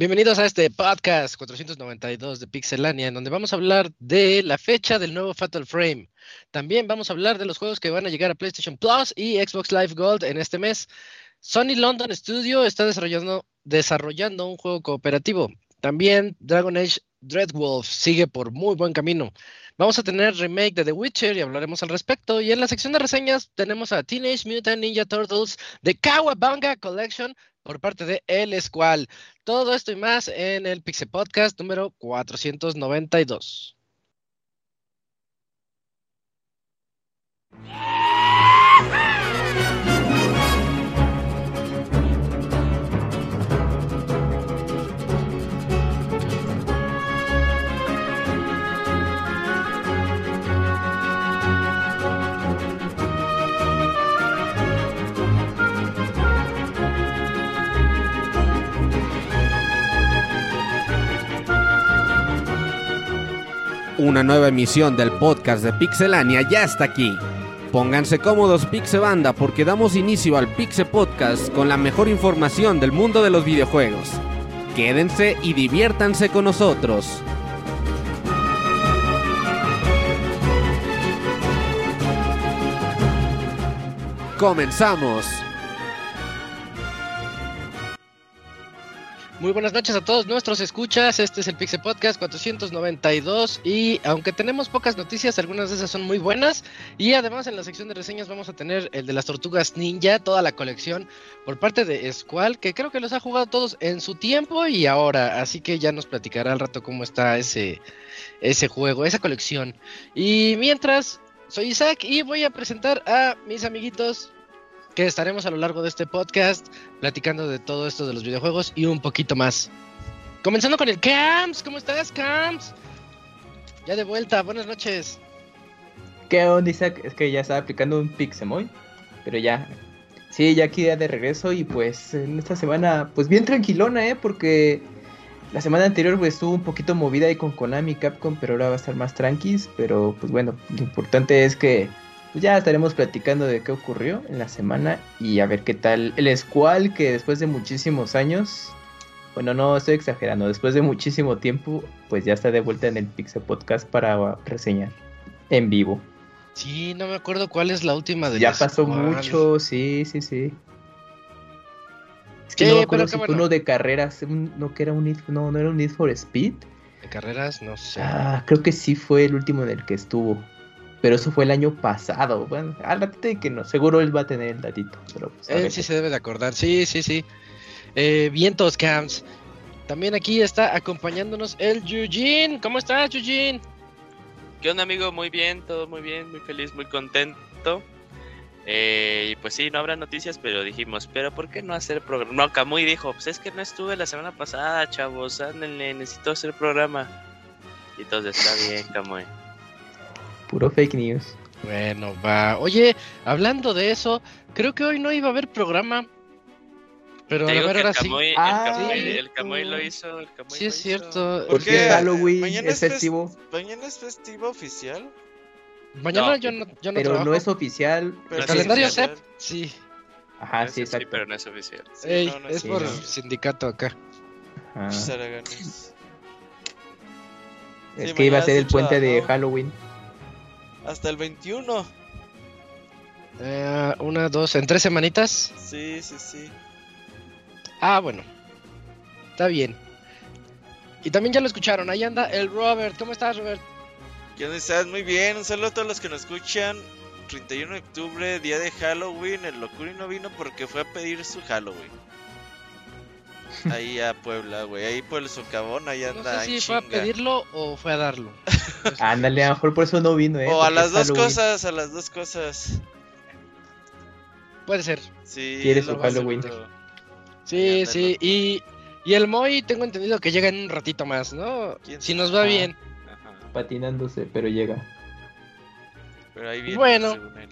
Bienvenidos a este podcast 492 de Pixelania, en donde vamos a hablar de la fecha del nuevo Fatal Frame. También vamos a hablar de los juegos que van a llegar a PlayStation Plus y Xbox Live Gold en este mes. Sony London Studio está desarrollando, desarrollando un juego cooperativo. También Dragon Age Dreadwolf sigue por muy buen camino. Vamos a tener remake de The Witcher y hablaremos al respecto. Y en la sección de reseñas tenemos a Teenage Mutant Ninja Turtles de Kawabanga Collection por parte de El Squall. Todo esto y más en el Pixel Podcast número 492. Una nueva emisión del podcast de Pixelania ya está aquí. Pónganse cómodos Pixebanda porque damos inicio al Pixe Podcast con la mejor información del mundo de los videojuegos. Quédense y diviértanse con nosotros. Comenzamos. Muy buenas noches a todos nuestros escuchas. Este es el Pixel Podcast 492 y aunque tenemos pocas noticias, algunas de esas son muy buenas y además en la sección de reseñas vamos a tener el de las tortugas ninja, toda la colección por parte de Squall, que creo que los ha jugado todos en su tiempo y ahora, así que ya nos platicará al rato cómo está ese ese juego, esa colección. Y mientras soy Isaac y voy a presentar a mis amiguitos que estaremos a lo largo de este podcast platicando de todo esto de los videojuegos y un poquito más. Comenzando con el Camps, ¿cómo estás, Camps? Ya de vuelta, buenas noches. ¿Qué onda, Isaac? Es que ya estaba aplicando un Pixemoy, pero ya. Sí, ya aquí ya de regreso y pues en esta semana, pues bien tranquilona, ¿eh? Porque la semana anterior pues estuvo un poquito movida ahí con Konami y Capcom, pero ahora va a estar más tranquis. Pero pues bueno, lo importante es que pues ya estaremos platicando de qué ocurrió en la semana y a ver qué tal el Squall que después de muchísimos años, bueno, no estoy exagerando, después de muchísimo tiempo, pues ya está de vuelta en el Pixel Podcast para reseñar en vivo. Sí, no me acuerdo cuál es la última de Ya pasó Squall. mucho, sí, sí, sí. Es que Sí, no me acuerdo si bueno. uno de carreras, un- no que era un no, no era un Need for Speed. De carreras, no sé. Ah, creo que sí fue el último en el que estuvo. Pero eso fue el año pasado. Bueno, al ratito de que no. Seguro él va a tener el datito. Pero pues, Él sí se debe de acordar, sí, sí, sí. Eh, vientos, Camps. También aquí está acompañándonos el Eugene. ¿Cómo estás, Eugene? ¿Qué onda, amigo? Muy bien, todo muy bien, muy feliz, muy contento. Eh, y pues sí, no habrá noticias, pero dijimos, ¿pero por qué no hacer programa? No, Camuy dijo, pues es que no estuve la semana pasada, chavos, ándenle, necesito hacer programa. Y entonces está bien, Camuy. Puro fake news. Bueno, va. Oye, hablando de eso, creo que hoy no iba a haber programa. Pero Te a ver, que el sí. El Ah, sí. el Camuy lo hizo, el Camuy Sí, lo es hizo. cierto. Porque qué? es Halloween, Mañana es es fes- festivo. ¿Mañana es festivo oficial? Mañana No. yo no, yo no Pero trabajo. no es oficial. Pero El sí calendario es SEP, oficial. sí. Ajá, sí, exacto. pero no es oficial. Sí, Ey, no, no es sí, por no. sindicato acá. Ajá. Es Sí, que iba a ser el sí puente de. Halloween. Hasta el 21. Eh, una, dos, en tres semanitas. Sí, sí, sí. Ah, bueno. Está bien. Y también ya lo escucharon. Ahí anda el Robert. ¿Cómo estás, Robert? ¿Qué onda estás? Muy bien. Un saludo a todos los que nos escuchan. 31 de octubre, día de Halloween. El Locuri no vino porque fue a pedir su Halloween. Ahí a Puebla, güey. Ahí por el socavón, ahí No anda. sé en si fue a pedirlo o fue a darlo. Ándale, a lo mejor por eso no vino, ¿eh? O a las dos Halloween. cosas, a las dos cosas. Puede ser. Sí. Quiere su Halloween. Sí, sí. Y, y el Moy tengo entendido que llega en un ratito más, ¿no? ¿Quién Si nos va Ah. bien. Ajá. Patinándose, pero llega. Pero ahí viene, Bueno. según él.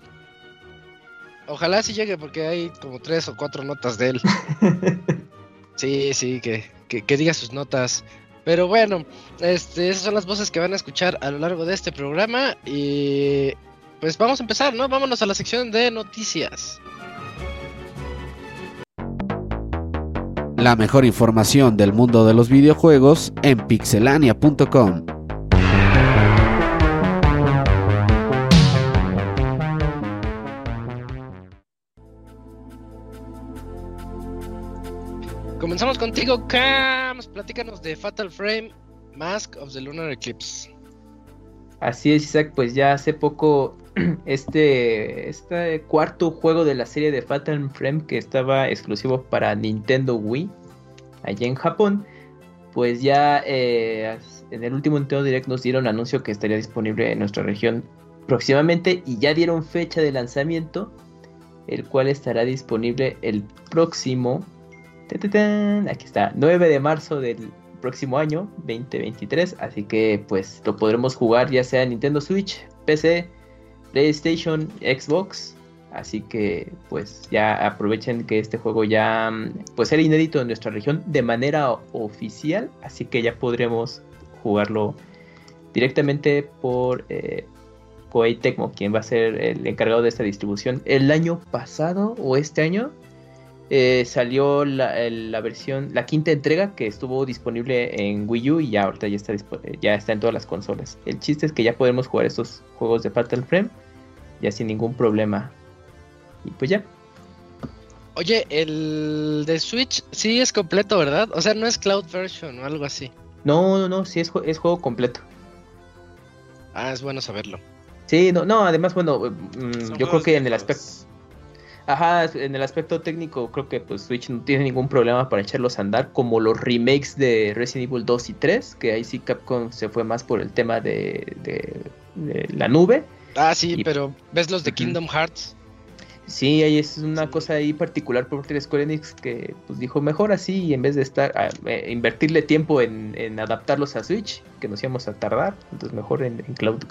Ojalá sí llegue porque hay como tres o cuatro notas de él. Sí, sí, que, que, que diga sus notas. Pero bueno, este, esas son las voces que van a escuchar a lo largo de este programa. Y pues vamos a empezar, ¿no? Vámonos a la sección de noticias. La mejor información del mundo de los videojuegos en pixelania.com. Comenzamos contigo, Cams. Platícanos de Fatal Frame Mask of the Lunar Eclipse. Así es, Isaac, pues ya hace poco este, este cuarto juego de la serie de Fatal Frame que estaba exclusivo para Nintendo Wii, allá en Japón, pues ya eh, en el último Nintendo Direct nos dieron anuncio que estaría disponible en nuestra región próximamente y ya dieron fecha de lanzamiento, el cual estará disponible el próximo Aquí está, 9 de marzo del próximo año, 2023. Así que pues lo podremos jugar ya sea en Nintendo Switch, PC, PlayStation, Xbox. Así que pues ya aprovechen que este juego ya pues era inédito en nuestra región de manera oficial. Así que ya podremos jugarlo directamente por eh, Tecmo, quien va a ser el encargado de esta distribución. El año pasado o este año eh, salió la, versión, la quinta entrega que estuvo disponible en Wii U y ya ahorita ya está, ya está en todas las consolas. El chiste es que ya podemos jugar estos juegos de Fatal Frame ya sin ningún problema. Y pues ya. Oye, el de Switch sí es completo, ¿verdad? O sea, no es cloud version o algo así. No, no, no, sí es, es juego completo. Ah, es bueno saberlo. Sí, no, no, además, bueno, mm, yo creo que en el aspecto Ajá, en el aspecto técnico creo que pues Switch no tiene ningún problema para echarlos a andar, como los remakes de Resident Evil 2 y 3, que ahí sí Capcom se fue más por el tema de, la nube. Ah, sí, pero ¿ves los de Kingdom Hearts? Sí, ahí es una cosa ahí particular por Square Enix que pues dijo mejor así y en vez de estar eh, invertirle tiempo en, adaptarlos a Switch, que nos íbamos a tardar, entonces mejor en, en cloud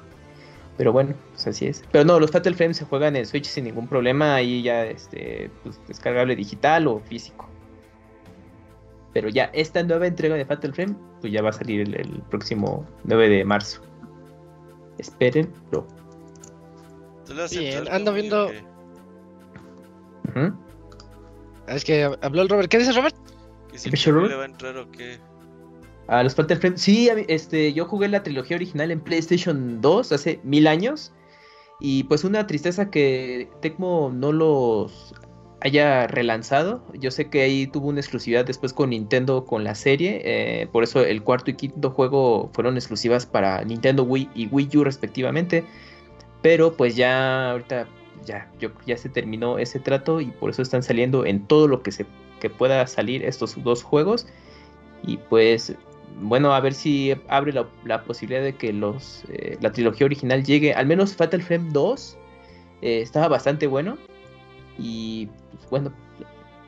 pero bueno, pues así es. Pero no, los Fatal Frames se juegan en Switch sin ningún problema. Ahí ya este, pues, descargable digital o físico. Pero ya esta nueva entrega de Fatal Frame, pues ya va a salir el, próximo 9 de marzo. Espérenlo. Bien, ando viendo. Es que habló el Robert. ¿Qué dice Robert? ¿Que si le va a entrar o qué? A los Fatal Frame. Sí, este, yo jugué la trilogía original en PlayStation 2 hace mil años. Y pues una tristeza que Tecmo no los haya relanzado. Yo sé que ahí tuvo una exclusividad después con Nintendo con la serie. Eh, por eso el cuarto y quinto juego fueron exclusivas para Nintendo Wii y Wii U respectivamente. Pero pues ya ahorita ya, yo, ya se terminó ese trato y por eso están saliendo en todo lo que se que pueda salir estos dos juegos. Y pues bueno, a ver si abre la, posibilidad de que los eh, la trilogía original llegue. Al menos Fatal Frame 2 eh, estaba bastante bueno. Y pues, bueno,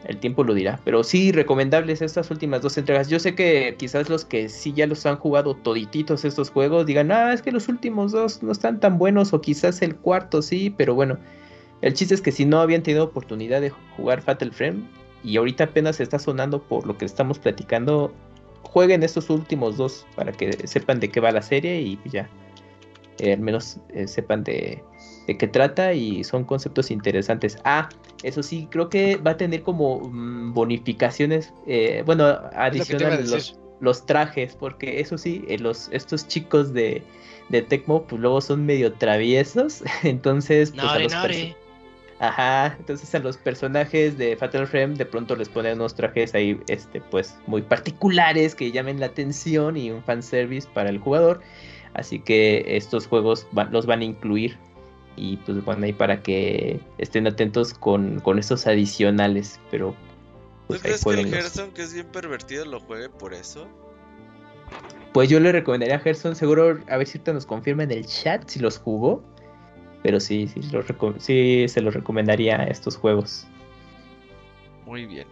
el tiempo lo dirá. Pero sí, recomendables estas últimas dos entregas. Yo sé que quizás los que sí ya los han jugado todititos estos juegos digan, ah, es que los últimos dos no están tan buenos. O quizás el cuarto sí, pero bueno. El chiste es que si no habían tenido oportunidad de jugar Fatal Frame y ahorita apenas está sonando por lo que estamos platicando, jueguen estos últimos dos para que sepan de qué va la serie y ya eh, al menos eh, sepan de, qué trata y son conceptos interesantes. Ah, eso sí, creo que va a tener como mm, bonificaciones, eh, bueno, adicionales los, los, trajes, porque eso sí, los, estos chicos de, de Tecmo pues luego son medio traviesos, entonces... Pues, a los Ajá, entonces a los personajes de Fatal Frame de pronto les ponen unos trajes ahí, este, pues muy particulares que llamen la atención y un fanservice para el jugador. Así que estos juegos los van a incluir y pues van ahí para que estén atentos con, con estos adicionales. Pero pues, ¿Tú crees que el Gerson, que es bien pervertido, lo juegue por eso? Pues yo le recomendaría a Gerson, seguro, a ver si te nos confirma en el chat si los jugó. Pero sí, sí, sí se los recomendaría estos juegos. Muy bien.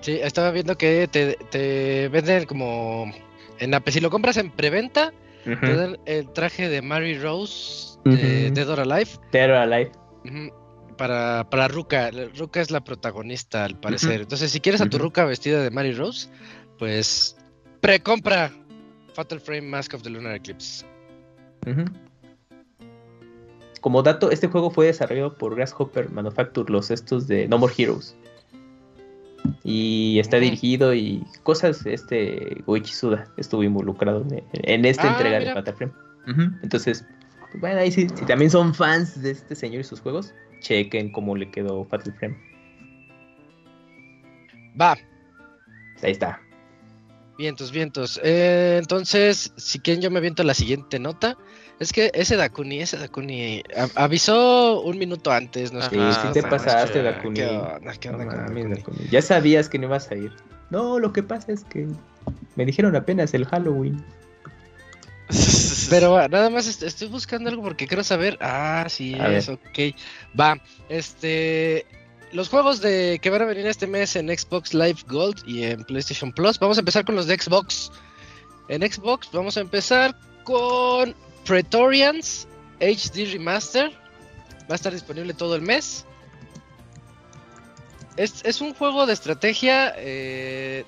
Sí, estaba viendo que te, venden como en la, si lo compras en preventa, te dan el traje de Mary Rose de Dead or Alive. Dead or Alive. Para, para Ruka. Ruka es la protagonista, al parecer. Entonces, si quieres a tu Ruka vestida de Mary Rose, pues precompra Fatal Frame Mask of the Lunar Eclipse. Como dato, este juego fue desarrollado por Grasshopper Manufacture, los estos de No More Heroes. Y está dirigido y cosas, este Goichi Suda estuvo involucrado en, en esta Ah, entrega mira. de Fatal Frame. Ujú, Entonces, bueno, ahí sí, si también son fans de este señor y sus juegos, chequen cómo le quedó Fatal Frame. Va, Ahí está. vientos, vientos. Eh, entonces, si quieren, yo me aviento la siguiente nota. Es que ese Dakuni, ese Dakuni avisó un minuto antes. No Sí, sí te sí, pasaste. Dakuni. ¿Qué onda? ¿Qué No onda con mames, Dakuni? Dakuni. Ya sabías que no ibas a ir. No, lo que pasa es que me dijeron apenas el Halloween. Pero va, nada más est- estoy buscando algo porque quiero saber. Ah, sí, A es, ver. ok. Va, este. Los juegos de que van a venir este mes en Xbox Live Gold y en PlayStation Plus. Vamos a empezar con los de Xbox. En Xbox vamos a empezar con Praetorians HD Remaster. Va a estar disponible todo el mes. Es, es un juego de estrategia eh,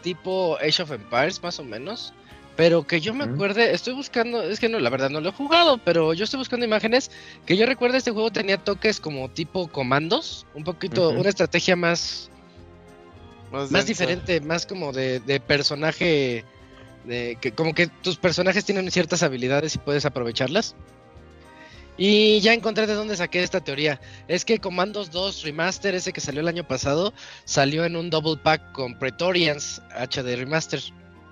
tipo Age of Empires, más o menos. Pero que yo me acuerde, estoy buscando, es que no, la verdad no lo he jugado, pero yo estoy buscando imágenes que yo recuerdo este juego tenía toques como tipo comandos, un poquito, una estrategia más, más densa. diferente, más como de, de personaje, de que como que tus personajes tienen ciertas habilidades y puedes aprovecharlas. Y ya encontré de dónde saqué esta teoría. Es que Commandos 2 Remaster, ese que salió el año pasado, salió en un double pack con Praetorians HD Remaster.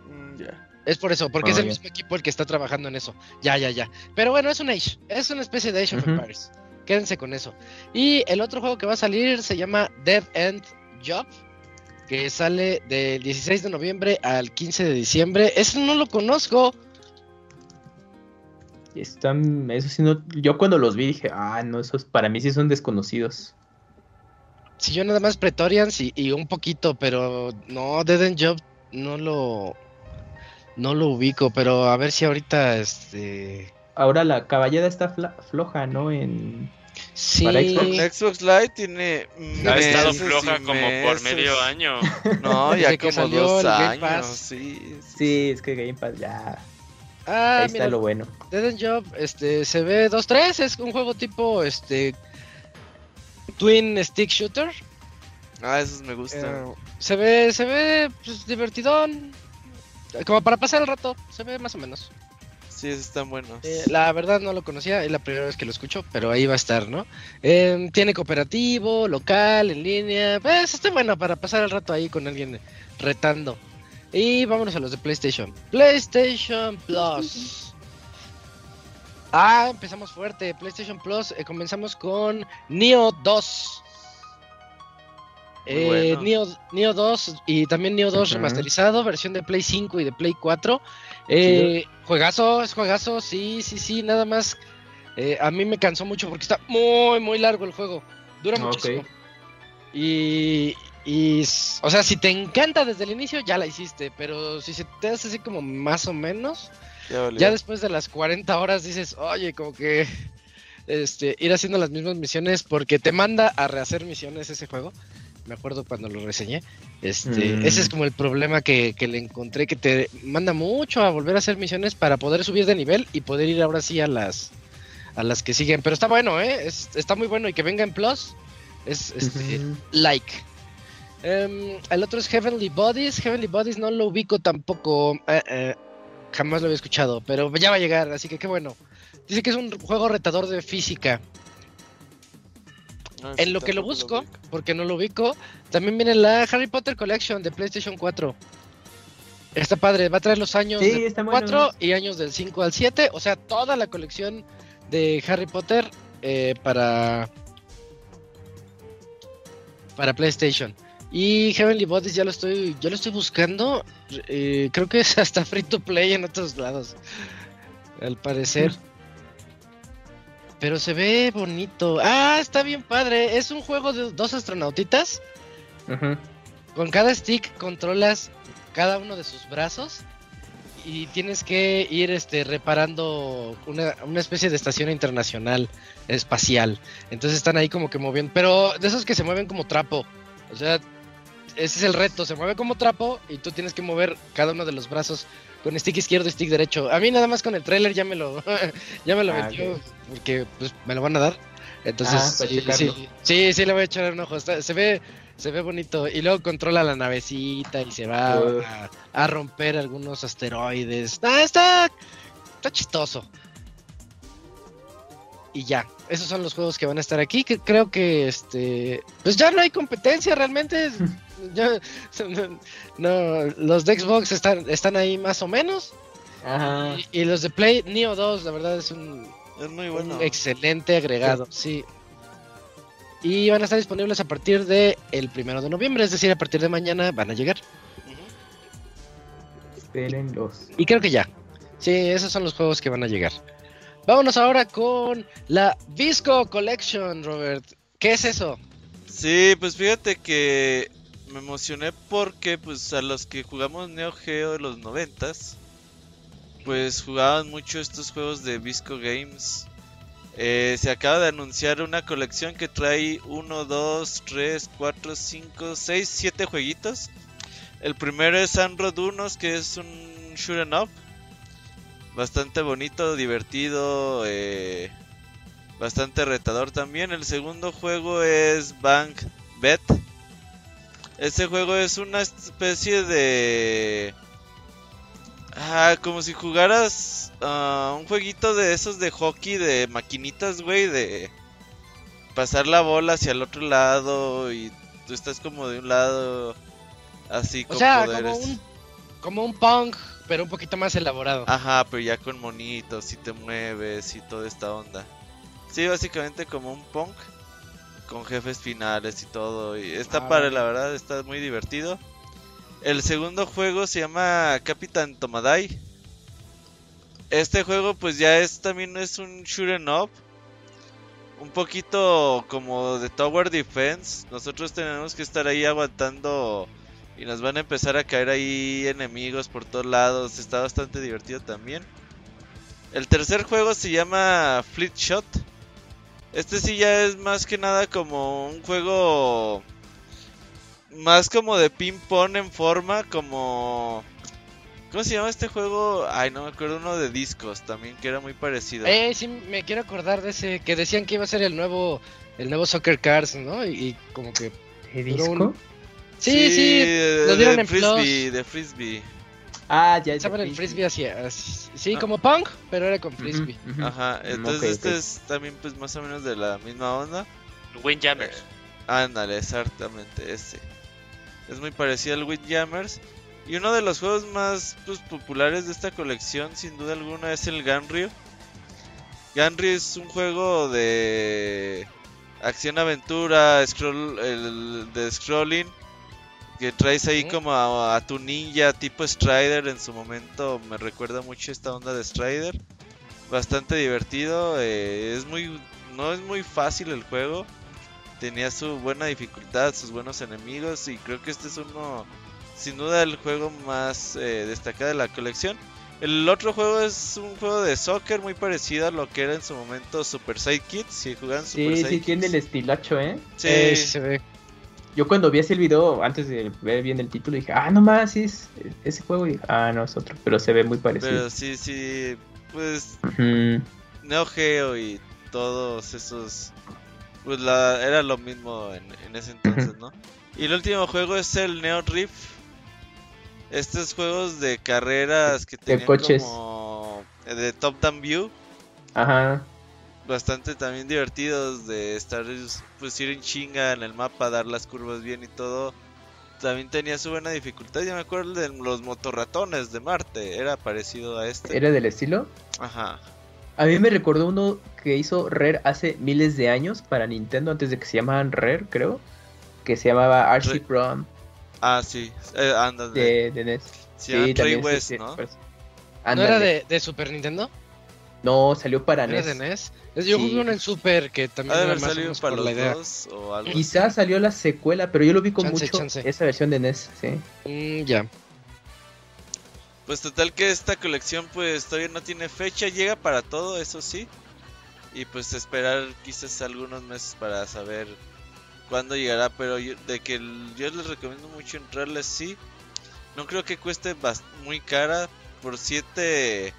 Mm. Es por eso, porque Ah, es el mismo equipo el que está trabajando en eso. Ya, ya, ya. Pero bueno, es un Age. Es una especie de Age of Ujú. Empires. Quédense con eso. Y el otro juego que va a salir se llama Dead End Job. Que sale del 16 de noviembre al 15 de diciembre. Ese no lo conozco. Están, eso sí, no, yo cuando los vi dije, ah, no, esos para mí sí son desconocidos. Si yo nada más Pretorians y, y un poquito, pero no, Dead End Job no lo. No lo ubico, pero a ver si ahorita este. Ahora la caballada está floja, ¿no? En Sí. Para Xbox. Xbox Live tiene. Ha estado floja como por medio año. No, ya como salió dos años. Pass. Sí, sí, es que Game Pass ya, Ah, ahí mira, está lo bueno. Dead End Job, este, se ve 2-3, es un juego tipo, este, Twin Stick Shooter. Ah, esos me gustan. Eh, se ve, se ve, pues, divertidón, como para pasar el rato, se ve más o menos. Sí, están buenos. Eh, la verdad no lo conocía, es la primera vez que lo escucho, pero ahí va a estar, ¿no? Eh, tiene cooperativo, local, en línea, pues está bueno para pasar el rato ahí con alguien retando. Y vámonos a los de PlayStation. PlayStation Plus. Ah, empezamos fuerte. PlayStation Plus, eh, comenzamos con Neo 2. Muy Eh, bueno. Neo, Neo 2 y también Neo 2 Ujú. remasterizado, versión de Play 5 y de Play 4. Eh, juegazo, es juegazo, sí, sí, sí, nada más. eh, a mí me cansó mucho porque está muy, muy largo el juego. Dura muchísimo. Y, y, o sea, si te encanta desde el inicio, ya la hiciste. Pero si se te hace así como más o menos, Ya, ya después de las 40 horas dices, oye, como que este, ir haciendo las mismas misiones porque te manda a rehacer misiones ese juego. Me acuerdo cuando lo reseñé. Este, Mm. Ese es como el problema que, que le encontré, que te manda mucho a volver a hacer misiones para poder subir de nivel y poder ir ahora sí a las a las que siguen. Pero está bueno, ¿eh? Es- está muy bueno y que venga en Plus es este, like. Em, el otro es Heavenly Bodies. Heavenly Bodies no lo ubico tampoco. eh, eh, jamás lo había escuchado, pero ya va a llegar, así que qué bueno. Dice que es un juego retador de física. No, ese En lo que lo busco, porque no lo ubico, también viene la Harry Potter Collection de PlayStation 4. Está padre, va a traer los años Sí, del está bueno. 4 y años del 5 al 7, o sea, toda la colección de Harry Potter eh, para para PlayStation. Y Heavenly Bodies ya lo estoy ya lo estoy buscando, eh, creo que es hasta free to play en otros lados. Al parecer. Pero se ve bonito. Ah, está bien padre. Es un juego de dos astronautitas. Ujú. Con cada stick controlas cada uno de sus brazos y tienes que ir este reparando una, una especie de estación internacional espacial. Entonces están ahí como que moviendo, pero de esos que se mueven como trapo. O sea, ese es el reto, se mueve como trapo y tú tienes que mover cada uno de los brazos con stick izquierdo y stick derecho. A mí nada más con el trailer ya me lo ya me lo Ah, metió porque pues me lo van a dar. Entonces Ah, sí, sí, sí, sí le voy a echar un ojo. Está- se ve se ve bonito y luego controla la navecita y se va Uf. a, a romper algunos asteroides. Ah, está está chistoso. Y ya, esos son los juegos que van a estar aquí. Que creo que este, pues ya no hay competencia realmente. Ya, no, los de Xbox están, están ahí más o menos. Ajá. Y, y los de Play, Neo 2, la verdad es un, Es muy un bueno. excelente agregado, sí. Y van a estar disponibles a partir de el primero de noviembre, es decir, a partir de mañana van a llegar. Espérenlos. Y creo que ya. Sí, esos son los juegos que van a llegar. Vámonos ahora con la Visco Collection, Robert. ¿Qué es eso? Sí, pues fíjate que me emocioné porque pues a los que jugamos Neo Geo de los noventas, pues jugaban mucho estos juegos de Visco Games. Eh, se acaba de anunciar una colección que trae 1, 2, 3, 4, 5, 6, 7 jueguitos. El primero es Sunroad 1, que es un shoot 'em up. Bastante bonito, divertido, eh, bastante retador también. El segundo juego es Bank Bet. Este juego es una especie de... Ah, como si jugaras ah, un jueguito de esos de hockey de maquinitas, güey, de pasar la bola hacia el otro lado y tú estás como de un lado así O con sea, poderes. como un, como un punk, pero un poquito más elaborado. Ajá, pero ya con monitos y te mueves y toda esta onda. Sí, básicamente como un punk con jefes finales y todo. Y está Ah, vale. la verdad, está muy divertido. El segundo juego se llama Capitán Tomadai. Este juego pues ya es también es un shoot 'em up. Un poquito como de Tower Defense. Nosotros tenemos que estar ahí aguantando y nos van a empezar a caer ahí enemigos por todos lados. Está bastante divertido también. El tercer juego se llama Fleet Shot. Este sí ya es más que nada como un juego más como de ping pong en forma, como ¿Cómo se llama este juego? Ay, no me acuerdo uno de discos también que era muy parecido. Eh, sí, me quiero acordar de ese que decían que iba a ser el nuevo, el nuevo Soccer Cars, ¿no? Y, y como que ¿Qué Duró disco? un- sí, sí, de, lo dieron en frisbee, de frisbee. Ah, ya. el sí. frisbee hacia, sí, Ah. como punk, pero era con frisbee. Ajá, entonces este es también pues más o menos de la misma onda. Windjammers. Ándale, exactamente, ese. Es muy parecido al Windjammers. Y uno de los juegos más pues, populares de esta colección, sin duda alguna, es el Ganryu. Ganryu es un juego de acción-aventura, scroll, el, de scrolling, que traes ahí como a, a tu ninja tipo Strider. En su momento me recuerda mucho esta onda de Strider. Bastante divertido, eh, es muy, no es muy fácil el juego tenía su buena dificultad, sus buenos enemigos y creo que este es uno, sin duda, el juego más eh, destacado de la colección. El otro juego es un juego de soccer muy parecido a lo que era en su momento Super Sidekick. Si juegan Super Sí, sí, tiene el estilacho, ¿eh? Sí, Eh, sí se ve. Yo cuando vi ese video, antes de ver bien el título, dije, ah, no más, sí es ese juego. Y dije, ah, no, es otro, pero se ve muy parecido. pero sí, sí, pues. Neo Geo y todos esos, pues la, era lo mismo en, en ese entonces, ¿no? Y el último juego es el Neo Rift. Estos juegos de carreras que tenían coches. como eh, de top down view, Ajá. Bastante también divertidos de estar pues ir en chinga en el mapa, dar las curvas bien y todo. También tenía su buena dificultad. Ya me acuerdo de los motorratones de Marte, era parecido a este. ¿Era del estilo? Ajá. A mí me recordó uno que hizo Rare hace miles de años para Nintendo, antes de que se llamaban Rare, creo. Que se llamaba RC Re- Prom Ah, sí, eh, ándale. de, de NES. Trey también West, sí, ¿no? pues. ¿No Ándale. era de, de Super Nintendo? No, salió para ¿Era NES. de NES? Es- Yo Sí. jugué uno en Super que Ha también o salido para los la idea. dos o algo. Quizás salió la secuela, pero yo lo vi con Chance, mucho chance. esa versión de NES, sí. Mm, ya. Pues total que esta colección pues todavía no tiene fecha, llega para todo, eso sí. Y pues esperar quizás algunos meses para saber cuándo llegará, pero yo, de que el- yo les recomiendo mucho entrarle sí. No creo que cueste muy cara por 7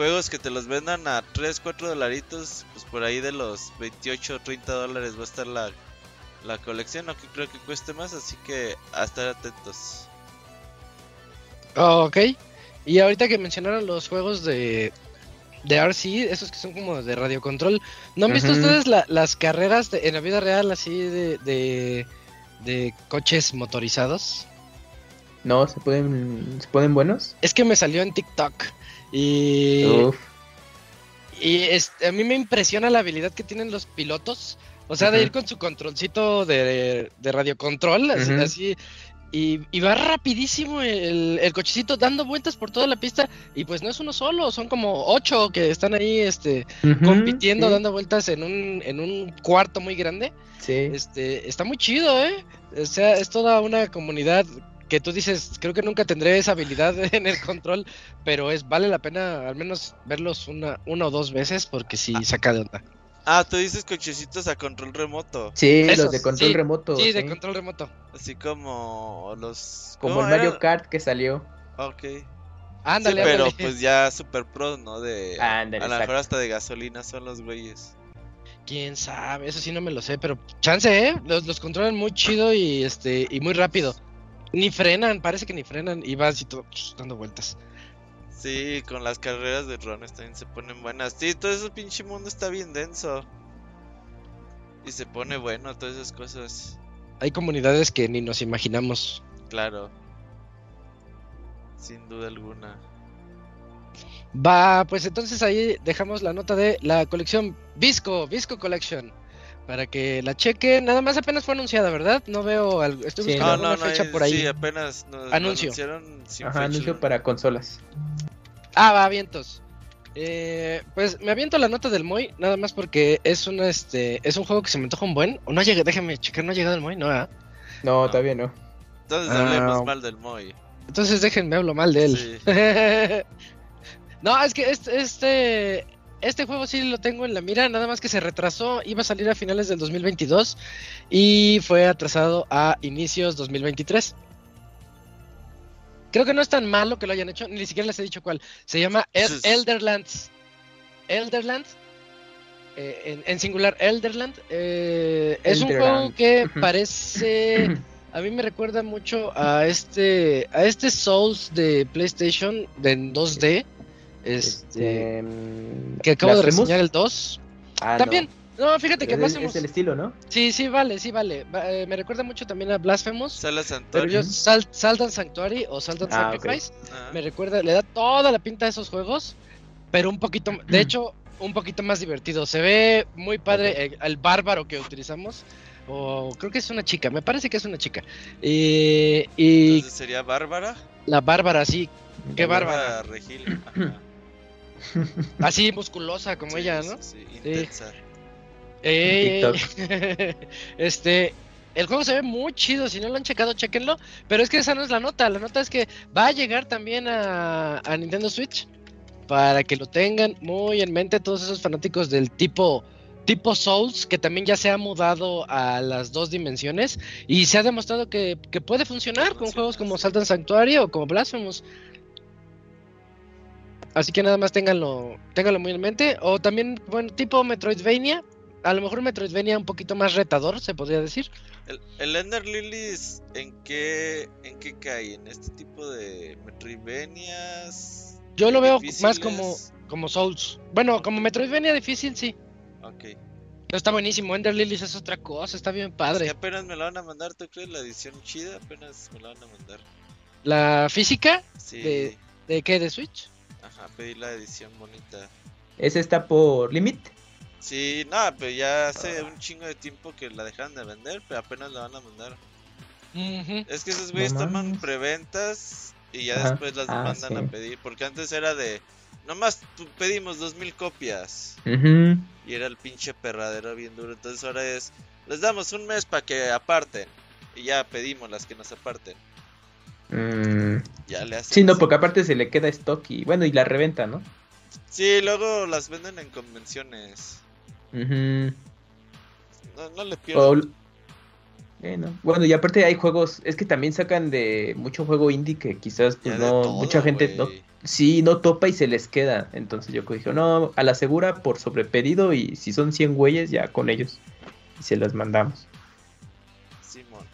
juegos que te los vendan a 3, 4 dolaritos, pues por ahí de los 28 o 30 dólares va a estar la, la colección, no que creo que cueste más, así que a estar atentos. Oh, ok. Y ahorita que mencionaron los juegos de, de RC, esos que son como de radiocontrol, ¿no han visto ustedes la- las carreras de- en la vida real así de, de, de coches motorizados? No, se pueden, se ponen buenos. Es que me salió en TikTok y, Uf. y es- a mí me impresiona la habilidad que tienen los pilotos. O sea, de ir con su controlcito de, de radiocontrol, así, y, y va rapidísimo el, el cochecito dando vueltas por toda la pista. Y pues no es uno solo, son como ocho que están ahí este, compitiendo, sí, dando vueltas en un, en un cuarto muy grande. Sí. Este, está muy chido, ¿eh? O sea, es toda una comunidad que tú dices, creo que nunca tendré esa habilidad en el control, pero es vale la pena al menos verlos una, una o dos veces porque sí saca de onda. Ah, tú dices cochecitos a control remoto, Sí, Esos, los de control sí, remoto. Sí, de control remoto. así como los... Como ¿cómo el Mario? Kart que salió. Ok. Ándale, sí, pero ándale. pues ya super pro, ¿no? De... Ándale, a lo mejor hasta de gasolina son los güeyes. Quién sabe, eso sí no me lo sé, pero chance, ¿eh? Los, los controlan muy chido y este y muy rápido. Ni frenan, parece que ni frenan y vas y todo ch, dando vueltas. Sí, con las carreras de drones también se ponen buenas. Sí, todo ese pinche mundo está bien denso. Y se pone bueno, todas esas cosas. Hay comunidades que ni nos imaginamos. Claro. Sin duda alguna. Va, pues entonces ahí dejamos la nota de la colección Visco, Visco Collection. Para que la chequen. Nada más apenas fue anunciada, ¿verdad? No veo algo. Estoy Sí, buscando No, no, alguna no. fecha eh, por ahí. Sí, apenas nos Anuncio. anunciaron sin Ajá, fecha. anuncio para consolas. Ah, va, vientos. Eh, pues me aviento la nota del Moy, nada más porque es un este es un juego que se me antoja un buen. O no llega, déjame checar, no ha llegado el Moy, no, ¿verdad? No, No. todavía no. Entonces Ah. hablemos mal del Moy. Entonces déjenme hablo mal de él. no, es que este, este este juego sí lo tengo en la mira, nada más que se retrasó, iba a salir a finales del 2022 y fue atrasado a inicios 2023. Creo que no es tan malo que lo hayan hecho, ni siquiera les he dicho cuál. Se llama El-. Elderlands. Elderlands. eh, en, en singular, Elderland. eh, es un juego que parece. A mí me recuerda mucho a este. A este Souls de PlayStation de en 2D. Este. Este, mm, que acabo de reseñar el 2. Ah, no. También. No, fíjate que Es, Blasphemous. es el estilo, ¿no? Sí, sí, vale, sí, vale. Va- eh, me recuerda mucho también a Blasphemous. Sala Pero Santuario. yo, Sal- Saldan Sanctuary o Saldan Ah. Sacrifice. Ah. Me recuerda, le da toda la pinta a esos juegos, pero un poquito, de hecho, un poquito más divertido. Se ve muy padre el, el bárbaro que utilizamos. O creo que es una chica, me parece que es una chica. Y, y Entonces sería Bárbara. la bárbara, así, qué bárbara. Regil. Ajá. Así musculosa como Sí, ella, sí, ¿no? Sí, intensa. Ey, este, el juego se ve muy chido, si no lo han checado, chequenlo. Pero es que esa no es la nota, la nota es que va a llegar también a, a Nintendo Switch. Para que lo tengan muy en mente todos esos fanáticos del tipo tipo Souls, que también ya se ha mudado a las dos dimensiones y se ha demostrado que, que puede funcionar con juegos como sí. Saltan Sanctuario o como Blasphemous. Así que nada más ténganlo, ténganlo muy en mente. O también, bueno, tipo Metroidvania. A lo mejor Metroidvania un poquito más retador, se podría decir. El, el Ender Lilies, ¿en qué, ¿en qué cae? ¿En este tipo de Metroidvanias? Yo lo veo difíciles? más como, como Souls. Bueno, como Metroidvania difícil, sí. Ok. Está buenísimo. Ender Lilies es otra cosa, está bien Es que padre. apenas me la van a mandar, ¿tú crees? La edición chida, apenas me la van a mandar. La física, Sí. De- ¿de qué? ¿De Switch? Ajá, pedí la edición bonita. Ese está por Limit. Sí, no, pero ya hace un chingo de tiempo que la dejaron de vender, pero apenas la van a mandar. Es que esos No güeyes toman preventas y ya después las Ah, mandan sí. a pedir. Porque antes era de, nomás pedimos dos mil copias. Y era el pinche perradero bien duro. Entonces ahora es, les damos un mes para que aparten. Y ya pedimos las que nos aparten. Mm, Ya le hacen Sí, no, así. porque aparte se le queda stock y bueno, y la reventa, ¿no? Sí, luego las venden en convenciones. No, no le O, pierdo. Bueno, bueno, y aparte hay juegos, es que también sacan de mucho juego indie que quizás pues, no, todo, mucha gente no, sí, no topa y se les queda. Entonces yo dije, no, a la segura por sobrepedido y si son 100 güeyes ya con ellos y se las mandamos. Simón.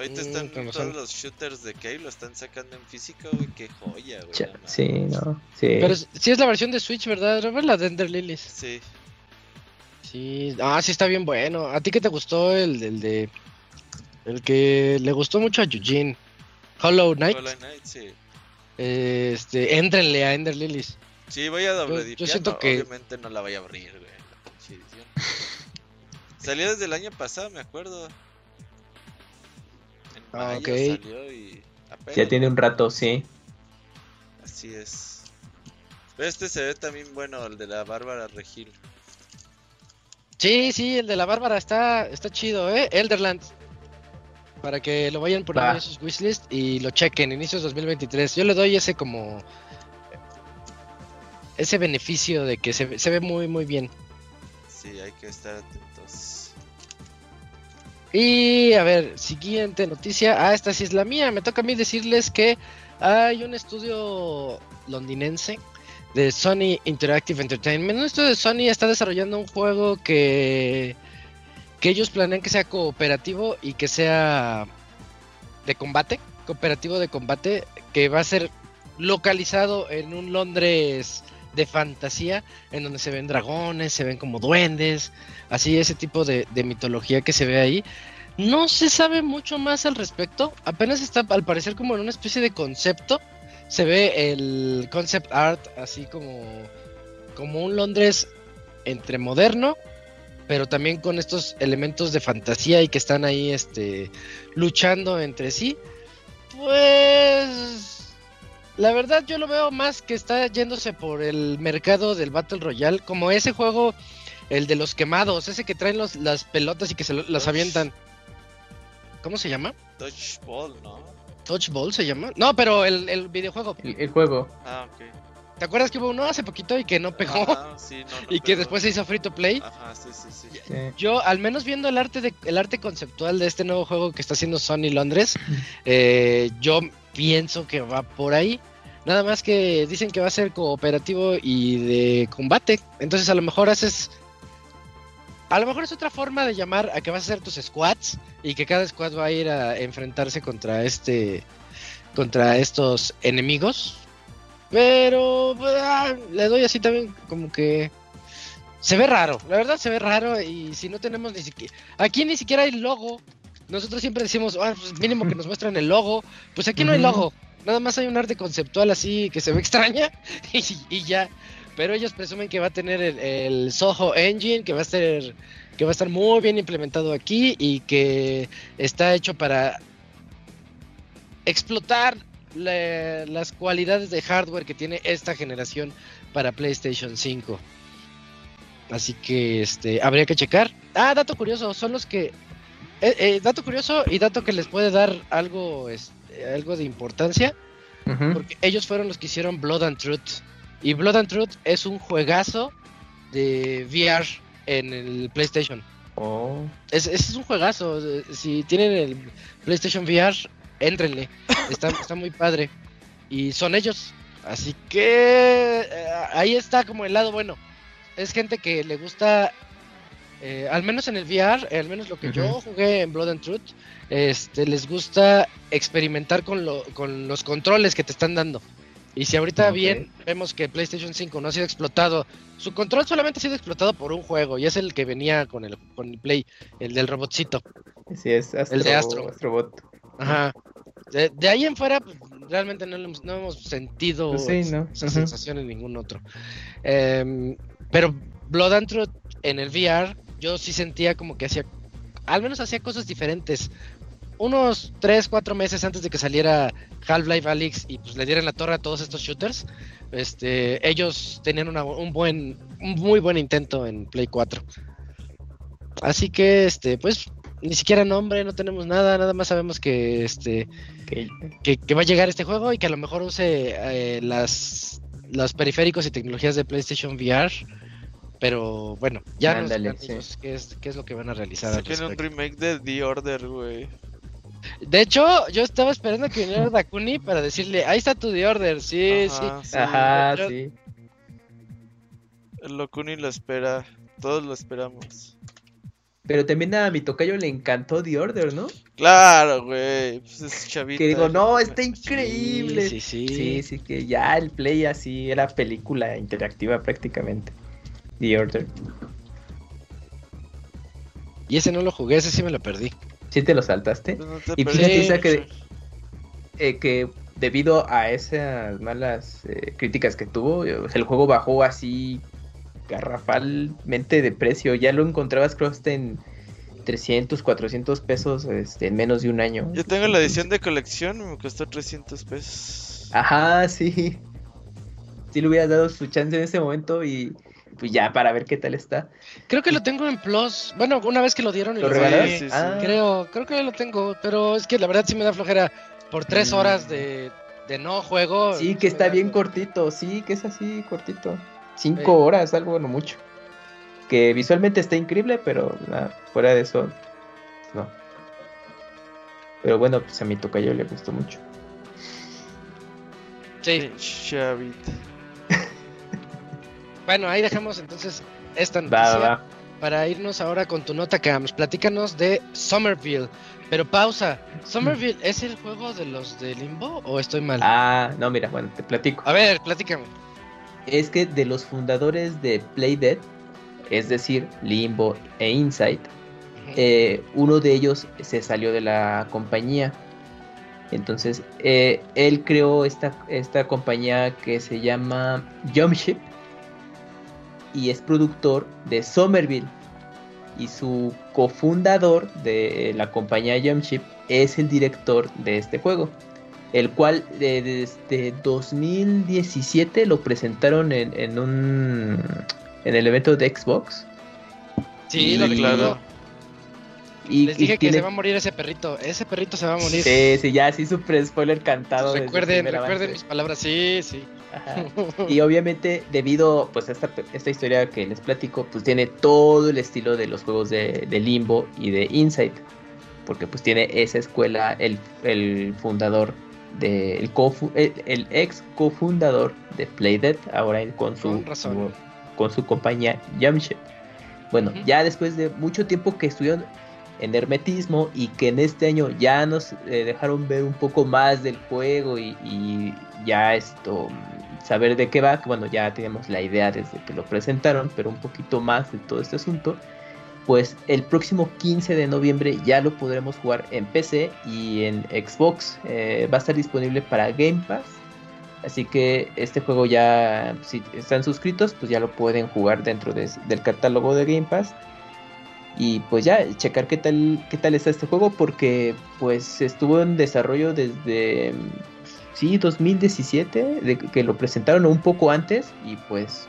Ahorita Mm, están con todos razón. los shooters de Kay, lo están sacando en físico, güey. Qué joya, güey. Sí, no, sí. Pero sí es la versión de Switch, ¿verdad, Robert? La de Ender Lilies. Sí. Sí, ah, sí está bien bueno. ¿A ti qué te gustó el, el de... El que le gustó mucho a Eugene? Hollow Knight. Hollow Knight, sí. Eh, este, éntrenle a Ender Lilies. Sí, voy a doble Yo- yo siento que- Obviamente no la voy a abrir, güey. la. Salió desde el año pasado, me acuerdo. Ah, ok. salió y. apenas, ya tiene un rato, sí. Así es. Pero este se ve también bueno, el de la Bárbara Regil. Sí, sí, el de la Bárbara está, está chido, ¿eh? Elderland. Para que lo vayan poniendo Va. en sus wishlist y lo chequen, inicios 2023. Yo le doy ese como... Ese beneficio de que se, ve- se ve muy, muy bien. Sí, hay que estar atentos. Y a ver, siguiente noticia. Ah, esta sí es la mía. Me toca a mí decirles que hay un estudio londinense de Sony Interactive Entertainment. Un estudio de Sony está desarrollando un juego que, que ellos planean que sea cooperativo y que sea de combate. Cooperativo de combate que va a ser localizado en un Londres de fantasía en donde se ven dragones, se ven como duendes, así ese tipo de, de mitología que se ve ahí. No se sabe mucho más al respecto, apenas está al parecer como en una especie de concepto. Se ve el concept art así como, como un Londres entre moderno, pero también con estos elementos de fantasía y que están ahí este, luchando entre sí. Pues la verdad yo lo veo más que está yéndose por el mercado del Battle Royale, como ese juego, el de los quemados, ese que traen los, las pelotas y que se lo- las avientan. ¿Cómo se llama? Touch Ball, ¿no? Touch Ball se llama. No, pero el, el videojuego. El, el juego. Ah, ok. ¿Te acuerdas que hubo uno hace poquito y que no pegó? Ajá, sí, no, no y que pegó. después se hizo free to play. Ajá, sí, sí, sí. sí. Yo, al menos viendo el arte de, el arte conceptual de este nuevo juego que está haciendo Sony Londres, eh, yo pienso que va por ahí. Nada más que dicen que va a ser cooperativo y de combate. Entonces a lo mejor haces... A lo mejor es otra forma de llamar a que vas a hacer tus squads y que cada squad va a ir a enfrentarse contra este... contra estos enemigos. Pero ah, le doy así también como que... Se ve raro, la verdad se ve raro y si no tenemos ni siquiera... Aquí ni siquiera hay logo. Nosotros siempre decimos, ah, pues mínimo que nos muestran el logo. Pues aquí no hay logo. Nada más hay un arte conceptual así que se ve extraña y, ya. Pero ellos presumen que va a tener el, Soho Engine, que va a ser que va a estar muy bien implementado aquí y que está hecho para explotar la- las cualidades de hardware que tiene esta generación para PlayStation 5. Así que este habría que checar. Ah, dato curioso, son los que eh, eh, dato curioso y dato que les puede dar algo este, algo de importancia porque ellos fueron los que hicieron Blood and Truth y Blood and Truth es un juegazo de VR en el PlayStation. Oh. Es, es un juegazo. eh, Si tienen el PlayStation VR, éntrenle. Está, está muy padre. Y son ellos. Así que eh, ahí está como el lado bueno. Es gente que le gusta, eh, al menos en el VR, eh, al menos lo que yo jugué en Blood and Truth, este, les gusta experimentar con, lo- con los controles que te están dando. Y si ahorita bien vemos que PlayStation 5 no ha sido explotado, su control solamente ha sido explotado por un juego y es el que venía con el, con el Play, el del robotcito. Sí, es Astro, El de Astro. Astrobot. Ajá. De, de ahí en fuera, pues, realmente no, no hemos sentido Pues sí, ¿no? esa sensación en ningún otro. Em, pero Blood and Truth en el VR, yo sí sentía como que hacía, al menos hacía cosas diferentes. Unos 3, 4 meses antes de que saliera Half-Life Alyx y pues le dieran la torre a todos estos shooters, este, ellos tenían una- un buen, un muy buen intento en Play 4. Así que, este, pues, ni siquiera nombre, no tenemos nada, nada más sabemos que, este, Que- que, que va a llegar este juego y que a lo mejor use eh, las los periféricos y tecnologías de PlayStation VR. Pero bueno, ya nos Ándale, ellos qué, es, qué es lo que van a realizar. al Saquen un remake de The Order, güey. De hecho, yo estaba esperando que viniera Dakuni para decirle, ahí está tu The Order, sí, sí. Ajá, sí. Ajá, pero- sí. El Locuni lo espera. Todos lo esperamos. Pero también a mi tocayo le encantó The Order, ¿no? Claro, güey. Pues es chavita. Que digo, no, está increíble. Sí, sí, Sí, sí. sí, que ya el play así era película interactiva prácticamente. The Order. Y ese no lo jugué, ese sí me lo perdí. ¿Sí te lo saltaste? No te Y Isa, que-. Eh, que debido a esas malas eh, críticas que tuvo, eh, el juego bajó así garrafalmente de precio. Ya lo encontrabas creo hasta en 300, 400 pesos este, en menos de un año. Yo tengo la edición de colección me costó 300 pesos. Ajá, sí. Si le hubieras dado su chance en ese momento y pues ya para ver qué tal está. Creo que lo tengo en Plus. Bueno, una vez que lo dieron y ¿Lo lo Sí, sí, Ah, Creo, creo que lo tengo, pero es que la verdad sí me da flojera. Por tres Mm. horas de, de no juego. Sí, que está da- bien cortito, sí, que es así cortito. Cinco Sí. horas, algo no mucho. Que visualmente está increíble, pero nada, fuera de eso, no. Pero bueno, pues a mi tocayo le gustó mucho. Sí. Chavita. Bueno, ahí dejamos entonces esta noticia va, va. para irnos ahora con tu nota, Cams. Platícanos de Somerville. Pero pausa, ¿Somerville es el juego de los de Limbo o estoy mal? Ah, no, mira, bueno, te platico. A ver, platícame. Es que de los fundadores de Playdead, es decir, Limbo e Insight, eh, uno de ellos se salió de la compañía. Entonces, eh, él creó esta, esta compañía que se llama Jumpship y es productor de Somerville. Y su cofundador de la compañía Jumpship es el director de este juego. El cual eh, desde 2017 lo presentaron en, en un en el evento de Xbox. sí, y- lo recuerdo. Y, Les y dije que se va a morir ese perrito. Ese perrito se va a morir. Sí, sí, ya sí super spoiler cantado. recuerden, recuerden avance. mis palabras. Sí, sí. Y obviamente, debido pues, a esta, esta historia que les platico, pues tiene todo el estilo de los juegos de, de Limbo y de Insight. Porque pues tiene esa escuela, el, el fundador, de, el, cofu- el, el ex cofundador de Playdead, ahora él con su, Con razón. con su compañía Jamship. Bueno, ya después de mucho tiempo que estuvieron en hermetismo y que en este año ya nos eh, dejaron ver un poco más del juego y, ya esto mm, saber de qué va, que bueno, ya tenemos la idea desde que lo presentaron, pero un poquito más de todo este asunto. Pues el próximo 15 de noviembre ya lo podremos jugar en PC y en Xbox. Eh, va a estar disponible para Game Pass. Así que este juego ya, si están suscritos, pues ya lo pueden jugar dentro de- del catálogo de Game Pass. Y pues ya, checar qué tal, qué tal está este juego, porque pues estuvo en desarrollo desde, sí, 2017, de que lo presentaron un poco antes, y pues,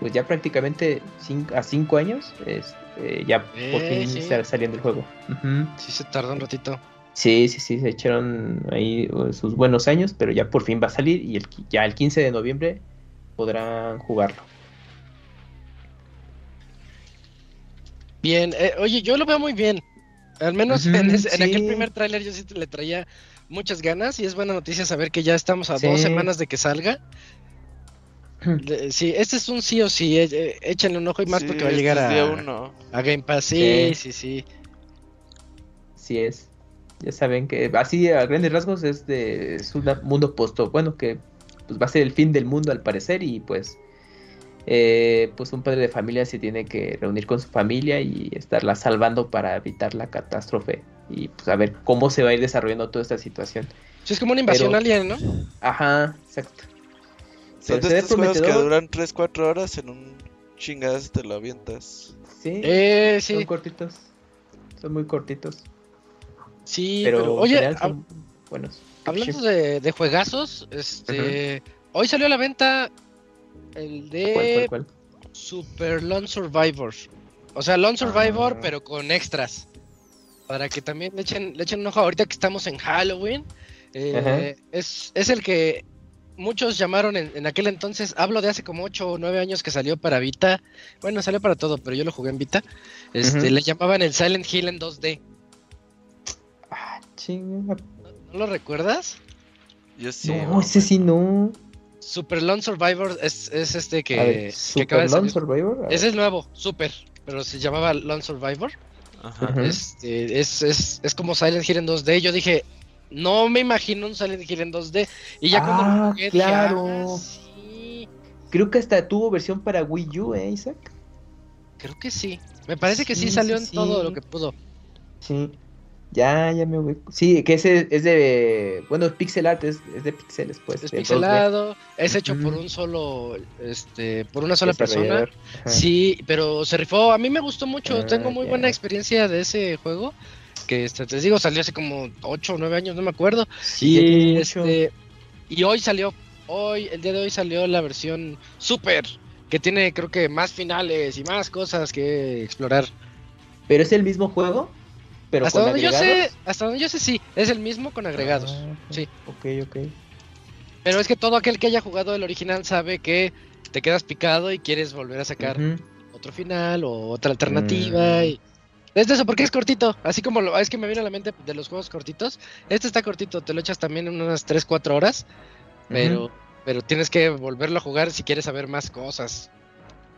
pues ya prácticamente cin- a 5 años, es, eh, ya por fin sí. está saliendo el juego. Ujú. Sí se tardó un ratito. Sí, sí, sí, se echaron ahí uh, sus buenos años, pero ya por fin va a salir y el, ya el 15 de noviembre podrán jugarlo. Bien, eh, oye, yo lo veo muy bien. Al menos en, ese- en aquel primer tráiler yo sí le traía muchas ganas y es buena noticia saber que ya estamos a Sí. dos semanas de que salga. Le- Sí, este es un sí o sí, eh, eh, échenle un ojo y más Sí, porque va a este llegar es a, uno. a Game Pass. Sí, sí, Sí. sí. Sí es. Ya saben que así a grandes rasgos es de es un mundo posto, bueno, que pues va a ser el fin del mundo al parecer y pues eh, pues un padre de familia se tiene que reunir con su familia y estarla salvando para evitar la catástrofe y pues a ver cómo se va a ir desarrollando toda esta situación. Sí, es como una invasión Pero- alien, ¿no? Ajá, exacto. Son de estos juegos que duran 3-4 horas en un chingadas te lo avientas. Sí, Eh, son sí, cortitos. Son muy cortitos. sí, pero, oye, hab- son buenos. hablando de, de juegazos, este, hoy salió a la venta el de ¿Cuál, cuál, cuál? Super Lone Survivor. O sea, Lone Survivor, Ah. pero con extras. Para que también le echen, le echen un ojo ahorita que estamos en Halloween. Eh, es, es el que muchos llamaron en, en aquel entonces, hablo de hace como 8 o 9 años que salió para Vita. Bueno, salió para todo, pero yo lo jugué en Vita. Este, le llamaban el Silent Hill en 2D. Ah, chinga. ¿No lo recuerdas? Yo sí. no, ese sí no. Super Lone Survivor es, es este que, ver, que acaba Super de Lone salir. Survivor. Ese es nuevo, Super, pero se llamaba Lone Survivor. Ajá. Este, es, es, es como Silent Hill en 2D. Yo dije, no me imagino un Silent Hill en 2D. Y ya cuando Ah, lo jugué, dije, claro. "Ah, sí, Creo que hasta tuvo versión para Wii U, ¿eh, Isaac? creo que sí. Me parece que sí, Sí, salió sí, en todo lo que pudo. Sí. Ya, ya me ubico. Sí, que ese es de. Bueno, pixel art es, es de pixeles, pues. Es de 2D. pixelado, es hecho por un solo, este, por una sola persona. Ajá. Sí, pero se rifó. A mí me gustó mucho. Ah, Tengo muy ya. buena experiencia de ese juego. Que este, te digo, salió hace como 8 o 9 años, no me acuerdo. Sí, y, este, y hoy salió, hoy, el día de hoy salió la versión super, que tiene creo que más finales y más cosas que explorar. Pero es el mismo juego, pero hasta con donde yo sé, hasta donde yo sé sí, es el mismo con agregados. Ah, sí. Ok, ok. Pero es que todo aquel que haya jugado el original sabe que te quedas picado y quieres volver a sacar otro final o otra alternativa. Mm. Y... Es de eso, porque es cortito. Así como lo, es que me viene a la mente de los juegos cortitos. Este está cortito, te lo echas también en unas 3-4 horas. Pero, pero tienes que volverlo a jugar si quieres saber más cosas.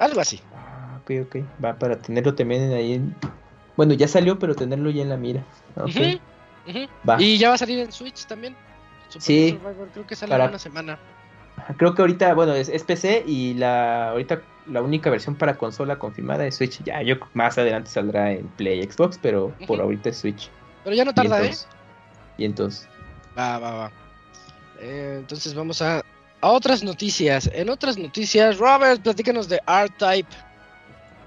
Algo así. Ah, ok, ok. Va para tenerlo también ahí. en- Bueno, ya salió, pero tenerlo ya en la mira. Ok. Ujú, ujú. Va. Y ya va a salir en Switch también. Super Sí. Survivor, creo que sale Para- una semana. Creo que ahorita, bueno, es, es PC y la ahorita la única versión para consola confirmada es Switch. Ya, yo más adelante saldrá en Play Xbox, pero por ahorita es Switch. Pero ya no tarda, y ¿eh? entonces, Y entonces, Va, va, va. Eh, entonces vamos a, a otras noticias. En otras noticias, Robert, platícanos de R-Type.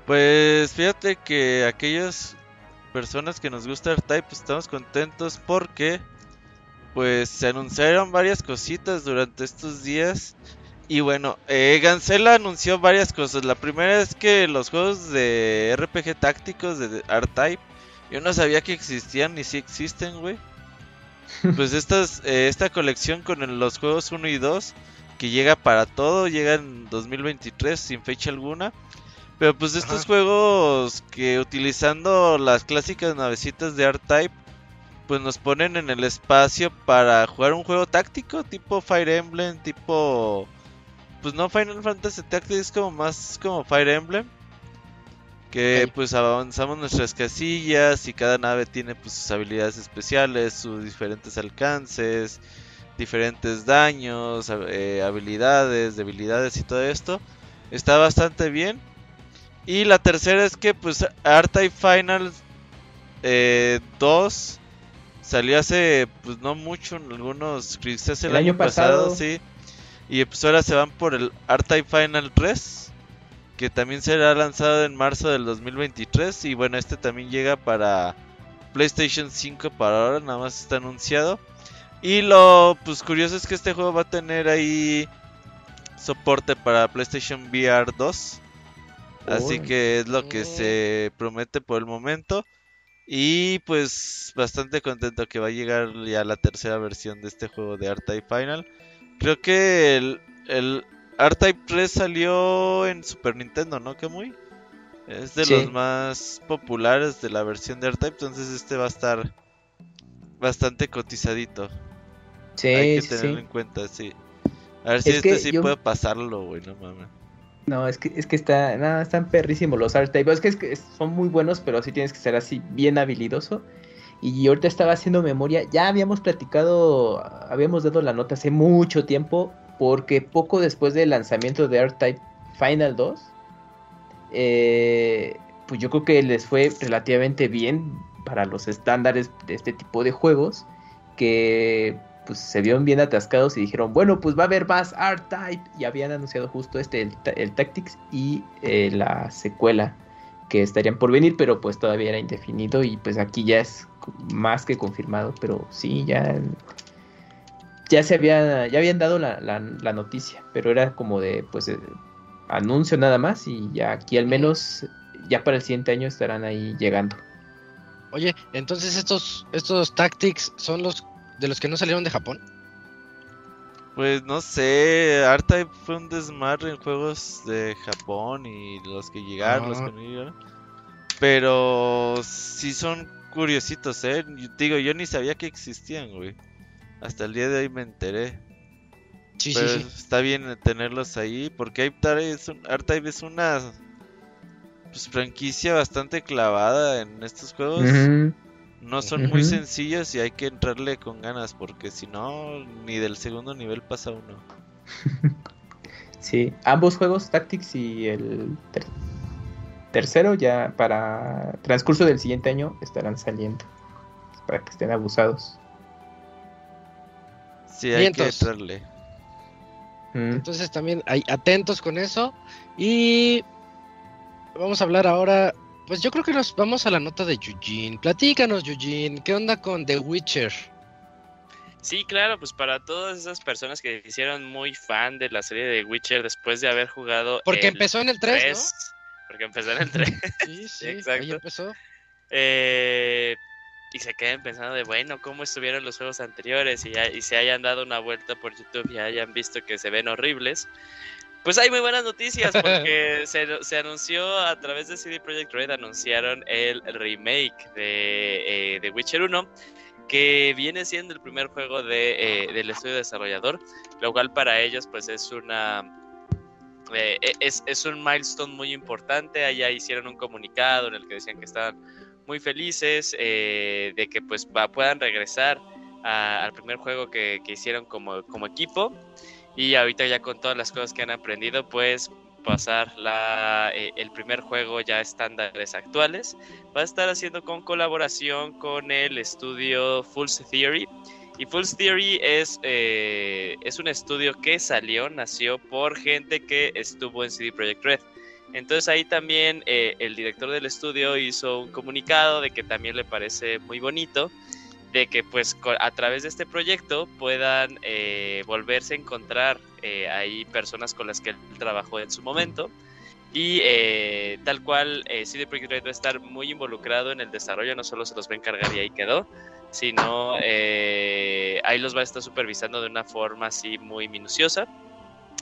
Pues fíjate que aquellas personas que nos gusta R-Type pues, estamos contentos porque pues se anunciaron varias cositas durante estos días. Y bueno, eh, Gancela anunció varias cosas. La primera es que los juegos de RPG tácticos de R-Type, yo no sabía que existían ni si existen, güey. Pues estas, eh, esta colección con los juegos 1 y 2, que llega para todo, llega en 2023 sin fecha alguna. Pero pues estos Ajá. juegos que utilizando las clásicas navecitas de R-Type, pues nos ponen en el espacio para jugar un juego táctico tipo Fire Emblem, tipo... Pues no Final Fantasy Tactics, es como más como Fire Emblem. Que pues avanzamos nuestras casillas y cada nave tiene pues sus habilidades especiales, sus diferentes alcances, diferentes daños, eh, habilidades, debilidades y todo esto. Está bastante bien. Y la tercera es que pues R-Type Final eh, 2 salió hace pues no mucho, en algunos quizás el, El año pasado. sí. Y pues ahora se van por el R-Type Final 3, que también será lanzado en marzo del 2023 y bueno, este también llega para PlayStation 5 para ahora, nada más está anunciado. Y lo pues curioso es que este juego va a tener ahí soporte para PlayStation VR 2. Así que es lo que se promete por el momento. Y pues bastante contento que va a llegar ya la tercera versión de este juego de R-Type Final. Creo que el, el R-Type 3 salió en Super Nintendo, ¿no, Kamui? Es de Sí. los más populares de la versión de R-Type, entonces este va a estar bastante cotizadito. sí, Hay que tenerlo sí. en cuenta, sí. A ver si Es este que sí yo- puede pasarlo, güey, no mames. No, es que, es que está, están perrísimos los art type. Es que, es que son muy buenos, pero sí tienes que ser así bien habilidoso. Y ahorita estaba haciendo memoria, ya habíamos platicado, habíamos dado la nota hace mucho tiempo, porque poco después del lanzamiento de R-Type Final 2, eh, pues yo creo que les fue relativamente bien para los estándares de este tipo de juegos, que pues se vieron bien atascados y dijeron, bueno, pues va a haber más R-Type, y habían anunciado justo este, el, el Tactics y eh, la secuela que estarían por venir, pero pues todavía era indefinido y pues aquí ya es más que confirmado, pero sí, ya ya se había ya habían dado la, la- noticia, pero era como de pues anuncio nada más y ya aquí al menos ya para el siguiente año estarán ahí llegando. Oye, entonces estos, estos Tactics son los de los que no salieron de Japón. Pues no sé, R-Type fue un desmadre en juegos de Japón y los que llegaron, los Ah. que no llegaron. Pero sí son curiositos, ¿eh? Yo- digo, yo ni sabía que existían, güey. Hasta el día de hoy me enteré. Sí, Pero sí, sí. está bien tenerlos ahí porque R-Type es, un- R-Type es una pues, franquicia bastante clavada en estos juegos. No son muy sencillos y hay que entrarle con ganas porque si no, ni del segundo nivel pasa uno. Sí, ambos juegos, Tactics y el ter- tercero, ya para transcurso del siguiente año estarán saliendo. Para que estén abusados. Sí, hay que entrarle. Mm. Entonces también hay atentos con eso. Y vamos a hablar ahora. Pues yo creo que nos vamos a la nota de Eugene. Platícanos, Eugene. ¿Qué onda con The Witcher? Sí, claro, pues para todas esas personas que se hicieron muy fan de la serie de Witcher después de haber jugado. Porque empezó en el 3, 3, Porque empezó en el 3. ¿no? Sí, sí. Exacto. Ahí empezó. Eh, y se queden pensando de, bueno, ¿cómo estuvieron los juegos anteriores? Y, ya- y se hayan dado una vuelta por YouTube y hayan visto que se ven horribles. Pues hay muy buenas noticias porque se, se anunció a través de CD Projekt Red, anunciaron el remake de, eh, de Witcher 1, que viene siendo el primer juego de, eh, del estudio desarrollador, lo cual para ellos pues es una... eh, es, es un milestone muy importante, allá hicieron un comunicado en el que decían que estaban muy felices eh, de que pues va- puedan regresar a- al primer juego que, que hicieron como, como equipo y ahorita ya con todas las cosas que han aprendido pues pasar eh, el primer juego ya estándares actuales. Va a estar haciendo con colaboración con el estudio Fool's Theory. Y Fool's Theory es, eh, es un estudio que salió, nació por gente que estuvo en CD Projekt Red. Entonces ahí también eh, el director del estudio hizo un comunicado de que también le parece muy bonito de que pues a través de este proyecto puedan eh, volverse a encontrar eh, ahí personas con las que él trabajó en su momento y eh, tal cual eh, CD Projekt Red va a estar muy involucrado en el desarrollo, no solo se los va a encargar y ahí quedó, sino eh, ahí los va a estar supervisando de una forma así muy minuciosa.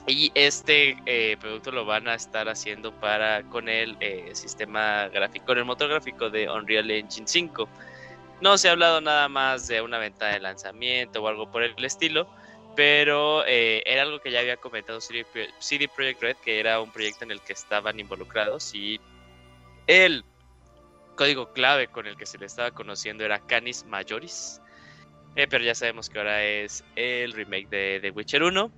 Y este eh, producto lo van a estar haciendo para con el eh, sistema gráfico, con el motor gráfico de Unreal Engine 5. No se ha hablado nada más de una ventana de lanzamiento o algo por el estilo, pero eh, era algo que ya había comentado CD, CD Projekt Red, que era un proyecto en el que estaban involucrados y el código clave con el que se le estaba conociendo era Canis Majoris. Eh, pero ya sabemos que ahora es el remake de, de Witcher 1.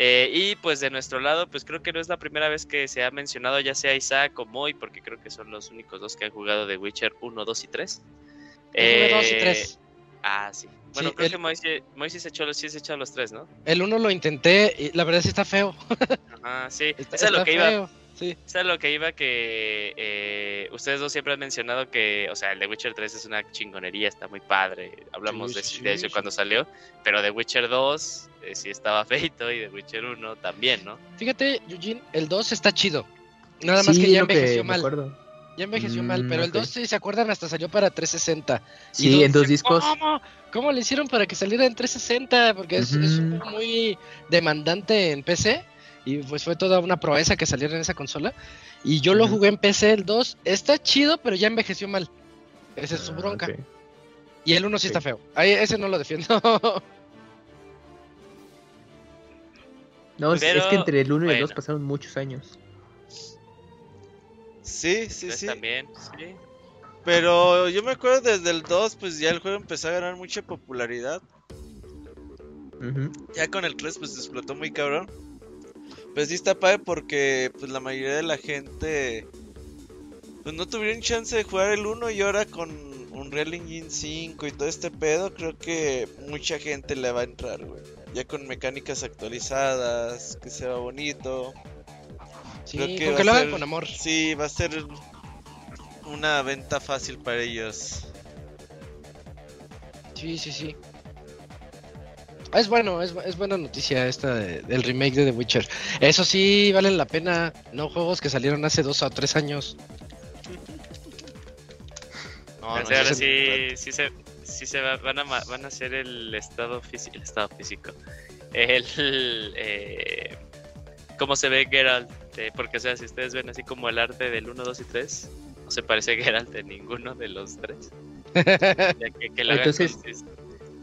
Eh, y pues de nuestro lado, pues creo que no es la primera vez que se ha mencionado ya sea Isaac o Moy, porque creo que son los únicos dos que han jugado de Witcher 1, 2 y 3. El 2 y Eh, 3. Ah, sí. Bueno, Sí, creo el- que sí se echó los, sí se echó los tres, ¿no? El 1 lo intenté y la verdad sí está feo. Ajá, sí. Está, Eso es lo está que iba. feo. Sí. Eso es lo que iba que eh, ustedes dos siempre han mencionado que, o sea, el de Witcher 3 es una chingonería, está muy padre. Hablamos Sí, de, sí, de eso sí. cuando salió, pero de Witcher 2 eh, sí estaba feito y de Witcher 1 también, ¿no? Fíjate, Eugene, el 2 está chido. Nada más que ya lo que envejeció me mal. acuerdo. Ya envejeció mal, Mm, pero el ok. 2, si se acuerdan, hasta salió para 360. Y Sí, todos en dos discos. ¿Cómo? ¿Cómo le hicieron para que saliera en 360? Porque es, es un juego muy demandante en PC. Y pues fue toda una proeza que saliera en esa consola. Y yo lo jugué en PC el 2. Está chido, pero ya envejeció mal. Esa es su Ah, bronca. Y el 1 sí está feo. Ahí, ese no lo defiendo. No, es- que entre el 1 y el 2 bueno. pasaron muchos años. Sí, sí, Entonces sí. también, sí. Pero yo me acuerdo desde el 2, pues ya el juego empezó a ganar mucha popularidad. Ya con el 3 pues explotó muy cabrón. Pues sí está padre porque pues la mayoría de la gente pues no tuvieron chance de jugar el 1 y ahora con Unreal Engine 5 y todo este pedo creo que mucha gente le va a entrar, güey. Ya con mecánicas actualizadas, que sea bonito. Sí, Creo que con va que a lo hagan con amor. Sí, va a ser una venta fácil para ellos. Sí, sí, sí. Es bueno, es, es buena noticia esta de- del remake de The Witcher. Eso sí, valen la pena. No juegos que salieron hace dos o tres años. No, no, ahora sí, sí, sí se, sí se va- van, a, van a hacer el estado, físico, el estado físico. el eh, cómo se ve Geralt. Eh, porque, o sea, si ustedes ven así como el arte del 1, 2 y 3, no se parece Geralt en ninguno de los tres. Que, que lo Entonces- consis-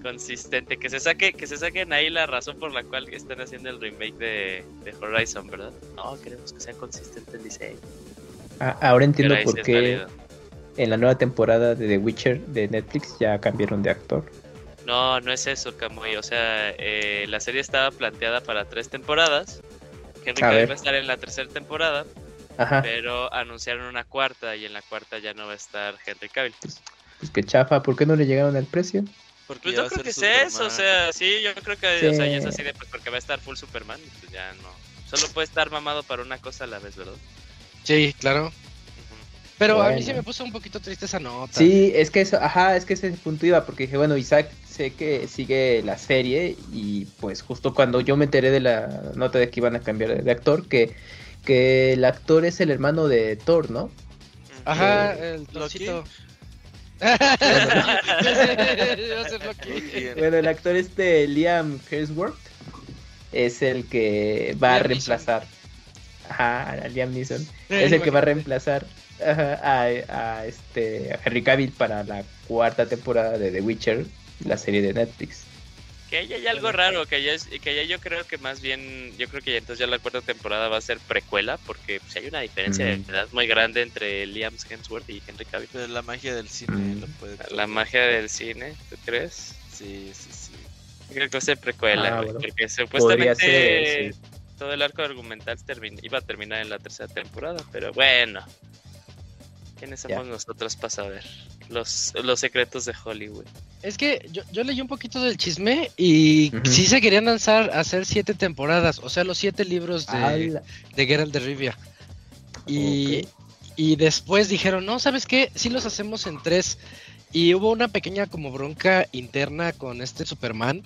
consistente, que se saque, que se saquen ahí la razón por la cual están haciendo el remake de, de Horizon, ¿verdad? No, queremos que sea consistente el diseño. Ah, ahora entiendo Pero por qué en la nueva temporada de The Witcher de Netflix ya cambiaron de actor. No, no es eso, Kamui. O sea, eh, la serie estaba planteada para tres temporadas. Henry Cavill va a estar en la tercera temporada, Ajá, pero anunciaron una cuarta y en la cuarta ya no va a estar Henry Cavill. pues que chafa, ¿por qué no le llegaron al precio? Porque Pues no creo que sea eso, o sea, sí, yo creo que Sí. o sea, ya es así de pues porque va a estar full Superman, pues ya no. Solo puede estar mamado para una cosa a la vez, ¿verdad? Sí, claro. Pero a mí sí me puso un poquito triste esa nota. Sí, es que eso, ajá, es que ese punto iba, porque dije, bueno, Isaac sé que sigue la serie y pues justo cuando yo me enteré de la nota de que iban a cambiar de actor, que, que el actor es el hermano de Thor, ¿no? Ajá, Eh, el torcito. Bueno. El actor este Liam Hemsworth es el que va a reemplazar. Ajá, a Liam Neeson. Es el que va a reemplazar ajá, a, a este a Henry Cavill para la cuarta temporada de The Witcher, la serie de Netflix. Que ahí hay algo raro, que ya es, que ya yo creo que más bien, yo creo que ya entonces ya la cuarta temporada va a ser precuela, porque pues, hay una diferencia Mm. de edad muy grande entre Liam Hemsworth y Henry Cavill. Pero la magia del cine Mm. lo puede. La magia del cine, ¿tú crees? Sí, sí, sí. Creo que va a ser precuela, Ah, bueno. porque supuestamente ser, sí. todo el arco argumental termin- iba a terminar en la tercera temporada, pero bueno. ¿Quiénes Ya. somos nosotros para saber? Los, los secretos de Hollywood. Es que yo, yo leí un poquito del chisme y Ujú. sí se querían lanzar a hacer siete temporadas, o sea, los siete libros de, Ala. de Geralt de Rivia. Y, y después dijeron, no, ¿sabes qué? Sí los hacemos en tres. Y hubo una pequeña como bronca interna con este Superman,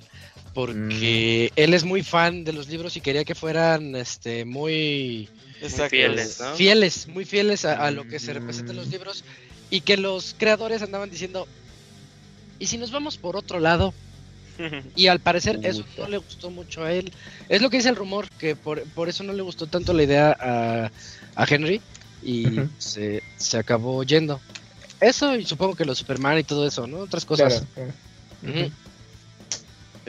porque él es muy fan de los libros y quería que fueran este muy fieles, ¿no? fieles, muy fieles a, a lo que se representa en los Mm. libros y que los creadores andaban diciendo, ¿y si nos vamos por otro lado? Y al parecer eso no le gustó mucho a él. Es lo que dice el rumor, que por, por eso no le gustó tanto la idea a, a Henry y se, se acabó yendo. Eso y supongo que los Superman y todo eso, ¿no? Otras cosas. Claro.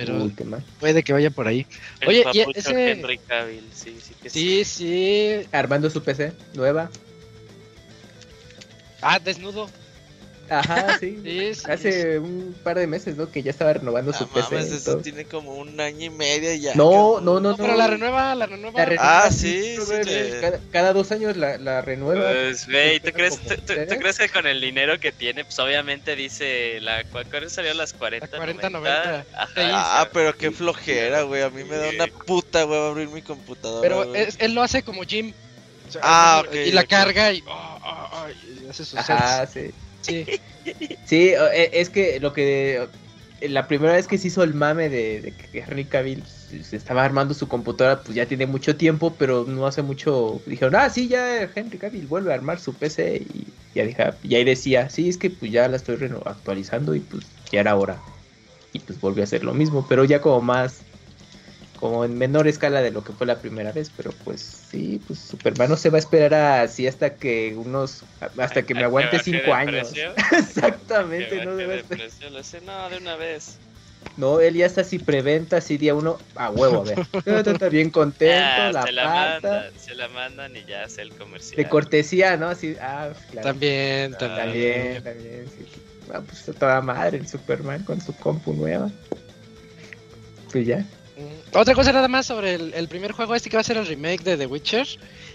Pero Uy, puede que vaya por ahí. El Oye, y papucho ese- Henry Cavill, sí, sí que Sí, sí. Armando su PC nueva. Ah, desnudo. Ajá, sí. Sí, sí, Hace un par de meses, ¿no? Que ya estaba renovando su No PC. mames, y eso todo. tiene como un año y medio ya. No, no, no, No, pero la renueva, la renueva. La renueva, Ah, sí, cada, cada dos años la, la renueva. Pues, güey, ¿tú crees, tú, tú- crees que con el dinero que tiene, pues obviamente dice la ¿cuál cuál salió las 40, La 40, 90? 90. Ajá, Sí. Ah, pero qué flojera, güey. A mí me da una puta hueva abrir mi computadora. Pero güey. es- él lo hace como Jim. O sea, Ah, y ok, la ok. carga y, ah, ah, ah, y hace sus Ajá, sets. sí. Sí. Sí, e- es que lo que. La primera vez que se hizo el mame de, que Henry Cavill se estaba armando su computadora, pues ya tiene mucho tiempo, pero no hace mucho. Dijeron, ah, sí, ya Henry Cavill vuelve a armar su PC. Y, ya y ahí decía, sí, es que pues ya la estoy actualizando y pues ya era hora. Y pues volvió a hacer lo mismo, pero ya como más. Como en menor escala de lo que fue la primera vez, pero pues sí, pues Superman no se va a esperar así hasta que unos. Hasta que me ¿A aguante cinco años. Exactamente, Que no baje debe de ser. precio, lo sé, no, de una vez. No, él ya está así preventa, así día uno, a huevo, a ver. Está bien contento, Ya, la se la mandan, se la mandan y ya hace el comercial. De cortesía, ¿no? Así, ah, claro. También, también. También, también, sí. Ah, pues a toda madre el Superman con su compu nueva. Pues ya. Otra cosa nada más sobre el, el primer juego este que va a ser el remake de The Witcher.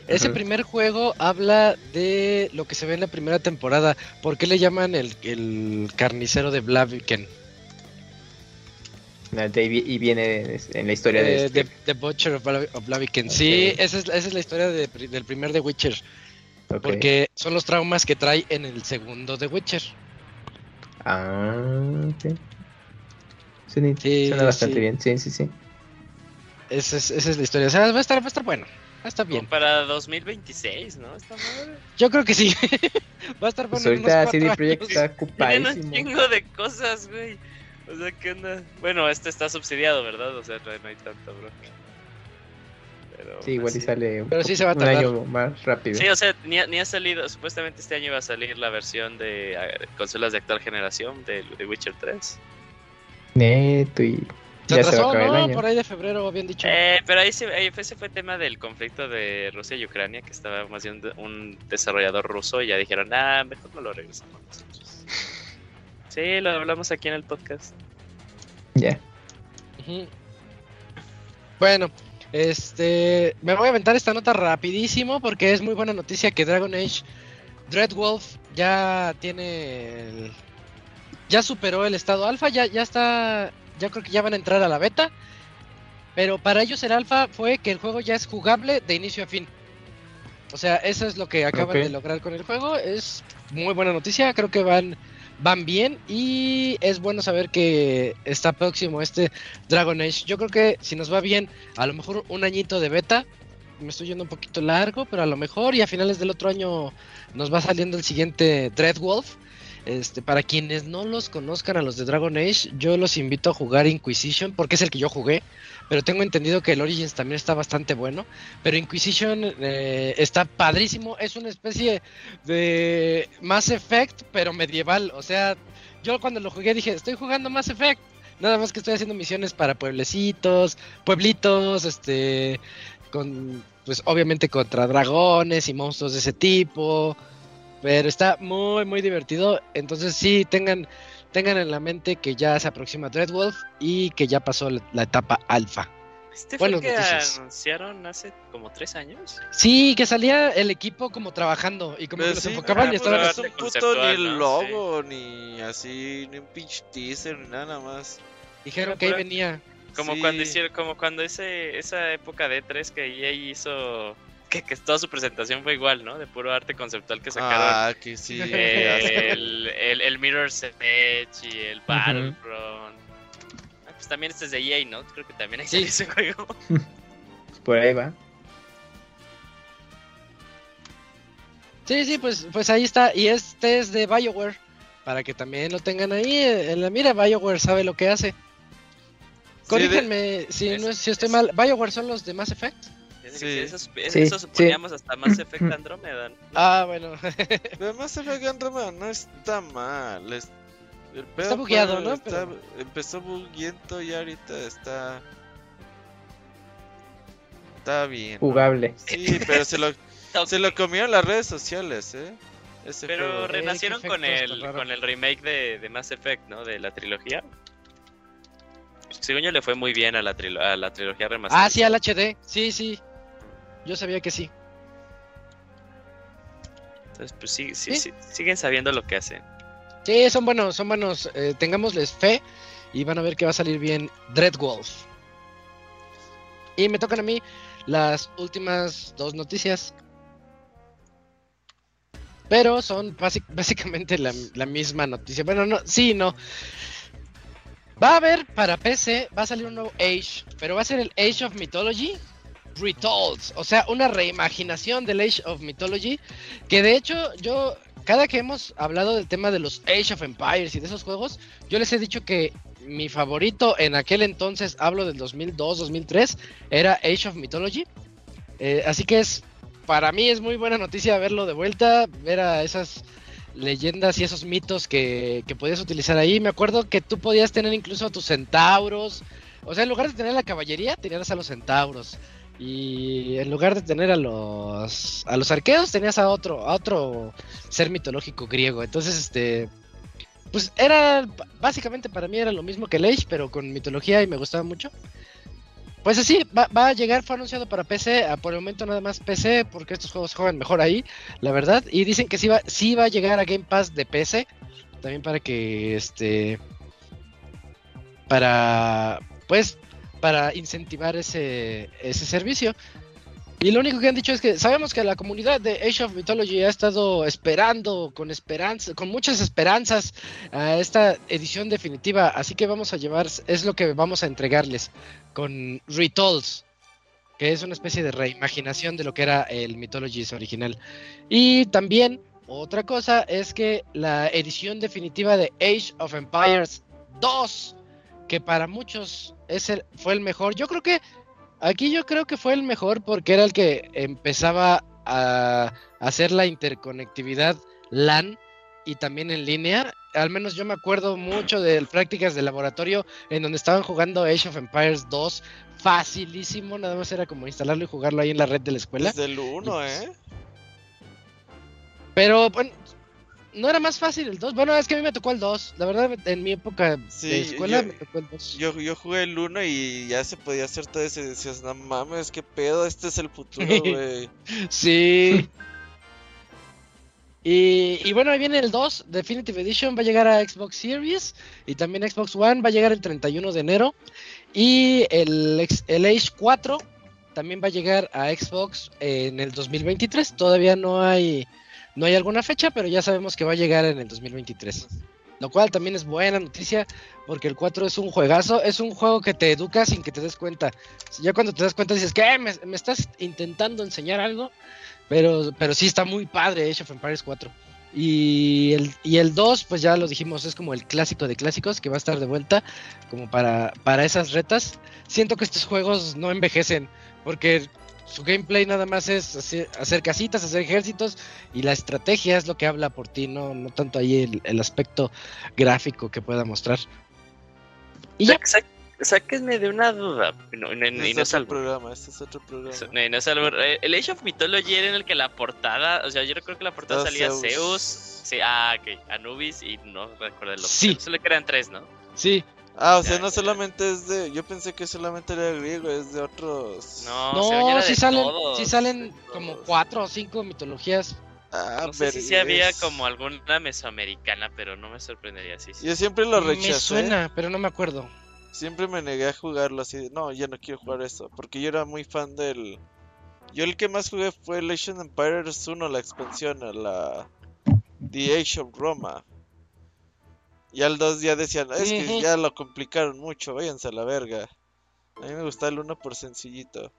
Ese primer juego habla de lo que se ve en la primera temporada. ¿Por qué le llaman el, el carnicero de Blaviken? Y viene en la historia de, Eh, este. The, The Butcher of, Bla- of Blaviken. Sí, Ok. esa es, esa es la historia de del primer The Witcher. Porque son los traumas que trae en el segundo The Witcher. Ah, ok. Suena, Sí, suena bastante sí. bien, sí, sí, sí. Esa es, esa es la historia. O sea, va a estar, va a estar bueno. Va a estar Como bien. para 2026, ¿no? Madre. Yo creo que sí. va a estar Pues bueno. en unos ahorita CD. Projekt está Tienen un ocupadísimo. chingo de cosas, güey. O sea, ¿qué onda? Bueno, este está subsidiado, ¿verdad? O sea, no, hay tanta bronca. Pero, Sí, igual y pues, sale Pero sí se va a un tardar. año más rápido. Sí, o sea, ni ha, ni ha salido. Supuestamente este año iba a salir la versión de eh, consolas de actual generación de, de Witcher 3. Neto y Se atrasó, el ¿no? año. Por ahí de febrero habían dicho. Eh, pero ahí, se, ahí ese fue tema del conflicto de Rusia y Ucrania, que estaba más bien un desarrollador ruso y ya dijeron, ah, mejor no lo regresamos nosotros. Sí, lo hablamos aquí en el podcast. Ya. Bueno, este, me voy a aventar esta nota rapidísimo porque es muy buena noticia que Dragon Age Dreadwolf ya tiene el- ya superó el estado alfa, ya ya está, ya creo que ya van a entrar a la beta. Pero para ellos el alfa fue que el juego ya es jugable de inicio a fin. O sea, eso es lo que acaban de lograr con el juego. Es muy buena noticia. Creo que van, van bien. Y es bueno saber que está próximo este Dragon Age. Yo creo que si nos va bien, a lo mejor un añito de beta. Me estoy yendo un poquito largo, pero a lo mejor y a finales del otro año nos va saliendo el siguiente Dreadwolf. Este, para quienes no los conozcan a los de Dragon Age, yo los invito a jugar Inquisition, porque es el que yo jugué. Pero tengo entendido que el Origins también está bastante bueno. Pero Inquisition eh, está padrísimo. Es una especie de Mass Effect, pero medieval. O sea, yo cuando lo jugué dije, estoy jugando Mass Effect. Nada más que estoy haciendo misiones para pueblecitos, pueblitos, este, con, pues obviamente contra dragones y monstruos de ese tipo. Pero está muy, muy divertido. Entonces sí, tengan, tengan en la mente que ya se aproxima Dreadwolf y que ya pasó la, la etapa alfa. Este fue que noticias. anunciaron hace como tres años. Sí, que salía el equipo como trabajando y como Pero que los sí, enfocaban ah, y no estaban pues, es así. un puto ni el ¿no? logo, ni así, ni un pinche teaser, ni nada más. Dijeron que ahí venía. Como Sí. cuando hicieron, como cuando ese, esa época de E3 que EA hizo que, que toda su presentación fue igual, ¿no? De puro arte conceptual que sacaron. Ah, que sí. Eh, el, el, el Mirror's Edge y el Battlefront. Ah, pues también este es de EA, ¿no? Creo que también hay Sí. ese juego. Por ahí va. Sí, sí, pues, pues ahí está. Y este es de BioWare. Para que también lo tengan ahí en la mira. BioWare sabe lo que hace. Corrígenme si, es- no si estoy es- mal. BioWare son los de Mass Effect. Sí. Eso, Sí, eso sí. suponíamos hasta Mass Effect Andromeda. ¿no? Ah, bueno. Pero Mass Effect Andromeda no está mal. es- el pedo Está bugueado, ¿no? está- Pero- Empezó buguiento y ahorita está. Está bien. ¿no? Jugable. Sí, pero se lo, se lo comieron las redes sociales, ¿eh? Ese Pero juego. re- renacieron con el, con el remake de, de Mass Effect, ¿no? De la trilogía. Según yo le fue muy bien a la, trilo- a la trilogía remasterizada. Ah, sí, al HD. Sí, sí. Yo sabía que sí. Entonces, pues sí, sí, Sí. siguen sabiendo lo que hacen. Sí, son buenos, son buenos. Eh, tengámosles fe y van a ver que va a salir bien Dreadwolf. Y me tocan a mí las últimas dos noticias. Pero son básicamente la, la misma noticia. Bueno, no, sí, no. Va a haber para PC, va a salir un nuevo Age, pero va a ser el Age of Mythology Retold. O sea, una reimaginación del Age of Mythology. Que de hecho, yo, cada que hemos hablado del tema de los Age of Empires y de esos juegos, yo les he dicho que mi favorito en aquel entonces, hablo del 2002, 2003, era Age of Mythology. Eh, así que es, para mí es muy buena noticia verlo de vuelta, ver a esas leyendas y esos mitos que, que podías utilizar ahí. Me acuerdo que tú podías tener incluso a tus centauros. O sea, en lugar de tener la caballería, tenías a los centauros. Y en lugar de tener a los a los arqueos, tenías a otro, a otro ser mitológico griego. Entonces, este. Pues era. Básicamente para mí era lo mismo que el pero con mitología y me gustaba mucho. Pues así, va, va a llegar, fue anunciado para PC, por el momento nada más PC, porque estos juegos juegan mejor ahí, la verdad. Y dicen que sí va, sí va a llegar a Game Pass de PC, también para que este. Para. Pues. Para incentivar ese, ese servicio. Y lo único que han dicho es que sabemos que la comunidad de Age of Mythology ha estado esperando con esperanza, con muchas esperanzas a esta edición definitiva, así que vamos a llevar, es lo que vamos a entregarles con Retolls, que es una especie de reimaginación de lo que era el Mythologies original. Y también otra cosa es que la edición definitiva de Age of Empires 2 que para muchos es el- fue el mejor. Yo creo que aquí yo creo que fue el mejor porque era el que empezaba a hacer la interconectividad LAN y también en línea. Al menos yo me acuerdo mucho de prácticas de laboratorio en donde estaban jugando Age of Empires 2 facilísimo, nada más era como instalarlo y jugarlo ahí en la red de la escuela. Desde el 1, ¿eh? Pero bueno, no era más fácil el 2. Bueno, es que a mí me tocó el 2. La verdad, en mi época Sí, de escuela yo- me tocó el 2. Yo, yo jugué el 1 y ya se podía hacer todo eso y decías, no mames, qué pedo, este es el futuro, güey. Sí. y, y bueno, ahí viene el 2, Definitive Edition, va a llegar a Xbox Series y también Xbox One, va a llegar el 31 de enero. Y el, el Age 4 también va a llegar a Xbox en el 2023. Todavía no hay, no hay alguna fecha, pero ya sabemos que va a llegar en el 2023. Lo cual también es buena noticia, porque el 4 es un juegazo, es un juego que te educa sin que te des cuenta. Ya cuando te das cuenta dices, ¿qué? ¿Me, me estás intentando enseñar algo? Pero, pero sí está muy padre Age of Empires 4. Y el, y el 2, pues ya lo dijimos, es como el clásico de clásicos que va a estar de vuelta como para, para esas retas. Siento que estos juegos no envejecen, porque su gameplay nada más es hacer, hacer casitas, hacer ejércitos, y la estrategia es lo que habla por ti, no, no tanto ahí el, el aspecto gráfico que pueda mostrar. Y ya, Sa- Sáquenme de una duda. No, no, Este y es no otro programa, este es otro programa. No, no es algo- eh, El Age of Mythology era en el que la portada, o sea, yo recuerdo que la portada salía Zeus. Zeus. Sí, ah, ok, Anubis y no recuerdo el otro. Sí. Solo que eran tres, ¿no? sí, Ah, o sea, Ya, no ya. solamente es de. Yo pensé que solamente era griego, es de otros. No, no, sí salen, todos, sí salen como cuatro o cinco mitologías. Ah, No sé si sí había como alguna mesoamericana, pero no me sorprendería si sí. Yo siempre lo Me rechacé. suena, pero no me acuerdo. Siempre me negué a jugarlo así. de, No, ya no quiero jugar eso. Porque yo era muy fan del. Yo el que más jugué fue of Empires 1, la expansión, a la. The Age of Roma. Y al 2 ya decían, es que ya lo complicaron mucho, váyanse a la verga. A mí me gustaba el 1 por sencillito.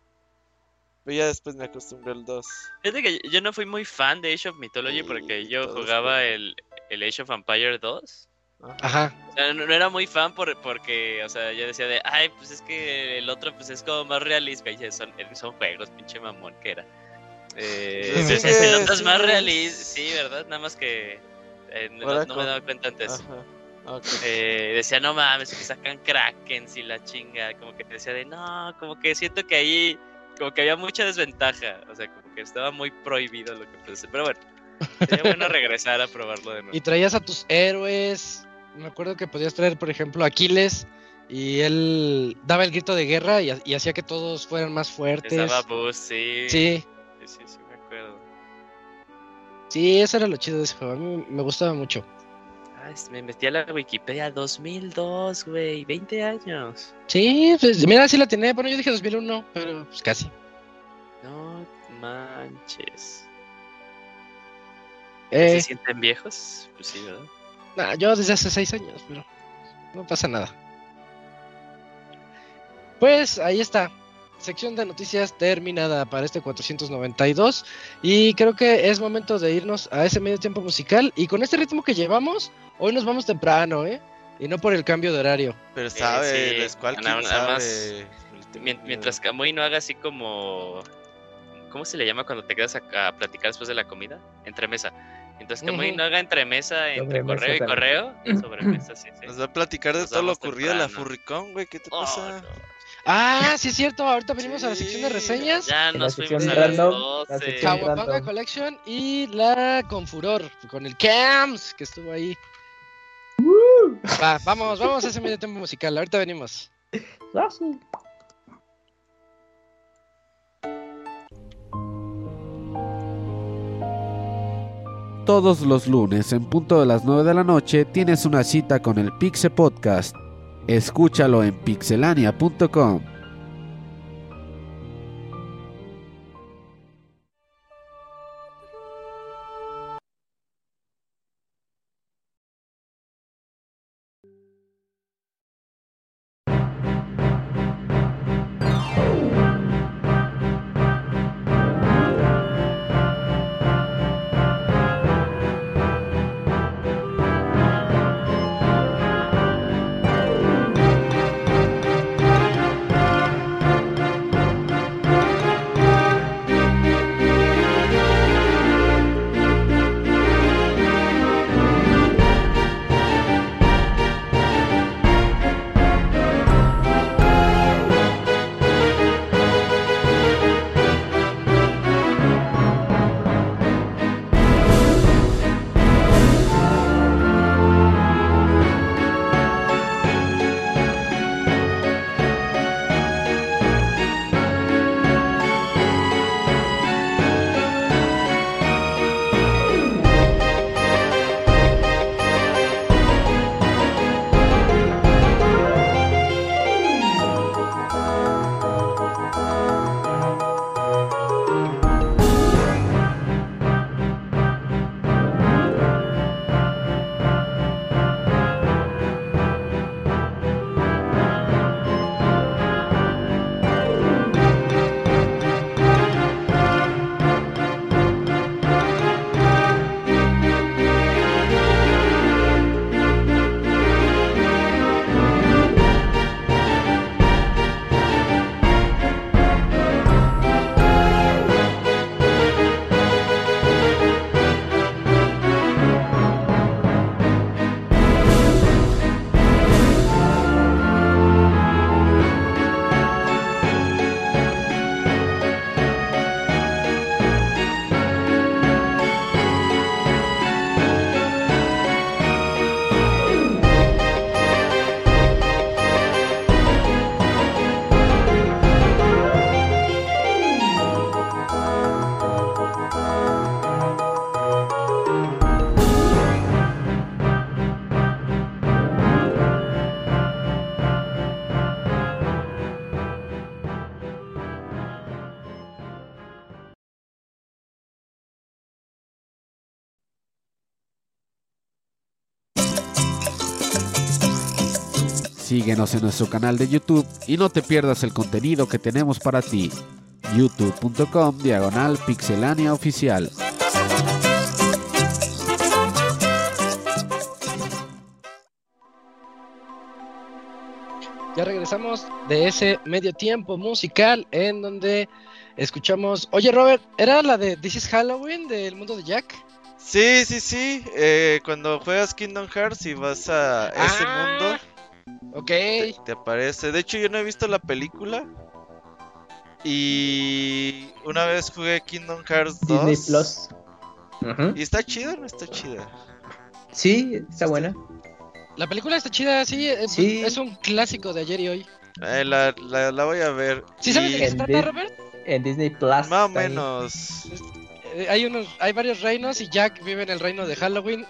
Pero ya después me acostumbré al 2. Fíjate que yo no fui muy fan de Age of Mythology Sí, porque yo jugaba el, el Age of Empire 2. Ajá. O sea, no, no era muy fan por, porque, o sea, yo decía de, ay, pues es que el otro pues es como más realista. Y dije, son, son juegos, pinche mamón que era. Eh, Sí, entonces, el otro es más realista, sí, ¿verdad? Nada más que eh, no, me daba cuenta antes. Ajá. Eh, decía, no mames, que sacan krakens y la chinga. Como que decía de, no, como que siento que ahí, como que había mucha desventaja. O sea, como que estaba muy prohibido lo que ser. Pero bueno, sería bueno regresar a probarlo de nuevo. Y traías a tus héroes. Me acuerdo que podías traer, por ejemplo, Aquiles. Y él daba el grito de guerra y, ha- y hacía que todos fueran más fuertes. Estaba Boost, sí. Sí, Sí, sí, sí, me acuerdo. sí, eso era lo chido de ese juego. A mí me gustaba mucho. Ay, me metí a la Wikipedia 2002, güey, 20 años. Sí, pues mira, sí la tenía. Bueno, yo dije 2001, pero pues casi. No manches. Eh, ¿Se sienten viejos? Pues sí, ¿verdad? nah, yo desde hace seis años, pero no pasa nada. Pues ahí está. Sección de noticias terminada para este 492. Y creo que es momento de irnos a ese medio tiempo musical. Y con este ritmo que llevamos, hoy nos vamos temprano, ¿eh? Y no por el cambio de horario. Pero sabe, sí. el Squall, Nada- más, sabe. Mien- Mientras Kamui no haga así como. ¿Cómo se le llama cuando te quedas a, a platicar después de la comida? Entremesa. Mientras Kamui Ujú. no haga entremesa entre Sobremesa correo y también. correo, sobremesa, sí, sí. Nos va a platicar de Nos todo lo ocurrido en la. Furricón, güey. ¿Qué te Oh, pasa? no. Ah, sí es cierto. Ahorita venimos a la sección de reseñas. Ya nos sección fuimos a las random, la 12. sección Kawabanga random. Collection y la con Furor, con el Cams que estuvo ahí. Va, vamos, vamos a ese medio tiempo musical. Ahorita venimos. Ah, sí. Todos los lunes en punto de las 9 de la noche tienes una cita con el Pixe Podcast. Escúchalo en pixelania.com. Síguenos en nuestro canal de YouTube y no te pierdas el contenido que tenemos para ti. youtube.com diagonal pixelania oficial. Ya regresamos de ese medio tiempo musical en donde escuchamos. Oye, Robert, ¿era la de This is Halloween del mundo de Jack? Sí, sí, sí. eh, cuando juegas Kingdom Hearts y vas a ese Ah, mundo, Ok. te, te aparece. De hecho, yo no he visto la película. Y una vez jugué Kingdom Hearts 2. Disney Plus. Y está chida, o no está chida. Sí, está buena. La película está chida, sí, eh, Sí. Es un clásico de ayer y hoy. Eh, la, la, la voy a ver. ¿Sí sabes de qué se trata, Robert? En Disney Plus. Más o menos. Eh, hay unos, hay varios reinos y Jack vive en el reino de Halloween,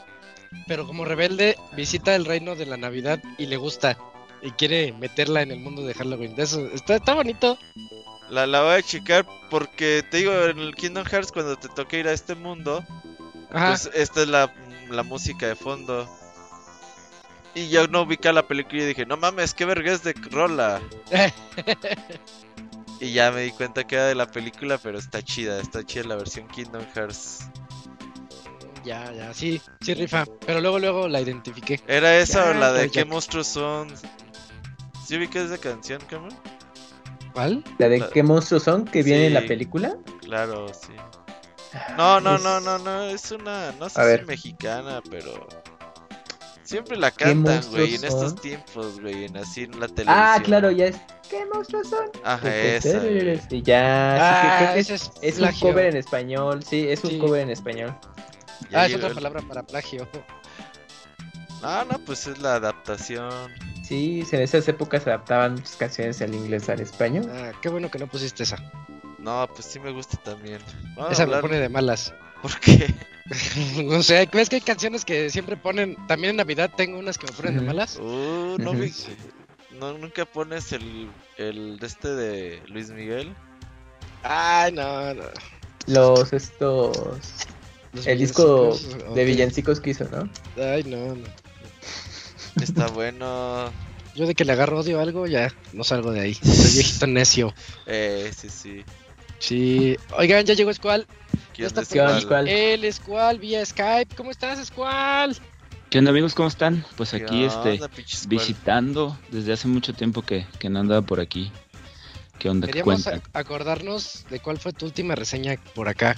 pero como rebelde visita el reino de la Navidad y le gusta y quiere meterla en el mundo de Halloween. De eso está, está bonito. La, la voy a checar porque te digo, en el Kingdom Hearts cuando te toca ir a este mundo, Ajá. pues esta es la, la música de fondo. Y yo no ubica la película y dije, no mames, qué vergüenza de rola. Y ya me di cuenta que era de la película, pero está chida, está chida la versión Kingdom Hearts. ya, ya, sí, sí rifa. Pero luego, luego la identifiqué. ¿Era esa o la de qué monstruos son? ¿Sí ubicas esa canción, Cameron? ¿Cuál? ¿La de La- qué monstruos son que viene en la Sí. película? Claro, sí. No, no, Es- no, no, no, es una, no sé A si ver. mexicana, pero siempre la ¿Qué cantan, güey, en estos tiempos, güey, en así en la televisión. Ah, claro, ya es. ¿Qué monstruos son? Ajá, esa. Y ya. sí, Ah, creo que es, ese es, es un cover en español. Sí, es un Sí. cover en español. Ya Ah, es otra el- palabra para plagio. No, no, pues es la adaptación. Sí, en esas épocas se adaptaban muchas canciones del inglés al español. Ah, qué bueno que no pusiste esa. No, pues sí me gusta también. Vamos esa me pone de malas. ¿Por qué? no sé, ¿ves que hay canciones que siempre ponen? También en Navidad tengo unas que me ponen de malas. Uh, no vi- No, nunca pones el, el de este de Luis Miguel. Ay, no, no. Los estos. Los El disco de villancicos que hizo, ¿no? Ay, no, no. Está bueno. Yo de que le agarro odio a algo, ya no salgo de ahí. Soy viejito necio. Eh, sí, sí. Sí. Oigan, ya llegó Squall. ¿Quién está es ¿Qué onda, cuál? Squall? El Squall vía Skype. ¿Cómo estás, Squall? ¿Qué onda amigos? ¿Cómo están? Pues ¿Qué aquí este Squall? visitando desde hace mucho tiempo que, que no andaba por aquí. ¿Qué onda? ¿Qué Queríamos acordarnos de cuál fue tu última reseña por acá.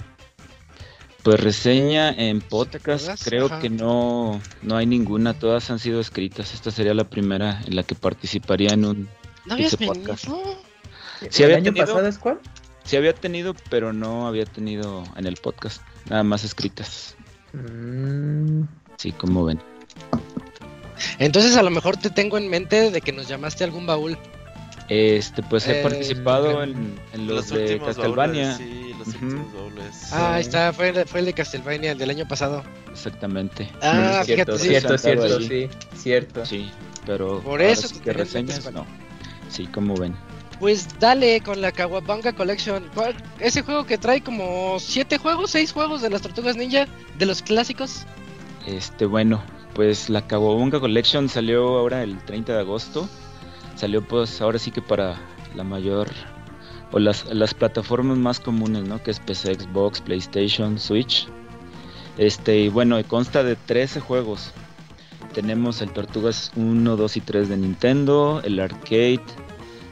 Pues reseña en ¿Te podcast, creo Ajá. que no, no hay ninguna, todas han sido escritas. Esta sería la primera en la que participaría en un... ¿No habías podcast. ¿El Sí, había año tenido- pasado es cuál? Sí había tenido, pero no había tenido en el podcast, nada más escritas. Mm, Sí, como ven. Entonces a lo mejor te tengo en mente de que nos llamaste a algún baúl. Este, pues he Eh, participado en, en los, Los de Castlevania. sí, los últimos baúles. Ah, ahí está, fue, el- fue el de Castlevania, el del año pasado. Exactamente. Ah, Sí, fíjate, sí, sí. cierto, cierto, ahí. sí, cierto. Sí, pero Por eso sí que reseñas no. Sí, como ven. Pues dale con la Kawabanga Collection. ¿Cuál- Ese juego que trae como siete juegos, seis juegos de las Tortugas Ninja, de los clásicos. Este, bueno, pues la Kawabunga Collection salió ahora el 30 de agosto. Salió pues ahora sí que para la mayor o las, las plataformas más comunes, ¿no? Que es PC, Xbox, PlayStation, Switch. Este, y bueno, consta de 13 juegos. Tenemos el Tortugas 1, 2 y 3 de Nintendo, el arcade,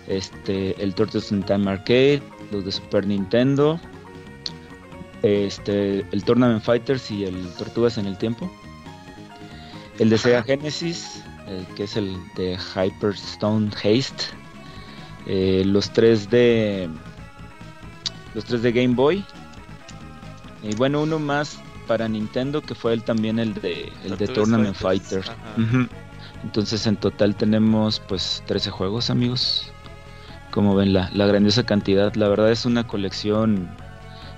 este, el Turtles in Time Arcade, los de Super Nintendo, este, el Tournament Fighters y el Tortugas en el Tiempo. El de Sega Genesis, eh, que es el de Hyperstone Haste. Eh, los tres de los tres de Game Boy. Y bueno, uno más para Nintendo que fue el, también el de el de Tournament Fighter. Entonces en total tenemos pues 13 juegos, amigos. Como ven la, la grandiosa cantidad, la verdad es una colección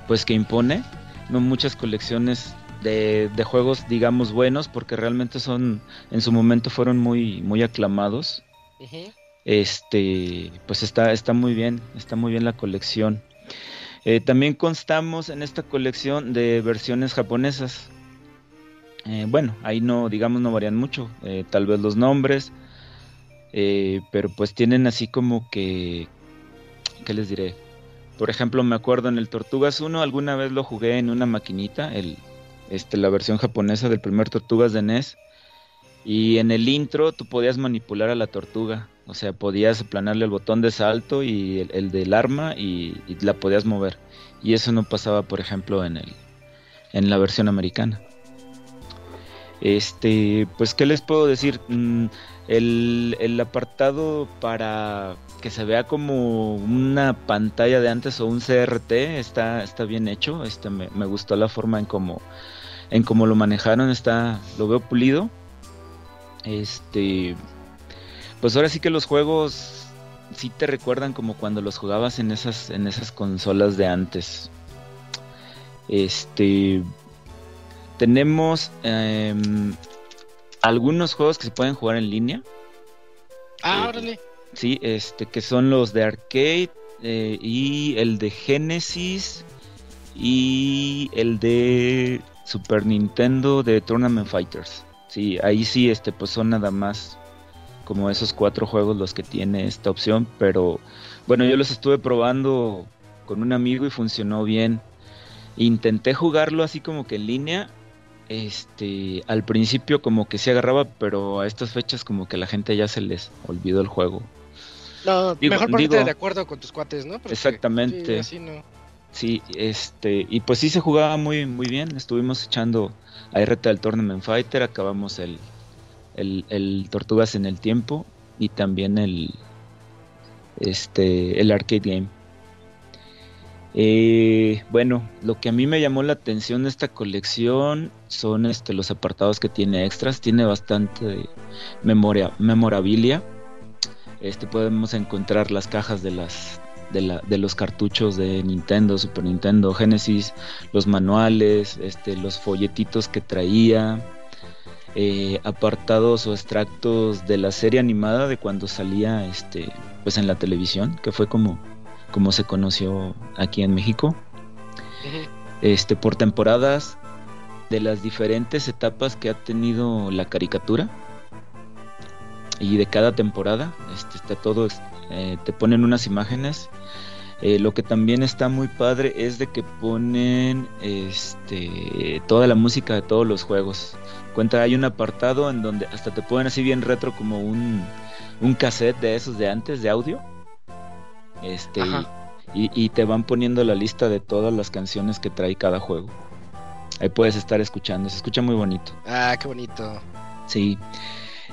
pues que impone, no muchas colecciones de, de juegos digamos buenos porque realmente son en su momento fueron muy muy aclamados. Este, pues está, está muy bien, está muy bien la colección. Eh, también constamos en esta colección de versiones japonesas. Eh, bueno, ahí no, digamos, no varían mucho. eh, tal vez los nombres. Pero pues tienen así como que... ¿Qué les diré? Por ejemplo, me acuerdo en el Tortugas 1, alguna vez lo jugué en una maquinita, el, este, la versión japonesa del primer Tortugas de NES. Y en el intro tú podías manipular a la tortuga. O sea, podías aplanarle el botón de salto y el, del arma y, la podías mover. Y eso no pasaba, por ejemplo, en, el, en la versión americana. Este, pues, ¿qué les puedo decir? Mm, el, el, apartado para que se vea como una pantalla de antes o un CRT está, está bien hecho. Este, me gustó la forma en cómo en cómo lo manejaron. Está, lo veo pulido. Este, pues ahora sí que los juegos sí te recuerdan como cuando los jugabas en esas, en esas consolas de antes. Este, tenemos eh, algunos juegos que se pueden jugar en línea. Ah, Eh, órale. Sí, este, que son los de arcade eh, y el de Genesis y el de Super Nintendo de Tournament Fighters. Sí, ahí sí, este, pues son nada más como esos cuatro juegos los que tiene esta opción, pero bueno, yo los estuve probando con un amigo y funcionó bien. Intenté jugarlo así como que en línea. Este, al principio como que se agarraba, pero a estas fechas como que la gente ya se les olvidó el juego. No, digo- mejor ponerte digo- de acuerdo con tus cuates, ¿no? Porque, Exactamente. sí, así no. Sí, este, y pues sí se jugaba muy, muy bien. Estuvimos echando a RT del Tournament Fighter, acabamos el, el, el Tortugas en el tiempo y también el, este, el arcade game. Eh, bueno, lo que a mí me llamó la atención de esta colección son este, los apartados que tiene extras. Tiene bastante memoria, memorabilia. Este, podemos encontrar las cajas de las de, la, de los cartuchos de Nintendo, Super Nintendo, Genesis, los manuales, este, los folletitos que traía, eh, apartados o extractos de la serie animada de cuando salía este, pues en la televisión, que fue como, como se conoció aquí en México. Este, por temporadas de las diferentes etapas que ha tenido la caricatura y de cada temporada este, está todo eh, te ponen unas imágenes. Eh, lo que también está muy padre es de que ponen este toda la música de todos los juegos. Cuenta hay un apartado en donde hasta te ponen así bien retro como un un cassette de esos de antes de audio. Este y, y- y te van poniendo la lista de todas las canciones que trae cada juego. Ahí puedes estar escuchando se escucha muy bonito. Ah, qué bonito. Sí.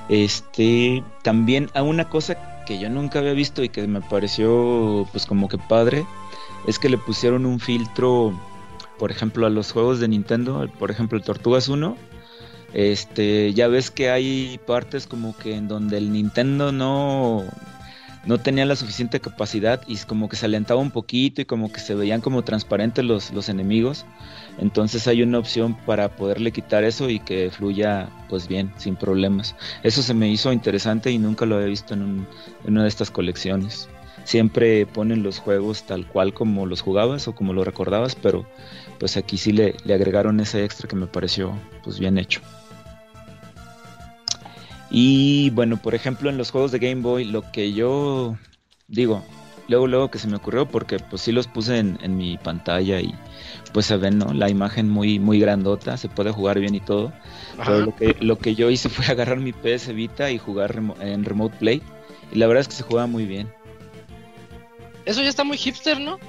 Este, también a una cosa que yo nunca había visto y que me pareció pues como que padre es que le pusieron un filtro, por ejemplo, a los juegos de Nintendo, por ejemplo, el Tortugas 1. Este, ya ves que hay partes como que en donde el Nintendo no no tenía la suficiente capacidad y como que se alentaba un poquito y como que se veían como transparentes los, los enemigos. Entonces hay una opción para poderle quitar eso y que fluya pues bien, sin problemas. Eso se me hizo interesante y nunca lo había visto en, un- en una de estas colecciones. Siempre ponen los juegos tal cual como los jugabas o como lo recordabas, pero pues aquí sí le, le agregaron ese extra que me pareció pues bien hecho. Y bueno, por ejemplo en los juegos de Game Boy, lo que yo digo, luego luego que se me ocurrió porque pues sí los puse en, en mi pantalla y pues se ven, ¿no? La imagen muy, muy grandota, se puede jugar bien y todo. Ajá. Pero lo que, lo que yo hice fue agarrar mi PS Vita y jugar remo- en Remote Play. Y la verdad es que se juega muy bien. Eso ya está muy hipster, ¿no?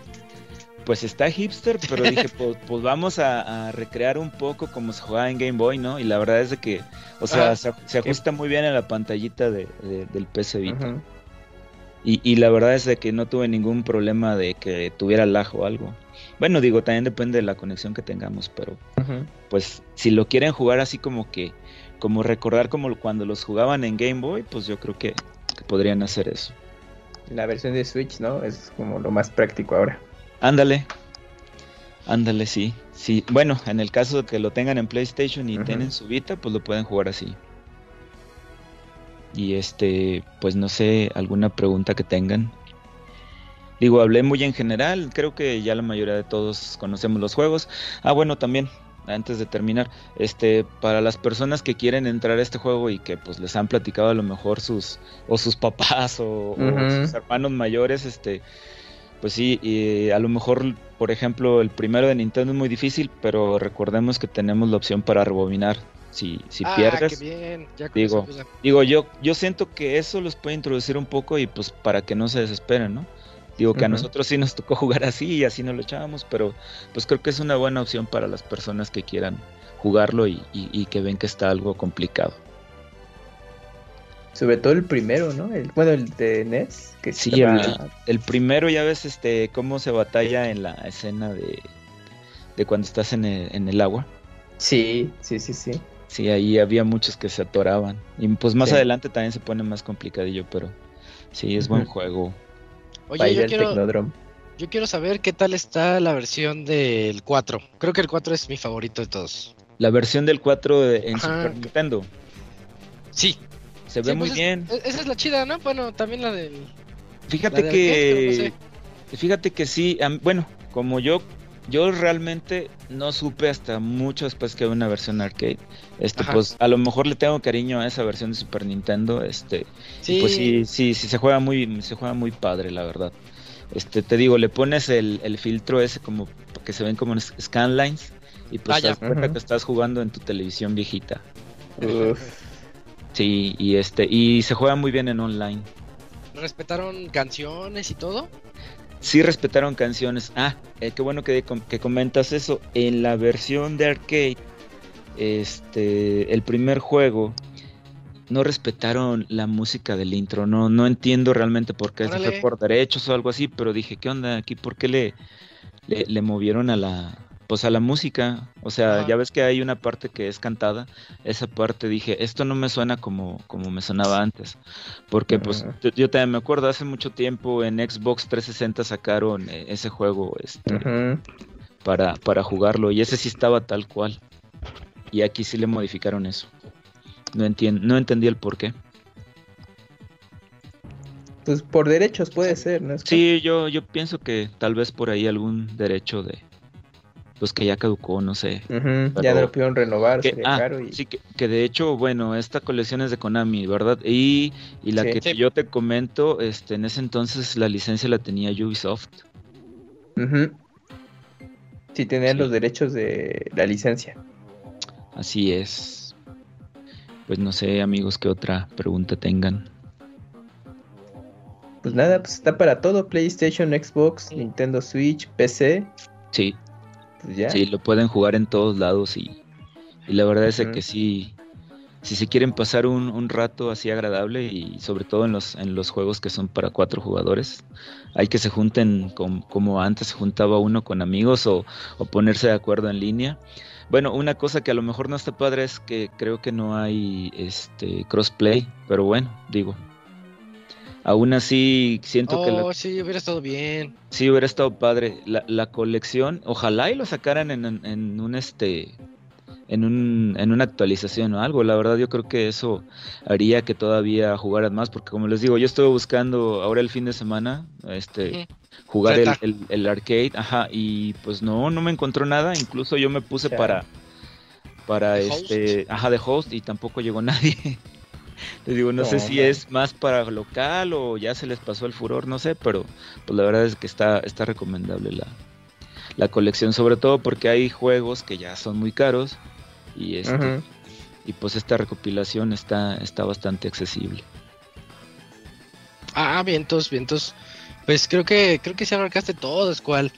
Pues está hipster, pero dije, pues, pues vamos a, a recrear un poco como se jugaba en Game Boy, ¿no? Y la verdad es de que, o sea, se, se ajusta muy bien a la pantallita de, de- del PS Vita. Y, y la verdad es de que no tuve ningún problema de que tuviera lag o algo. Bueno, digo, también depende de la conexión que tengamos, pero pues si lo quieren jugar así como que, como recordar como cuando los jugaban en Game Boy, pues yo creo que, que podrían hacer eso. La versión de Switch, ¿no? Es como lo más práctico ahora. Ándale, ándale, sí, sí. Bueno, en el caso de que lo tengan en PlayStation y tienen su Vita, pues lo pueden jugar así. Y este, pues no sé, alguna pregunta que tengan. Digo, hablé muy en general, creo que ya la mayoría de todos conocemos los juegos. Ah, bueno, también, antes de terminar, este, para las personas que quieren entrar a este juego y que pues les han platicado a lo mejor sus, o sus papás o, sus hermanos mayores, este, pues sí, y a lo mejor, por ejemplo, el primero de Nintendo es muy difícil, pero recordemos que tenemos la opción para rebobinar. Si, si ah, pierdes, qué bien. Ya digo, Digo, yo, yo siento que eso los puede introducir un poco y pues para que no se desesperen, ¿no? Digo que a nosotros sí nos tocó jugar así y así nos lo echábamos, pero pues creo que es una buena opción para las personas que quieran jugarlo y, y- y que ven que está algo complicado. Sobre todo el primero, ¿no? El, bueno, el de NES. Que Sí, estaba- el, el primero ya ves este cómo se batalla en la escena de, de cuando estás en el, en el agua. Sí, sí, sí, sí. Sí, ahí había muchos que se atoraban. Y pues más Sí. adelante también se pone más complicadillo, pero sí, es buen juego. Oye, Para yo quiero, Tecnodrome. yo quiero saber qué tal está la versión del 4. Creo que el 4 es mi favorito de todos. La versión del 4 de- en Ajá, Super Nintendo Sí. se Sí, ve muy pues es- bien. es- Esa es la chida, ¿no? Bueno, también la del... Fíjate la que arcade, fíjate que sí, bueno, como yo yo realmente no supe hasta mucho después que había una versión arcade. Este Ajá. pues a lo mejor le tengo cariño a esa versión de Super Nintendo, este Sí, pues sí, sí, sí se juega muy se juega muy padre, la verdad. Este te digo, le pones el, el filtro ese como que se ven como scanlines y pues Ah, te das cuenta que estás jugando en tu televisión viejita. Uf. Sí, y este y se juega muy bien en online. respetaron canciones y todo. Sí respetaron canciones. Ah, eh, qué bueno que, que comentas eso. En la versión de arcade, este, el primer juego, no respetaron la música del intro. No, no entiendo realmente por qué. Si fue Órale. por derechos o algo así, pero dije, ¿qué onda aquí? ¿Por qué le, le, le movieron a la, pues a la música? O sea, ya ves que hay una parte que es cantada. Esa parte dije, esto no me suena como, como me sonaba antes. Porque pues yo, yo también me acuerdo, hace mucho tiempo en Xbox 360 sacaron eh, ese juego este, para, para jugarlo y ese sí estaba tal cual. Y aquí sí le modificaron eso. No, no entendí el por qué. Pues por derechos puede ser, ¿no? Es Sí, yo, yo pienso que tal vez por ahí algún derecho de... Pues que ya caducó, no sé. Pero- Ya no lo pudieron renovar, Que, sería ah, caro y... sí, que, que de hecho, bueno, esta colección es de Konami, ¿verdad? Y, y la Sí. que Sí. yo te comento, este, en ese entonces la licencia la tenía Ubisoft. Ujú. Sí, tenían Sí. los derechos de la licencia. Así es. Pues no sé, amigos, qué otra pregunta tengan. Pues nada, pues está para todo, PlayStation, Xbox, Nintendo Switch, PC, Sí, pues ya. sí, lo pueden jugar en todos lados y, y la verdad es que sí, si se quieren pasar un, un rato así agradable y sobre todo en los, en los juegos que son para cuatro jugadores, hay que se junten com- como antes se juntaba uno con amigos o, o ponerse de acuerdo en línea. Bueno, una cosa que a lo mejor no está padre es que creo que no hay este crossplay, pero bueno, digo. Aún así siento que la, Oh, sí, hubiera estado bien. Sí, hubiera estado padre. La, la colección, ojalá y lo sacaran en, en- en un este en un en una actualización o algo. La verdad yo creo que eso haría que todavía jugaran más, porque como les digo, yo estuve buscando ahora el fin de semana, este, jugar el, el- el arcade, ajá, y pues no, no me encontró nada. Incluso yo me puse para para ¿De este, ajá, de host y tampoco llegó nadie. Les digo, no, sé si es más para local o ya se les pasó el furor, no sé, pero pues la verdad es que está, está recomendable la, la colección, sobre todo porque hay juegos que ya son muy caros y este y pues esta recopilación está, está bastante accesible. Ah, vientos, vientos. Pues creo que creo que se abarcaste todo, cual.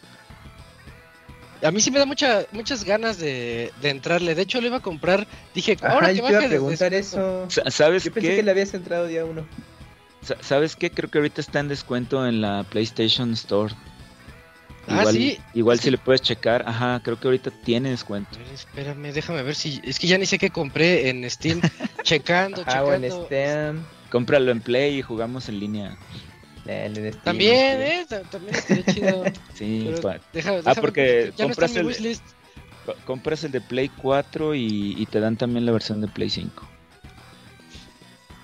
A mí sí me da mucha, muchas ganas de, de entrarle. De hecho, lo iba a comprar. Dije, ahora Ajá, que yo te iba a preguntar eso. Sa- ¿Sabes Yo pensé qué? que le habías entrado día uno. Sa- ¿Sabes qué? Creo que ahorita está en descuento en la PlayStation Store. Ah, sí. igual si le puedes checar, ajá, creo que ahorita tiene descuento. Ver, espérame, déjame ver si. Es que ya ni sé qué compré en Steam. checando, Ah, o en checando. Steam. Cómpralo en Play y jugamos en línea. También, sí. ¿eh? Ta- También estaría chido. Sí, Pero deja- Ah, porque ya no compras el- compras el de Play 4 y, y te dan también la versión de Play 5.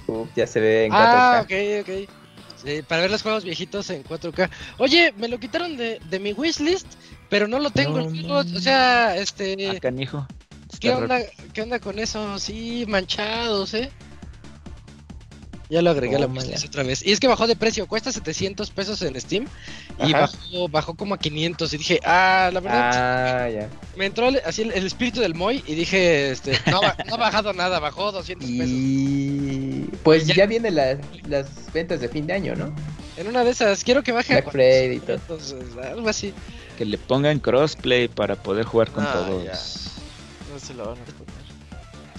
Uf, ya se ve en 4K. Ah, ok, ok. Sí, para ver los juegos viejitos en 4K. Oye, me lo quitaron de, de mi wishlist pero no lo tengo. No el juego, o sea, este. Ah, canijo. ¿Qué onda, ¿Qué onda con eso? Sí, manchados, ¿eh? Ya lo agregué a la wishlist otra vez. Y es que bajó de precio, cuesta 700 pesos en Steam y bajó, bajó como a 500 y dije, ah, la verdad, Ah, ya. me entró el- así el, el espíritu del Moy y dije, este, no, ha- no ha bajado nada, bajó 200 pesos. Y pues Ya. ya, vienen la- las ventas de fin de año, ¿no? En una de esas, quiero que baje Black Friday y todo. 400, algo así. Que le pongan crossplay para poder jugar con Ah, todos. ya. No se la van a poner.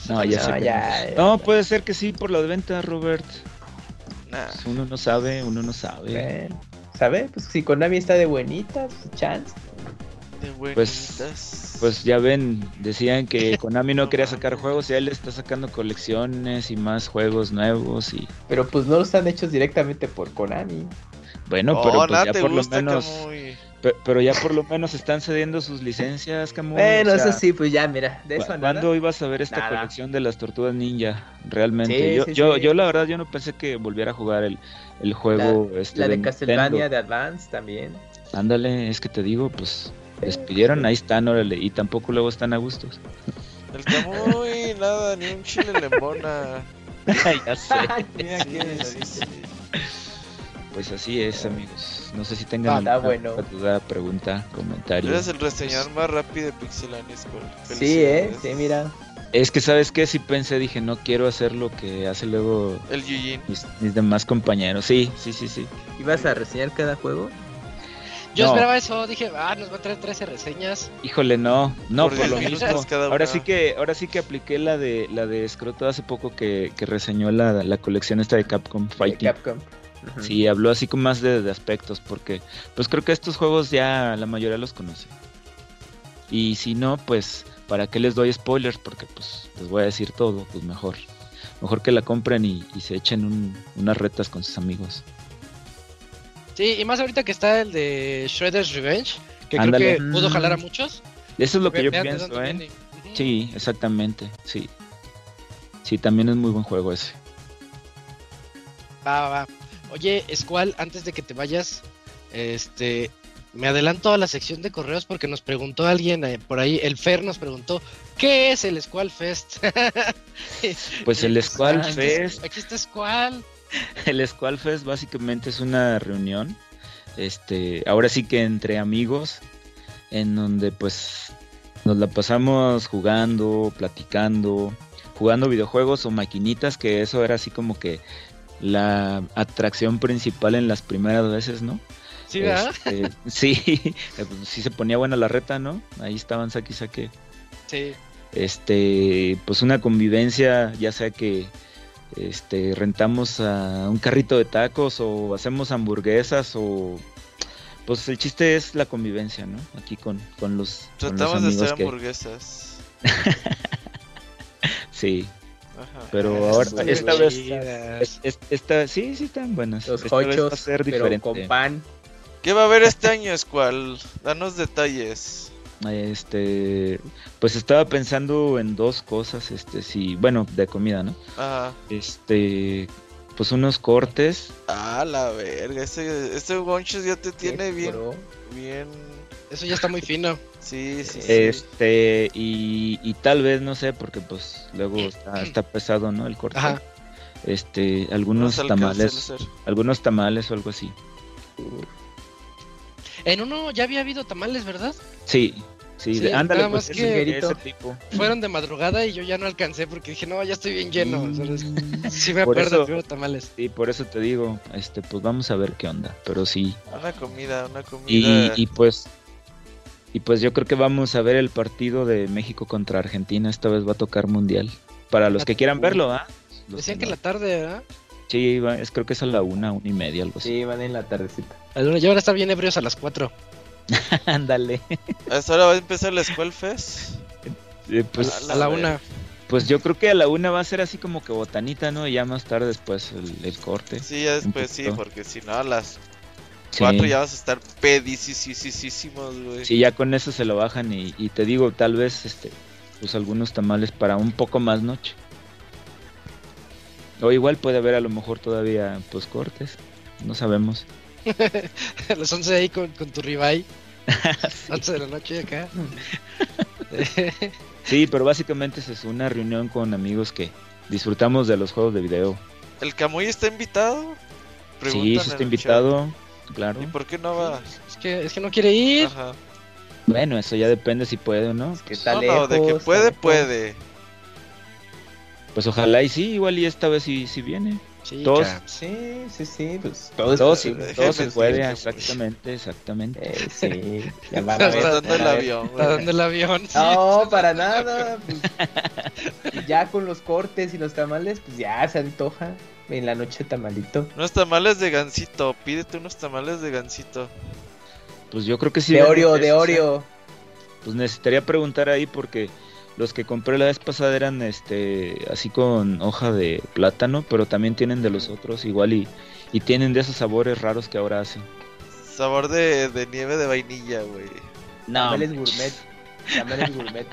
No, ya No, sé. que ya, no. Puede ser que sí por las ventas, Robert. Nah. Pues Uno no sabe, uno no sabe. Bueno, ¿Sabe? Pues si Konami está de buenitas, chance. De Pues- buenitas. Pues ya ven, decían que Konami no quería sacar juegos y él está sacando colecciones y más juegos nuevos y Pero pues no están hechos directamente por Konami. bueno, Oh, pero pues nada ya por lo menos. Pe- pero ya por lo menos están cediendo sus licencias, Camuy, Bueno, o sea, eso sí, pues ya, mira, de eso ¿cu- a nada. ¿Cuándo ibas a ver esta Nada. colección de las tortugas ninja? Realmente. Sí, yo, sí, yo, sí. yo la verdad yo no pensé que volviera a jugar el, el juego este, La de. Castlevania de Advance también. Ándale, es que te digo, pues despidieron, ahí están, órale, y tampoco luego están a gustos. El Camuy, nada, ni un chile le embona. ya sé. Mira Sí, qué sí, sí. Pues así es, amigos. No sé si tengan Ah, alguna bueno. duda, pregunta, comentario. Eres el reseñador más rápido de Pixelania School. Sí, eh, sí, mira. Es que, ¿sabes qué? Sí pensé, dije, no quiero hacer lo que hace luego El Yujin. mis, mis demás compañeros. Sí, sí, sí, sí. ¿Ibas a reseñar cada juego? Yo No. esperaba eso, dije, ah, nos va a traer 13 reseñas. Híjole, no, no, Por por, lo 10 mismo. Ahora sí que, ahora sí que apliqué la de la de Scroto hace poco que, que reseñó la, la colección esta de Capcom De Fighting. Sí, habló así como más de, de aspectos, porque pues creo que estos juegos ya la mayoría los conoce. Y si no, pues, ¿para qué les doy spoilers? Porque pues les voy a decir todo, pues mejor. Mejor que la compren y, y se echen un- unas retas con sus amigos. Sí, y más ahorita que está el de Shredder's Revenge, que Ándale. creo que pudo Mm. jalar a muchos. Eso es lo que yo pienso, ¿eh? Sí, exactamente, sí. Sí, también es muy buen juego ese. Va, va, va. Oye, Squall, antes de que te vayas, este, me adelanto a la sección de correos porque nos preguntó alguien eh, por ahí, el Fer nos preguntó, ¿qué es el Squall Fest? Pues el Squall Fest, Aquí está Squall. el Squall Fest básicamente es una reunión, este, ahora sí que entre amigos, en donde pues nos la pasamos jugando, platicando, jugando videojuegos o maquinitas, que eso era así como que la atracción principal en las primeras veces, ¿no? ¿Sí, verdad? Este, sí, pues, sí se ponía buena la reta, ¿no? Ahí estaban saque y saque. Sí. Este, pues una convivencia, ya sea que este rentamos a un carrito de tacos o hacemos hamburguesas o pues el chiste es la convivencia, ¿no? Aquí con, con los, con los Tratamos de hacer que hamburguesas. sí, Ajá. pero Ah, ahora están esta vez es- es- esta sí, sí están buenas. Los vez va a hochos, ser pero diferente. con pan. ¿Qué va a haber este año, Squall? Danos detalles. Este, pues estaba pensando en dos cosas, este, sí, bueno, de comida, ¿no? Ajá. Este, pues unos cortes, Ah, la verga. Este, este Gonchos ya te tiene bien. Bien. Eso ya está muy fino. Sí, sí, sí. este, y, y tal vez, no sé, porque pues luego está, está pesado, ¿no? El corte. Ajá. Este, No algunos tamales, algunos tamales o algo así. En uno ya había habido tamales, ¿verdad? Sí, sí, Sí, de- ándale, nada pues más ese, que- ese tipo. Fueron de madrugada y yo ya no alcancé porque dije, no, ya estoy bien lleno. Mm. ¿sabes? Sí me Por acuerdo tamales. Sí, por eso te digo, este, pues vamos a ver qué onda, pero sí. Una comida, una comida. Y, y pues, y pues yo creo que vamos a ver el partido de México contra Argentina, esta vez va a tocar mundial. Para los que quieran verlo, ¿ah? Decían que en la tarde, ¿verdad? Sí, va- es, creo que es a la una, una y media, algo así. Sí, van en la tardecita. Ya van a estar bien ebrios a las 4. Ándale. ¿Hasta ahora va a empezar la Fest? Eh, pues, A la una. pues yo creo que a la una va a ser así como que botanita, ¿no? Y ya más tarde después el, el corte. Sí, ya después sí, porque si no a las Sí. 4 ya vas a estar pedicísimos, güey. Sí, ya con eso se lo bajan y, y te digo, tal vez, este, pues algunos tamales para un poco más noche. O igual puede haber a lo mejor todavía, pues cortes, no sabemos. A las 11 ahí con, con tu ribeye. 11 de la noche acá. Sí, pero básicamente es una reunión con amigos que disfrutamos de los juegos de video. ¿El Camuy está invitado? sí, Preguntan sí está invitado, claro. ¿Y por qué no va? Es que, es que no quiere ir. Ajá. Bueno, eso ya depende si puede o no. Que está No, lejos. no, de que puede, lejos. puede. Pues ojalá y sí, igual y esta vez sí, sí viene. Sí, Todos- Sí, sí, sí, pues todo es Todo, sí, se puede, exactamente, exactamente. Eh, sí, ya van a ver, el avión, ¿Está güey. dónde el avión? Sí. No, para nada. pues, ya con los cortes y los tamales, pues ya se antoja. En la noche tamalito. Unos tamales de gansito, pídete unos tamales de gansito. Pues yo creo que sí. de Oreo, de. Oreo. Pues necesitaría preguntar ahí porque los que compré la vez pasada eran este así con hoja de plátano, pero también tienen de los otros igual y, y tienen de esos sabores raros que ahora hacen. Sabor de, de nieve de vainilla, güey. No, Tamales gourmet. Tamales gourmet.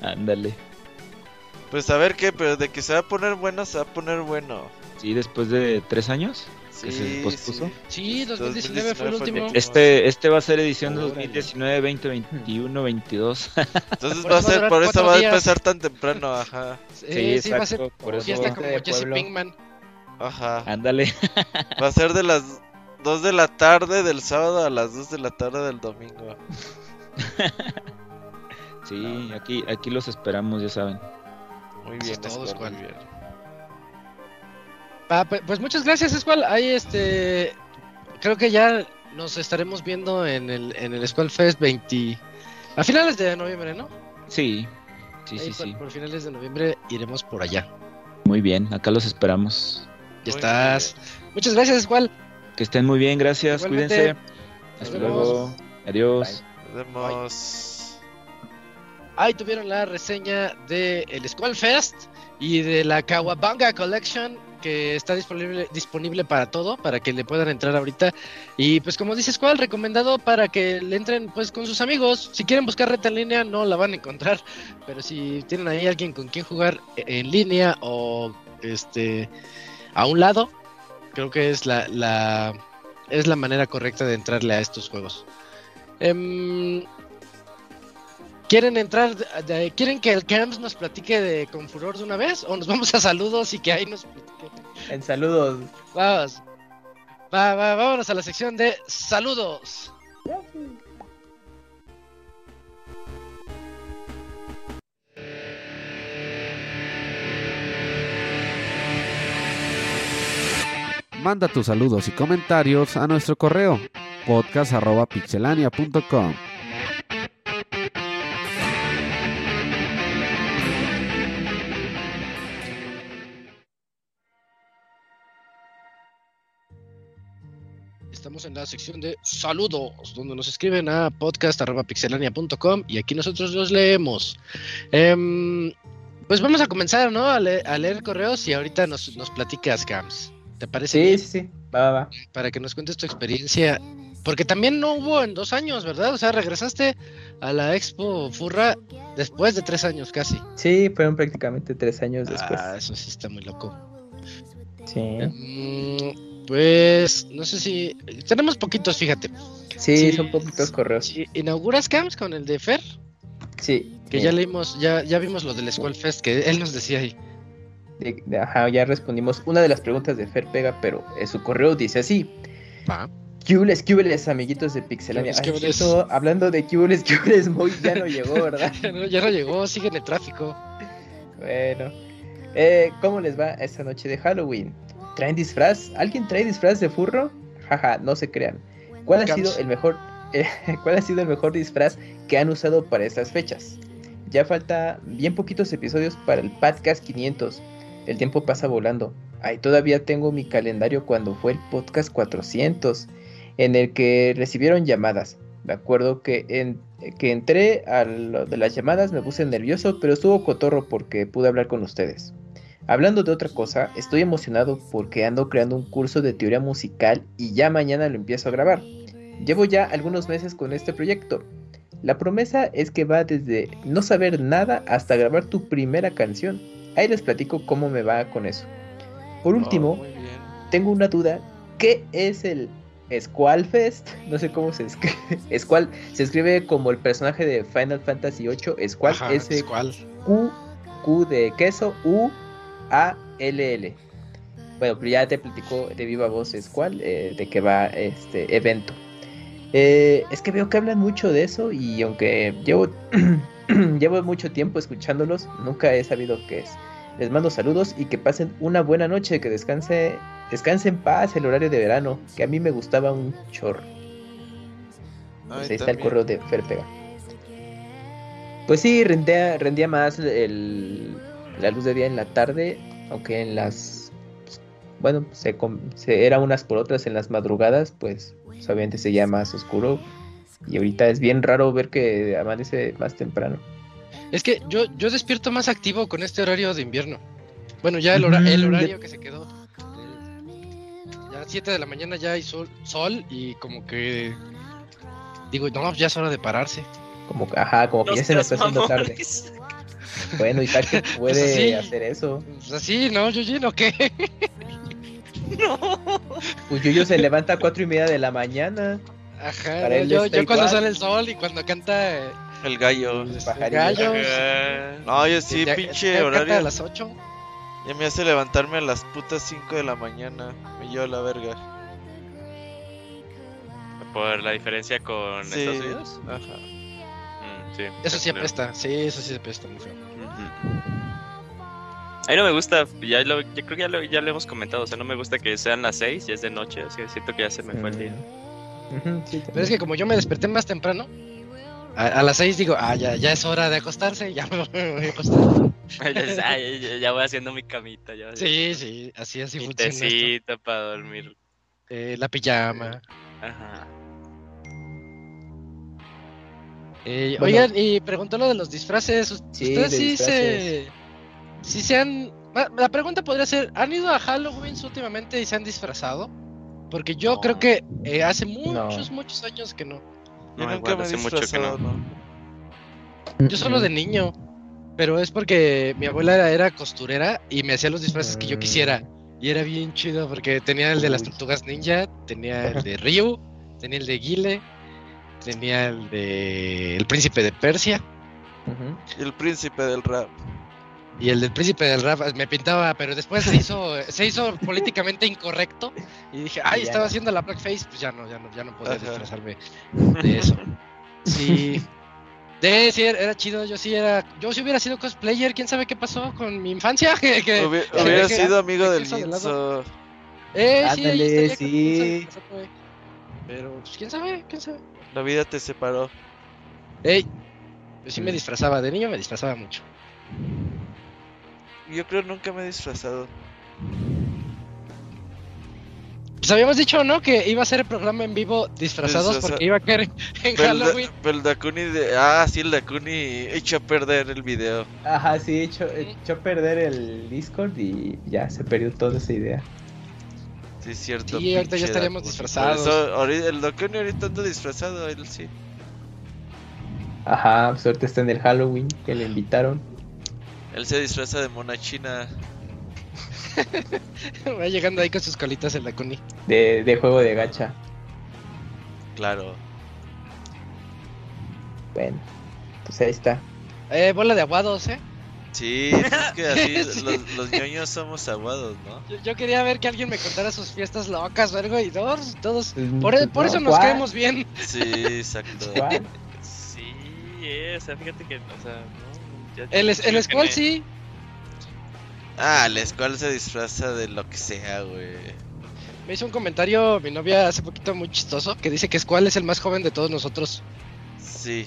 ándale. Pues a ver qué, pero de que se va a poner bueno, se va a poner bueno. Sí, después de tres años. ¿Que se Sí, pospuso? Sí, 2019 fue el último. Este, este va a ser edición de Órale. 2019, 20, 21, 22. Entonces va a va ser, por eso va a empezar tan temprano, ajá. Sí, sí, va a ser exacto, por eso. fiesta como Jesse. Pinkman. Ajá. Ándale. Va a ser de las 2 de la tarde del sábado a las 2 de la tarde del domingo. Sí, aquí, aquí los esperamos, ya saben. Muy Eso bien, es todo, Squall, Squall. muy bien. Ah, pues, pues muchas gracias, Squall. Ahí este. Creo que ya nos estaremos viendo en el, en el Squall Fest 20. A finales de noviembre, ¿no? Sí, sí, Ahí sí, por, sí. por finales de noviembre iremos por allá. Muy bien, acá los esperamos. Ya estás. Muchas gracias, Squall. Que estén muy bien, gracias, Igualmente. cuídense. Hasta luego. Adiós. Nos vemos. Ahí tuvieron la reseña de el Squall Fest y de la Kawabanga Collection que está disponible, disponible para todo, para que le puedan entrar ahorita. Y pues como dice Squall, recomendado para que le entren pues con sus amigos. Si quieren buscar reta en línea no la van a encontrar, pero si tienen ahí alguien con quien jugar en línea o este a un lado, creo que es la, la es la manera correcta de entrarle a estos juegos. Em, ¿Quieren entrar? de- de- ¿Quieren que el Camps nos platique de con furor de una vez? ¿O nos vamos a saludos y que ahí nos platique? En saludos. Vamos. Va, va, vámonos a la sección de saludos. Manda tus saludos y comentarios a nuestro correo podcast.pixelania.com. la sección de saludos, donde nos escriben a podcast.pixelania.com y aquí nosotros los leemos. Em, pues vamos a comenzar, ¿no? A, le- a leer correos y ahorita nos, nos platicas, Camps. ¿Te parece? Sí, bien? sí, sí. Va, va, va. Para que nos cuentes tu experiencia. Porque también no hubo en dos años, ¿verdad? O sea, regresaste a la Expo Furra después de tres años casi. Sí, fueron prácticamente tres años después. Ah, eso sí está muy loco. Sí. Mm, pues, no sé si... Tenemos poquitos, fíjate. Sí, Sí. son poquitos correos. Si inauguras Camps con el de Fer, Sí. que ya leímos, ya, ya vimos lo del Squall Fest, que él nos decía ahí. De- de- ajá, ya respondimos una de las preguntas de Fer Pega, pero en su correo dice así. Va. Cubles, cubles, amiguitos de Pixelania. Ay, cierto, hablando de cubles, cubles, muy ya no llegó, ¿verdad? Ya no, ya no llegó, sigue en el tráfico. bueno. Eh, ¿Cómo les va esta noche de Halloween? ¿Traen disfraz? ¿Alguien trae disfraz de furro? Jaja, no se crean. ¿Cuál ha sido el mejor eh, cuál ha sido el mejor disfraz que han usado para estas fechas? Ya falta bien poquitos episodios para el podcast 500. El tiempo pasa volando. Ahí todavía tengo mi calendario cuando fue el podcast 400, en el que recibieron llamadas. Me acuerdo que, en, que entré a lo de las llamadas, me puse nervioso, pero estuvo cotorro porque pude hablar con ustedes. Hablando de otra cosa, estoy emocionado porque ando creando un curso de teoría musical y ya mañana lo empiezo a grabar. Llevo ya algunos meses con este proyecto. La promesa es que va desde no saber nada hasta grabar tu primera canción. Ahí les platico cómo me va con eso. Por último, Oh, muy bien. tengo una duda. ¿Qué es el Squallfest, no sé cómo se escribe. Squall se escribe como el personaje de Final Fantasy VIII, Squall Ajá, S ¿cuál? Q Q de queso U A L L. Bueno, pero ya te platicó de viva voz Squall eh, de que va este evento. Eh, es que veo que hablan mucho de eso y aunque llevo llevo mucho tiempo escuchándolos, nunca he sabido qué es. Les mando saludos y que pasen una buena noche, que descanse, descanse en paz el horario de verano, que a mí me gustaba un chorro. Pues ahí está el correo de Ferpega. Pues sí, rendía, rendía más el, la luz de día en la tarde, aunque en las... pues, bueno, se, com- se- era unas por otras en las madrugadas, pues, pues, obviamente seguía más oscuro. Y ahorita es bien raro ver que amanece más temprano. Es que yo, yo despierto más activo con este horario de invierno. Bueno, ya el, hora- el Ujú, horario que se quedó. eh, Ya 7 de la mañana ya hay sol, sol y como que... Digo, no, ya es hora de pararse. Como, que- ajá, como que ya se me está haciendo tarde. Bueno, y tal que puede Pues así. hacer eso. Pues así, ¿no, Yujin, o qué? No. Pues Yuyo se levanta a cuatro y media de la mañana. Ajá, Para él yo, cuando igual. sale el sol y cuando canta eh, El gallo. este, pajarillo. gallos. Ajá. No, yo sí, ya- pinche ya canta horario. a las 8. Ya me hace levantarme a las putas 5 de la mañana. Me llevo la verga. Por la diferencia con Sí. Estados Unidos. Ajá. Sí, Eso sí apesta, sí, eso sí apesta muy feo. A mí no me gusta, ya lo, yo creo que ya lo, ya lo hemos comentado, o sea, no me gusta que sean las 6 y es de noche, así que siento que ya se me fue el día. Sí, Pero es que como yo me desperté más temprano, a, a las 6 digo, ah, ya, ya es hora de acostarse, ya me voy, a acostar. Ay, ya, ya voy haciendo mi camita, ya. Sí, sí, así así mi funciona esto. para dormir. Eh, la pijama. Ajá. Eh, Bueno. Oigan, y preguntó lo de los disfraces. ¿us- Sí, ¿Ustedes de sí disfraces. se. Sí se han. La pregunta podría ser: ¿han ido a Halloween últimamente y se han disfrazado? Porque yo No. creo que eh, hace muchos, No. muchos años que no. Yo No, nunca igual me he hace mucho que no. ¿no? Yo solo de niño. Pero es porque mi abuela era, era costurera y me hacía los disfraces que yo Mm. quisiera. Y era bien chido porque tenía el de las tortugas ninja, tenía el de Ryu, tenía el de Guile, tenía el de El Príncipe de Persia. Ujú. El príncipe del rap. Y el del príncipe del rap me pintaba, pero después se hizo, se hizo políticamente incorrecto. Y dije, ay, Y estaba no. haciendo la blackface, pues ya no, ya no, ya no podía disfrazarme de eso. Sí. De sí, era, chido, yo sí era, yo sí hubiera sido cosplayer, quién sabe qué pasó con mi infancia. que, que- Hubi- que Hubiera sido amigo del eso de. Eh, sí, ahí Ándale, sí. qué pasó, güey. Pero, pues, quién sabe, quién sabe. La vida te separó. Ey, yo sí me Mm. disfrazaba, de niño me disfrazaba mucho. Yo creo nunca me he disfrazado. Pues habíamos dicho, ¿no? Que iba a ser el programa en vivo disfrazados Disfraza- porque iba a caer en Pero Halloween. Da- pero el Dakuni de. Ah, sí, el Dakuni echó a perder el video. Ajá, sí, echó, echó a perder el Discord y ya se perdió toda esa idea. Sí, es cierto. Sí, ahorita ya estaríamos Dakuni. disfrazados. Por eso, ahorita- el Dakuni ahorita anda disfrazado, él sí. Ajá, pues ahorita está en el Halloween que le invitaron. Él se disfraza de mona china. Va llegando ahí con sus colitas en la cuni. De, de juego de gacha. Claro. Bueno, pues ahí está. Eh, bola de aguados, ¿eh? Sí, es que así Sí. los, los ñoños somos aguados, ¿no? Yo, yo quería ver que alguien me contara sus fiestas locas o algo y todos, todos. Por, por no, eso nos ¿cuál? caemos bien. Sí, exacto. ¿Cuál? Sí, eh, o sea, fíjate que, o sea, no, ya- El, el me Squall sí. Ah, la escuela se disfraza de lo que sea, güey. Me hizo un comentario mi novia hace poquito muy chistoso que dice que Squall es el más joven de todos nosotros. Sí.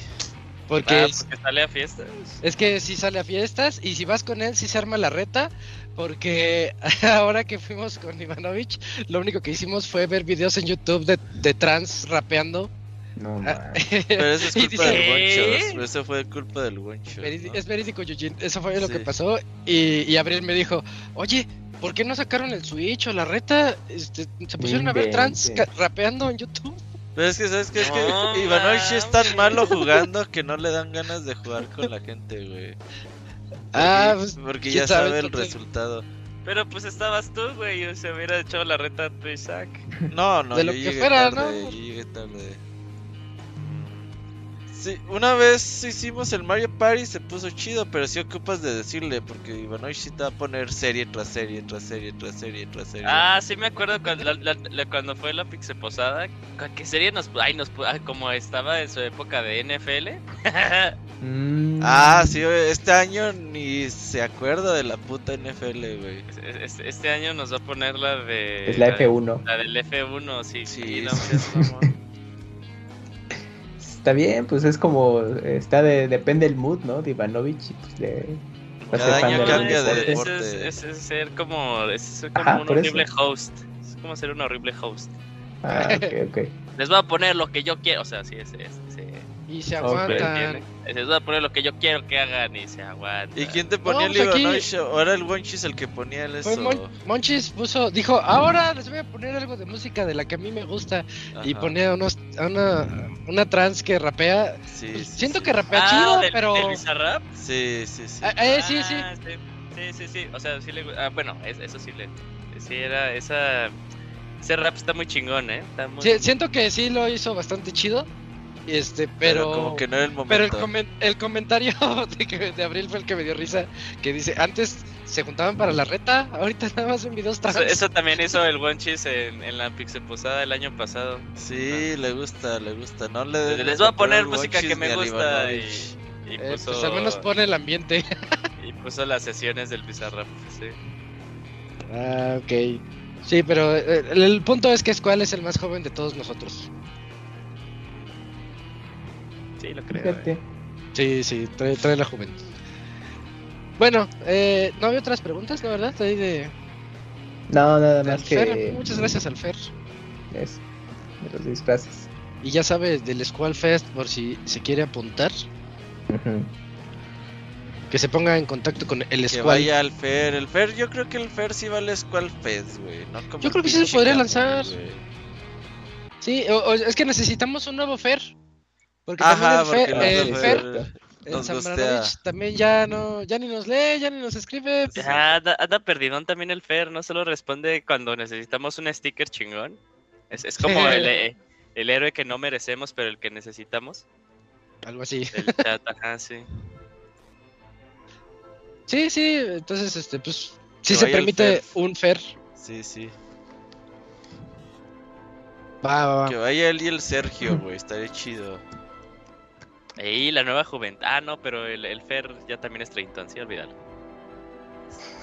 Porque Ah, es, porque sale a fiestas. es que sí sale a fiestas y si vas con él sí se arma la reta. Porque ahora que fuimos con Ivanovich, lo único que hicimos fue ver videos en YouTube de, de trans rapeando. No, Ah, man. Pero eso es culpa dice, del ¿qué? Goncho. Eso fue culpa del Goncho. Veridi- ¿no? Es verídico, Eugene. Eso fue lo que pasó. Y, y Abril me dijo, oye, ¿por qué no sacaron el Switch o la reta? Este, se pusieron a ver trans rapeando en YouTube. Pero es que, ¿sabes qué? Es No que Ivanovich es tan malo jugando que no le dan ganas de jugar con la gente, güey. Ah, Porque- pues, Porque ya sabe, sabe el resultado. Pero pues estabas tú, güey, y se hubiera echado la reta tu Isaac. No, no, De yo lo que llegué fuera, tarde, ¿no? yo llegué tarde. Sí, una vez hicimos el Mario Party se puso chido, pero sí ocupas de decirle, porque Ivanovich sí te va a poner serie tras serie, tras serie, tras serie, tras serie. Ah, sí me acuerdo cuando, la- la- la- cuando fue la Pixel Posada. ¿cu- ¿Qué serie nos... Ay, nos... pu- ah, como estaba en su época de NFL. Mm. Ah, sí, este año ni se acuerda de la puta NFL, güey. Este, este año nos va a poner la de... Es la de- F1. La del F1, sí. Sí, sí, no, sí. Está bien, pues es como. Está de. Depende el mood, ¿no? De Ivanovich. y, Pues de. Cada año del cambia de deporte. Ese deporte. es, ese es ser como, es ser como Ajá, un eso. horrible host. Es como ser un horrible host. Ah, ok, ok. Les voy a poner lo que yo quiero. O sea, sí, es. es, sí, Y se aguantan. Les voy a poner lo que yo quiero que hagan y se aguantan. ¿Y quién te ponía No, el pues aquí- Ivanovich? ¿O era el Wonchis el que ponía el Fue eso? Mon- Monchis puso, dijo, ahora les voy a poner algo de música de la que a mí me gusta. Y ponía unos, a una, una trans que rapea. Sí, Pues, sí, siento sí. que rapea Ah, chido, del, pero... del Bizarrap. Sí, sí, sí. Ah, eh, sí, sí. Ah, sí. Sí, sí, sí. O sea, sí le. Ah, bueno, es- eso sí le. Sí, era. Esa. Ese rap está muy chingón, ¿eh? Está muy. Sí, siento que sí lo hizo bastante chido. Este, pero... pero, como que no era el momento. Pero el, comen- el comentario de, que- de Abril fue el que me dio risa, que dice, antes se juntaban para la reta, ahorita nada más en videos trans. Eso, eso también hizo el Wonchis en, en la Pixel Posada el año pasado. Sí, le gusta, le gusta. No le Les voy a poner música que me gusta y, Eh, puso, pues al menos pone el ambiente. y puso las sesiones del Bizarrap. Sí. ah, ok. Sí, pero eh, el, el punto es que Squall es el más joven de todos nosotros. Sí, lo creo. Eh. Sí, sí, trae, trae la juventud. Bueno, eh, no había otras preguntas, ¿no verdad? Ahí de, No, nada más Fer. que. Muchas gracias al Fer. Eso, de los disfraces. Y ya sabes del Squall Fest por si se quiere apuntar, que se ponga en contacto con el Que Squall. vaya al Fer. El Fer, yo creo que el Fer sí va al Squall Fest, güey. No Yo creo que sí se podría lanzar. güey. Sí, o- o es que necesitamos un nuevo Fer. Porque Ajá, también porque el Fer, el Fer el Zambranovich también ya no, ya ni nos lee, ya ni nos escribe. Ya, anda, anda perdidón también el Fer, no solo responde cuando necesitamos un sticker chingón. Es, es como el, el héroe que no merecemos, pero el que necesitamos. Algo así. El chat, ajá, sí. Sí, sí, entonces, este, pues, si Que se permite Fer. un Fer, Sí, sí. va, va, va. Que vaya él y el Sergio, güey. Estaría chido. Y la nueva juventud. Ah, no, pero el, el Fer ya también es treintón, sí, olvídalo.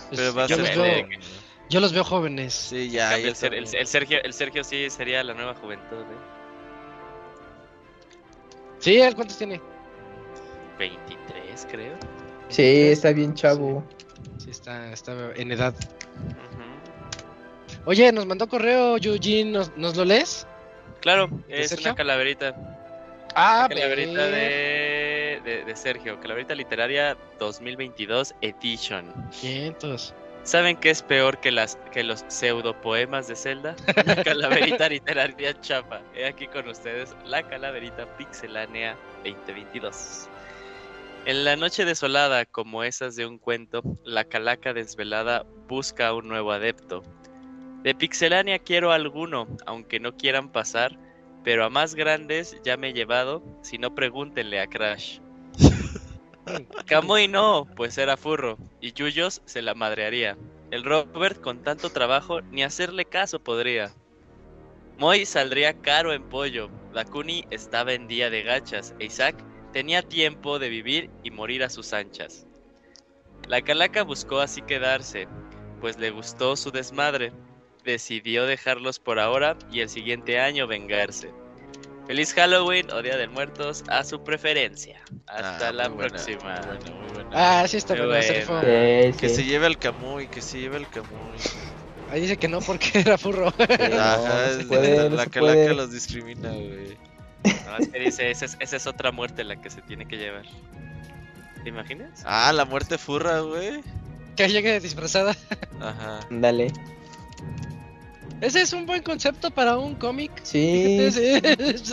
Pues, Pero va a yo, ser los veo, yo los veo jóvenes. Sí, ya. cambio, el, Ser- el- el Sergio, el Sergio sí sería la nueva juventud, ¿eh? Sí, ¿él cuántos tiene? 23, creo. Sí, está bien chavo. Sí, está, está en edad. Oye, nos mandó correo Eugene, ¿nos, ¿nos lo lees? Claro, es Sergio? una calaverita. Ah, calaverita ve. de, de, de Sergio. Calaverita literaria 2022 Edition. Cientos. ¿Saben qué es peor que las que los pseudopoemas de Zelda? La calaverita literaria chapa. He aquí con ustedes la calaverita pixelánea 2022. En la noche desolada, como esas de un cuento, la calaca desvelada busca un nuevo adepto. De pixelánea quiero alguno, aunque no quieran pasar, pero a más grandes ya me he llevado, si no pregúntenle a Crash. Kamui no, pues era furro, y Yuyos se la madrearía. El Robert con tanto trabajo ni hacerle caso podría. Moy saldría caro en pollo, Dakuni estaba en día de gachas, e Isaac tenía tiempo de vivir y morir a sus anchas. La calaca buscó así quedarse, pues le gustó su desmadre. Decidió dejarlos por ahora y el siguiente año vengarse. Feliz Halloween o Día de Muertos a su preferencia. Hasta Ah, la muy buena, próxima. Muy buena, muy buena. Ah, sí está bueno. Que sí. se lleve el Camuy, que se lleve el Camuy. Ahí dice que no porque era furro. Ajá, no se puede, no la calaca puede. los discrimina, güey. No, es que dice, esa es, esa es otra muerte la que se tiene que llevar. ¿Te imaginas? Ah, la muerte furra, güey. que llegue disfrazada. Ajá. Dale. Ese es un buen concepto para un cómic. Sí.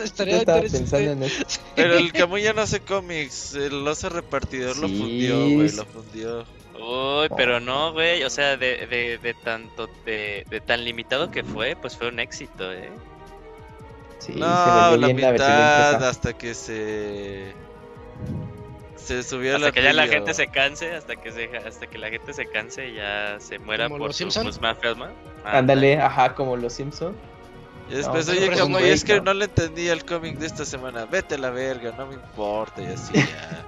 Estaría pensando en eso. Pero el Camuy ya no hace cómics. El oso repartidor lo fundió, güey. Lo fundió. Uy, pero no, güey. O sea, de, de, de tanto de, de tan limitado que fue, pues fue un éxito, ¿eh? Sí, No, se la mitad hasta que se. Se subió Hasta la que ya la gente se canse, hasta que se, hasta que la gente se canse y ya se muera ¿Como por los su Simpson? pues. Ándale, ajá, como los Simpson. Y después, No, oye, es como es que break, ¿no? no le entendí el cómic de esta semana, vete a la verga, no me importa, y así ya.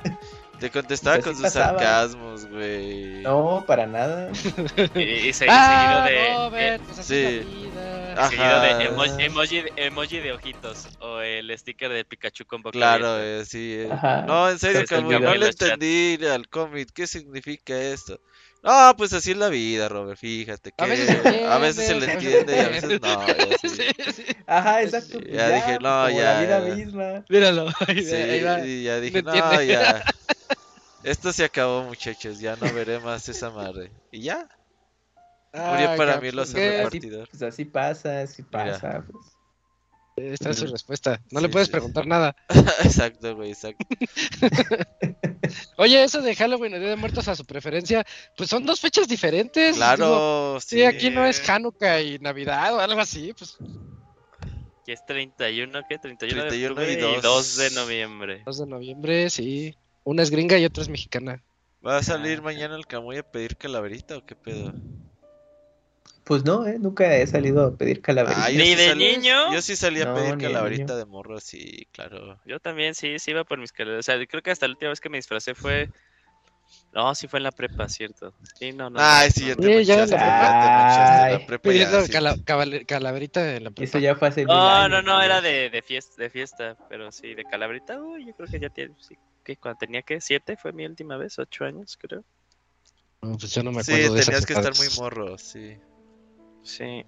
Te contestaba con sus pasaba. sarcasmos, güey. No, para nada. Y, y se- Ah, seguido de. Robert, eh, pues así sí. es la vida. Ajá. seguido de emoji, emoji, emoji de ojitos o el sticker de Pikachu con boca Claro, abierta. eh, sí. eh. No, en serio, olvidó. no le entendí al cómic. ¿Qué significa esto? No, pues así es la vida, Robert, fíjate. Que A veces se a veces se le entiende, y a veces no. Sí, sí. Ajá, exacto. Pues ya dije, no, como ya, La vida ya. misma. Míralo. Ahí, Sí, ahí va. y ya dije, no, ya. Esto se acabó, muchachos. Ya no veré más esa madre. Y ya. Murió Ah, para cap- mí los ¿qué? repartidor. Pues así pasa, así Mira. pasa. Pues. Esta es su respuesta. No le puedes sí. preguntar nada. exacto, güey, exacto. Oye, eso de Halloween o Día de Muertos a su preferencia, pues son dos fechas diferentes. Digo, Claro, sí, aquí no es Hanukkah y Navidad o algo así, pues Que es 31, ¿qué? 31, 31 de y octubre y dos. 2 de noviembre. 2 de noviembre, sí. Una es gringa y otra es mexicana. ¿Va a salir mañana el Camuy a pedir calaverita o qué pedo? Pues no, ¿eh? Nunca he salido a pedir calaverita. Ah, yo ¿Ni sí de salí- niño? Yo sí salí a No, pedir de calaverita niño. de morro, sí, claro. Yo también, sí, sí iba por mis calaveras. O sea, creo que hasta la última vez que me disfracé fue. No, sí fue en la prepa, ¿cierto? Sí, no, no. Ay, no, sí, ya te Sí, ya en manchaste, la ya prepa. te manchaste en la prepa ya, Pidiendo sí. cala- cabale- calaverita en la prepa. Eso ya fue hace No, años, no, no, era de, de, fiesta, de fiesta, pero sí, de calabrita. Uy, yo creo que ya tiene. Sí, que cuando tenía que, ¿siete? Fue mi última vez, ocho años, creo. No, pues yo no me Sí, acuerdo de tenías que estar muy morro, sí. Sí.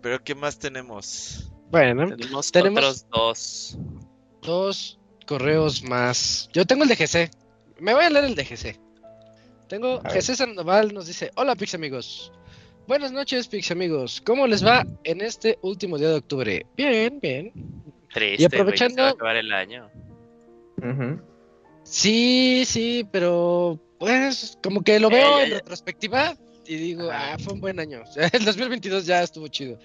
Pero ¿qué más tenemos? Bueno, Tenemos, Tenemos- otros dos. dos correos más. Yo tengo el de GC. Me voy a leer el de GC. Tengo. GC Sandoval nos dice, hola Pix amigos. Buenas noches Pix amigos. ¿Cómo les va en este último día de octubre? Bien, bien. Triste, se aprovechando- va a acabar el año. Sí, sí, pero pues como que lo veo Eh, en eh, retrospectiva y digo, ah, fue un buen año. El 2022 ya estuvo chido.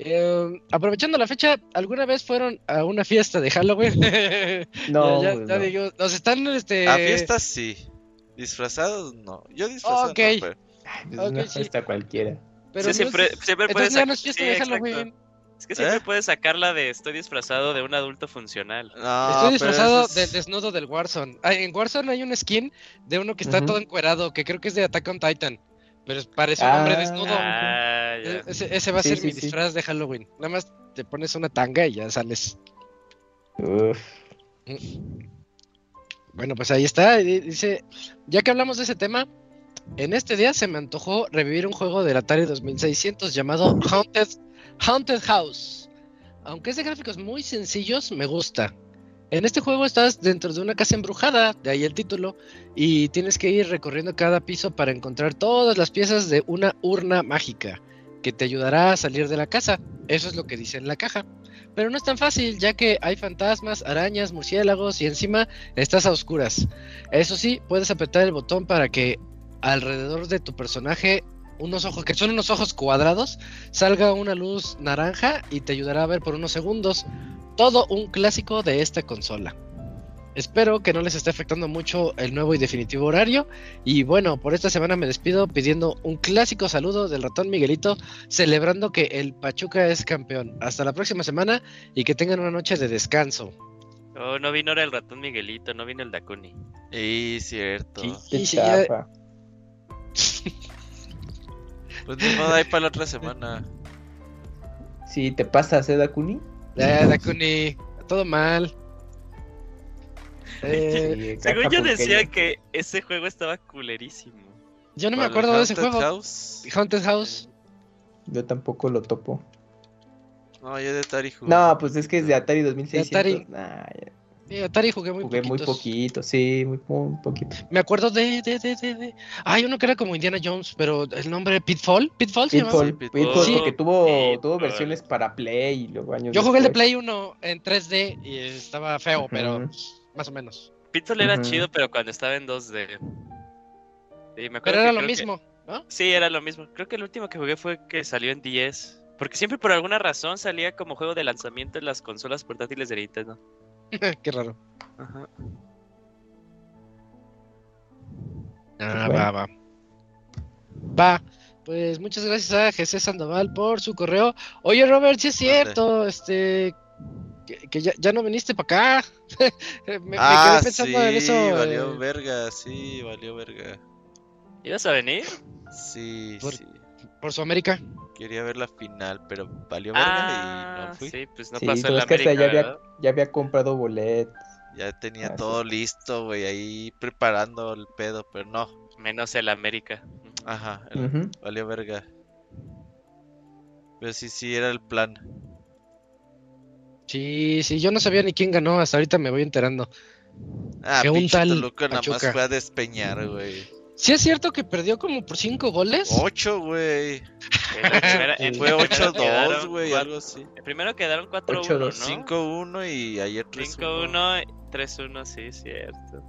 Eh, aprovechando la fecha, ¿alguna vez fueron a una fiesta de Halloween? No, ya, ya- ya no. digo, nos están este A fiestas sí. Disfrazados no. Yo disfrazado Ok. no, pero- Ay, pues una sí. fiesta cualquiera. pero Sí, no siempre, es- siempre entonces puedes ya no es fiesta sí, de exacto. Es que siempre ¿Eh? puedes sacarla de estoy disfrazado de un adulto funcional. No, Estoy disfrazado del es- desnudo del Warzone. En Warzone hay un skin de uno que está todo encuerado, que creo que es de Attack on Titan. Pero parece un hombre Ah. desnudo. Ah. E- Ese, ese va a Sí, ser sí, mi sí. disfraz de Halloween. Nada más te pones una tanga y ya sales. Uf. Bueno, pues ahí está. Dice, ya que hablamos de ese tema, en este día se me antojó revivir un juego del Atari 2600 llamado Haunted, Haunted House. Aunque es de gráficos muy sencillos, me gusta. En este juego estás dentro de una casa embrujada, de ahí el título, y tienes que ir recorriendo cada piso para encontrar todas las piezas de una urna mágica que te ayudará a salir de la casa. Eso es lo que dice en la caja. Pero no es tan fácil, ya que hay fantasmas, arañas, murciélagos y encima estás a oscuras. Eso sí, puedes apretar el botón para que alrededor de tu personaje, unos ojos que son unos ojos cuadrados, salga una luz naranja y te ayudará a ver por unos segundos. Todo un clásico de esta consola. Espero que no les esté afectando mucho el nuevo y definitivo horario. Y bueno, por esta semana me despido pidiendo un clásico saludo del ratón Miguelito, celebrando que el Pachuca es campeón. Hasta la próxima semana y que tengan una noche de descanso. Oh, no vino ahora el ratón Miguelito, no vino el Dakuni. Cierto. Sí. Qué Pues ni modo, ahí para la otra semana. Si te pasas, ¿eh, Dakuni? Eh, Dakuni, todo mal. Eh, Sí, Según yo decía que ese juego estaba culerísimo. yo no me ¿Cuál, acuerdo de ese Haunted juego. House? Haunted House. Yo tampoco lo topo. No, yo de Atari jugué. No, pues es que es de Atari 2600. Atari. Nah, ya Atari jugué muy jugué muy poquito, sí, muy, muy poquito. Me acuerdo de, de, de, de, de- Hay uno que era como Indiana Jones, pero el nombre Pitfall. Pitfall se? Pitfall, Pitfall. Pitfall, Sí. porque tuvo, tuvo versiones para Play y luego años Yo jugué el de. Play 1 en 3D y estaba feo, pero más o menos. Pitfall era chido, pero cuando estaba en 2D. Sí, me acuerdo Pero que era lo que- mismo, ¿no? Sí, era lo mismo. Creo que el último que jugué fue que salió en 10. Porque siempre por alguna razón salía como juego de lanzamiento en las consolas portátiles de Nintendo. Qué raro. Ajá. Ah, Bueno. va, va. Va. Pues muchas gracias a Jesús Sandoval por su correo. Oye, Robert, sí es cierto, este. Que, que ya, ya no viniste para acá. me, me ah, quedé pensando sí, en eso. valió eh, verga, sí, valió verga. ¿Ibas a venir? Sí, Por- sí. Por su América. Quería ver la final, pero valió verga Ah, y no fui. sí, pues no Sí, pasó la América, ya había, ¿verdad? ya había comprado boletos. Ya tenía Ah, sí. todo listo, güey, ahí preparando el pedo, pero no. Menos el América. Ajá, el- valió verga. Pero sí, sí, era el plan. Sí, sí, yo no sabía ni quién ganó, hasta ahorita me voy enterando. Ah, Que un pinche tal Toluca nada más fue a despeñar, güey. Sí es cierto que perdió como por cinco goles. Ocho, güey. Fue la primera 8-2, quedaron güey, cuatro- algo así. Primero quedaron 4-1, 8-2. ¿no? 5-1 y ayer 3-1. 5-1, 3-1, sí, cierto.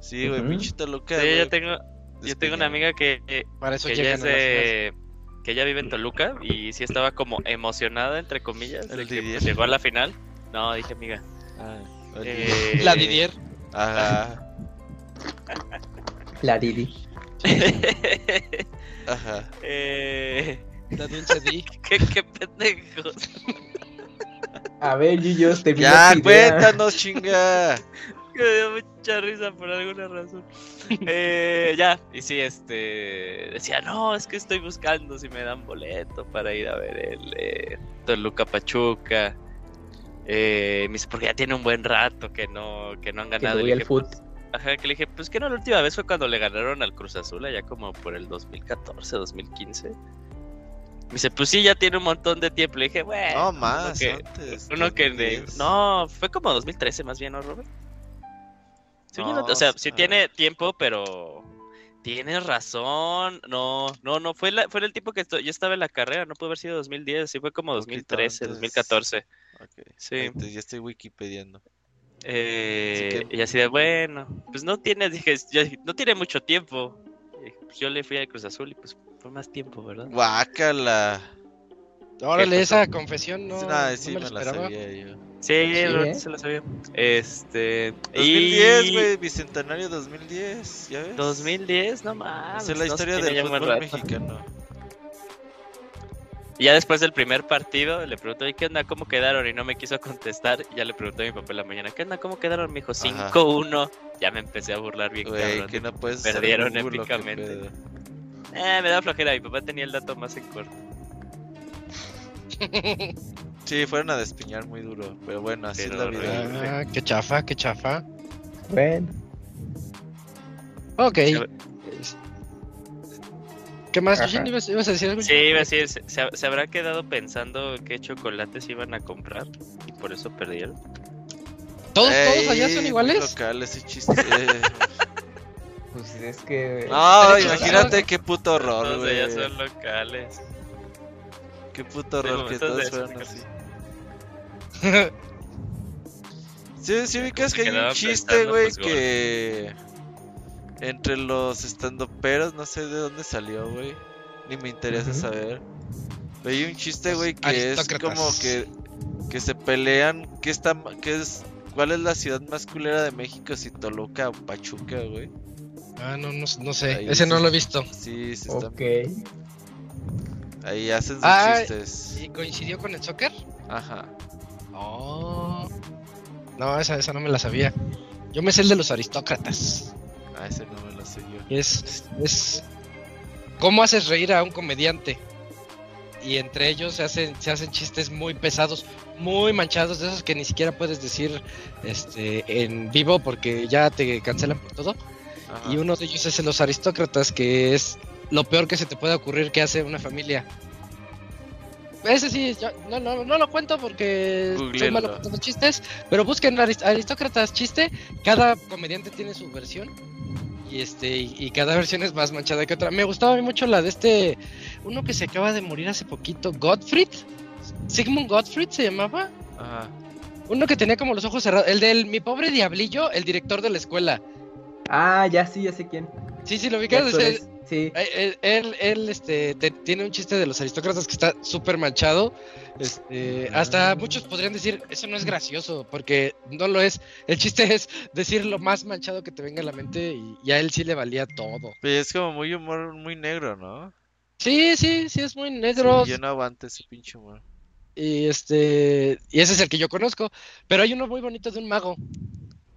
Sí, güey, Ujú. pinche Toluca. Sí, güey, yo tengo, yo tengo una amiga que, que Para eso ella llegan es de... Que ella vive en Toluca y sí estaba como emocionada, entre comillas, de El que Didier. pues, llegó a la final. No, dije amiga. Ah, el Eh. La Didier. Ajá, La Didi. ajá. eh, La Dulce Di. qué, qué pendejos. A ver, Yuyos, te vi Ya, cuéntanos, chinga. Me dio mucha risa por alguna razón. Eh, ya, y sí, este. Decía, no, es que estoy buscando si me dan boleto para ir a ver el eh, Toluca Pachuca. Eh, me dice, porque ya tiene un buen rato que no, que no han Que ganado. dije, foot. pues, ajá, que le dije, pues que no, la última vez fue cuando le ganaron al Cruz Azul, allá como por el 2014, 2015. Me dice, pues sí, ya tiene un montón de tiempo. Le dije, bueno. No, uno más, que- antes. uno que de- 2010. no, fue como 2013 más bien, ¿no, Robert? Sí, No, o sea, sí tiene tiempo, pero tienes razón. No, no, no fue la, fue el tiempo que yo estaba en la carrera, no pudo haber sido 2010, sí fue como Poquito 2013, antes. 2014. Ok, Sí. entonces ya estoy wikipediando. Eh, Así que- Y así de bueno, pues no tiene, dije, yo dije, no tiene mucho tiempo. Y pues yo le fui a Cruz Azul y pues fue más tiempo, ¿verdad? Guácala. Órale, ¿Qué esa confesión no, Nah, no sí me me lo la sabía yo. Sí, ¿eh? se lo sabía. Este. 2010, y- güey, bicentenario 2010, ¿ya ves? 2010, no mames. Esa es la no, historia tiene del fútbol mexicano. Y ya después del primer partido le pregunto, ¿y qué onda? ¿Cómo quedaron? Y no me quiso contestar. Y ya le pregunté a mi papá en la mañana, ¿qué onda? ¿Cómo quedaron? Me dijo Ajá. 5-1. Ya me empecé a burlar bien, Güey, cabrón. que no puedes hacer Perdieron Google, ¿o qué épicamente. Eh, me da flojera. Mi papá tenía el dato más en corto. Sí, fueron a despiñar muy duro, pero bueno, así Pero es la vida. Ah, qué chafa, qué chafa. Bueno, Ok. ¿Qué más? ¿Ibas, ibas a decir algo? Sí, iba a decir, se, se- se habrá quedado pensando qué chocolates iban a comprar y por eso perdieron. ¿Todos, Ey, todos allá son iguales? local ese chiste. pues es que. no, imagínate qué puto horror, Todos güey. allá son locales. Qué puto horror que todos fueran así. Sí, sí ubicas que hay un chiste, pensando, güey, pues, que entre los estandoperos, no sé de dónde salió, güey. Ni me interesa saber. Hay un chiste, güey, que es como que que se pelean, que está ma- que es ¿cuál es la ciudad más culera de México si Toluca o Pachuca, güey? Ah, no, no, no sé. Ahí Ese no sí. lo he visto. Sí, se están Ok. ahí hacen sus Ah, chistes. ¿Y coincidió con el soccer? Ajá. Oh. No, esa, esa no me la sabía. Yo me sé el de los aristócratas. Ah, ese no me lo sé yo. Es, es cómo haces reír a un comediante. Y entre ellos se hacen, se hacen chistes muy pesados, muy manchados, de esos que ni siquiera puedes decir este en vivo porque ya te cancelan por todo. Ajá. Y uno de ellos es los aristócratas, que es lo peor que se te puede ocurrir que hace una familia. Ese sí, yo- no, no, no lo cuento porque soy malo contando chistes, pero busquen arist- aristócratas chiste, cada comediante tiene su versión y este y, y cada versión es más manchada que otra. Me gustaba a mí mucho la de este uno que se acaba de morir hace poquito, Gottfried, Sigmund Gottfried se llamaba. Ajá. Uno que tenía como los ojos cerrados. El del mi pobre diablillo, el director de la escuela. Ah, ya sí, ya sé quién. Sí, sí, lo ¿Qué ubicas. Es-? Sí. Eh, Él, él, él, este, te- tiene un chiste de los aristócratas que está súper manchado. Este, hasta muchos podrían decir, eso no es gracioso, porque no lo es. El chiste es decir lo más manchado que te venga a la mente y, y a él sí le valía todo. Pero es como muy humor muy negro, ¿no? Sí, sí, sí, es muy negro. Sí, yo no aguanto ese pinche humor. Y este, y ese es el que yo conozco. Pero hay uno muy bonito de un mago.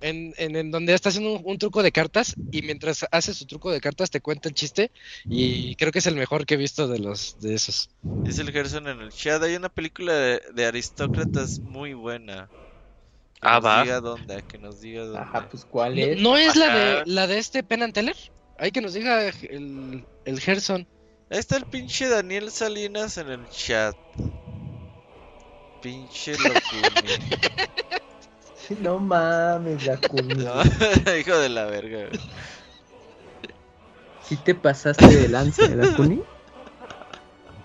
En, en, en donde está haciendo un, un truco de cartas y mientras hace su truco de cartas te cuenta el chiste y creo que es el mejor que he visto de los de esos. Dice el Gerson en el chat, hay una película de, de aristócratas muy buena. Que Ah, nos va. diga dónde, que nos diga dónde. Ajá, pues ¿cuál No, es? no es la de la de este Penn and Teller. Hay que nos diga el, el Gerson. Ahí está el pinche Daniel Salinas en el chat. Pinche locuni. No mames, la No, Hijo de la verga. güey. Si te pasaste de lanza, ¿verdad, Kuni?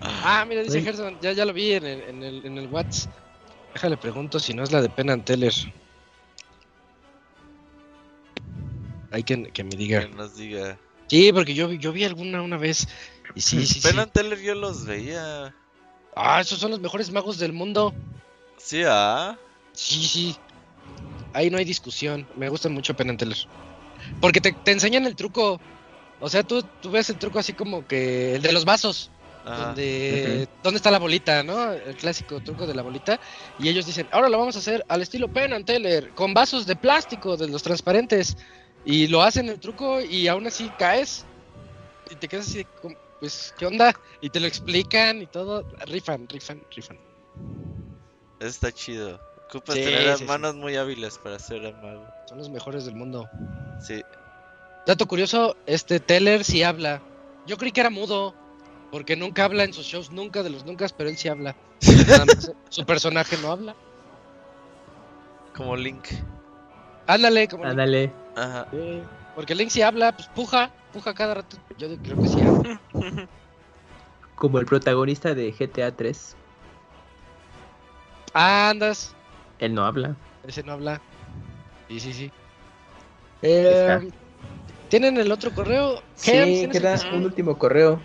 Ah, mira, dice. Gerson, ya, ya lo vi en el, en el, en el WhatsApp. Déjale pregunto si no es la de Penn and Teller. Hay que, que me diga. Que nos diga. Sí, porque yo, vi- yo vi alguna una vez. Y sí, sí, sí. Penn and Teller yo los veía. Ah, esos son los mejores magos del mundo. Sí, ah. Sí, sí. Ahí no hay discusión. Me gustan mucho Penn Teller. Porque te, te enseñan el truco. O sea, tú, tú ves el truco así como que el de los vasos. Ajá. donde dónde está la bolita, ¿no? El clásico truco de la bolita. Y ellos dicen, ahora lo vamos a hacer al estilo Penn and Teller, con vasos de plástico, de los transparentes. Y lo hacen el truco y aún así caes. Y te quedas así, pues, ¿qué onda? Y te lo explican y todo. Rifan, rifan, rifan. Eso está chido. Ocupas Sí, tener las sí, sí. manos muy hábiles para ser el mago. Son los mejores del mundo. Sí. Dato curioso, este Teller sí habla. Yo creí que era mudo, porque nunca habla en sus shows, nunca de los nunca, pero él sí habla. Nada más, su personaje no habla. Como Link. Ándale, como Ándale. Ajá. Sí, Porque Link sí habla, pues puja, puja cada rato. Yo creo que sí habla. Como el protagonista de GTA 3. Ah, andas, Él no habla. ese no habla. Sí, sí, sí. Eh, ¿Tienen el otro correo? Sí, Gems, ¿tienes queda el- un último correo.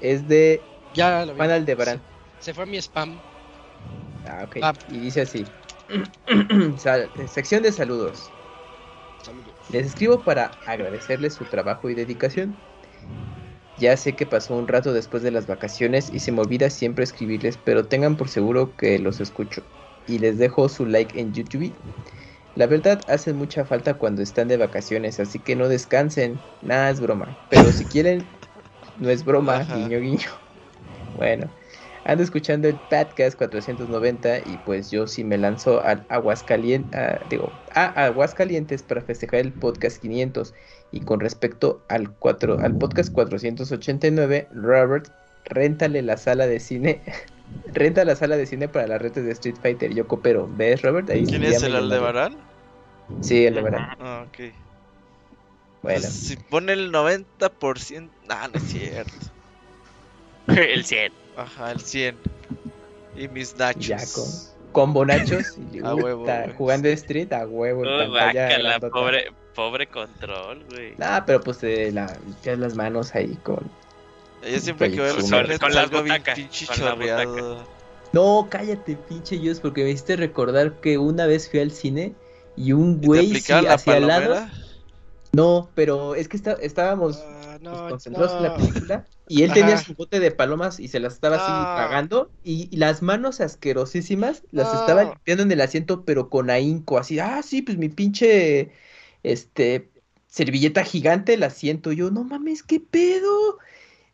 Es de Ya lo vi. Juan Aldebarán. Se fue a mi spam. Ah, ok. Ah. Y dice así. Sección de saludos. Saludos. Les escribo para agradecerles su trabajo y dedicación. Ya sé que pasó un rato después de las vacaciones y se me olvida siempre escribirles, pero tengan por seguro que los escucho. Y les dejo su like en YouTube. La verdad hacen mucha falta cuando están de vacaciones, así que no descansen. Nada es broma. Pero si quieren, no es broma, Ajá. guiño guiño. Bueno, ando escuchando el podcast 490 y pues yo sí me lanzo a Aguascalientes, digo, a Aguascalientes para festejar el podcast 500. Y con respecto al, 4, al podcast 489, Robert, réntale la sala de cine. Renta la sala de cine para las redes de Street Fighter. Yo coopero. ¿Ves, Robert? Ahí ¿Quién es el. Aldebarán? Sí, el de verano. Ah, ok. Bueno, Pues, si pone el 90%. Ah, no es cierto. El 100. Ajá, el 100. Y mis nachos. ya con combo nachos. Y, A huevo, güey. jugando Street a huevo Oh, pobre, pobre control, güey. Nah, pero pues te la, las manos ahí con. Yo siempre que veo el Con- cine con las butacas, pinche chorreado. No, cállate, pinche Dios, porque me hiciste recordar que una vez fui al cine y un ¿Y te güey sí, hacia al lado. No, pero es que está- estábamos Ah, pues, no, concentrados en la película y él tenía su bote de palomas y se las estaba así Ah. tragando y, y las manos asquerosísimas las Ah. estaba limpiando en el asiento pero con ahínco, así, ah, sí, pues mi pinche, este, servilleta gigante la siento yo, no mames, qué pedo.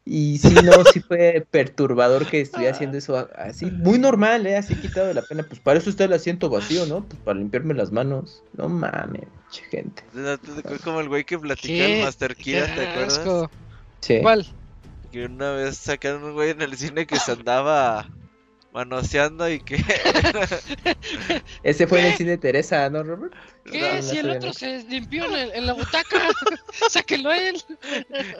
Y sí, no, sí fue perturbador que estuviera haciendo eso así, muy normal, ¿eh? Así quitado de la pena, pues para eso está el asiento vacío, ¿no? Pues para limpiarme las manos. No mames, gente. ¿No te tocó como el güey que platica ¿Qué? el Master Kira, ¿te acuerdas? Sí. ¿Cuál? Que una vez sacaron un güey en el cine que se andaba manoseando y que Ese fue en el cine Teresa, ¿no, Robert? ¿Qué? No, si no el sé, otro se limpió en, el- en la butaca, sáquenlo a él.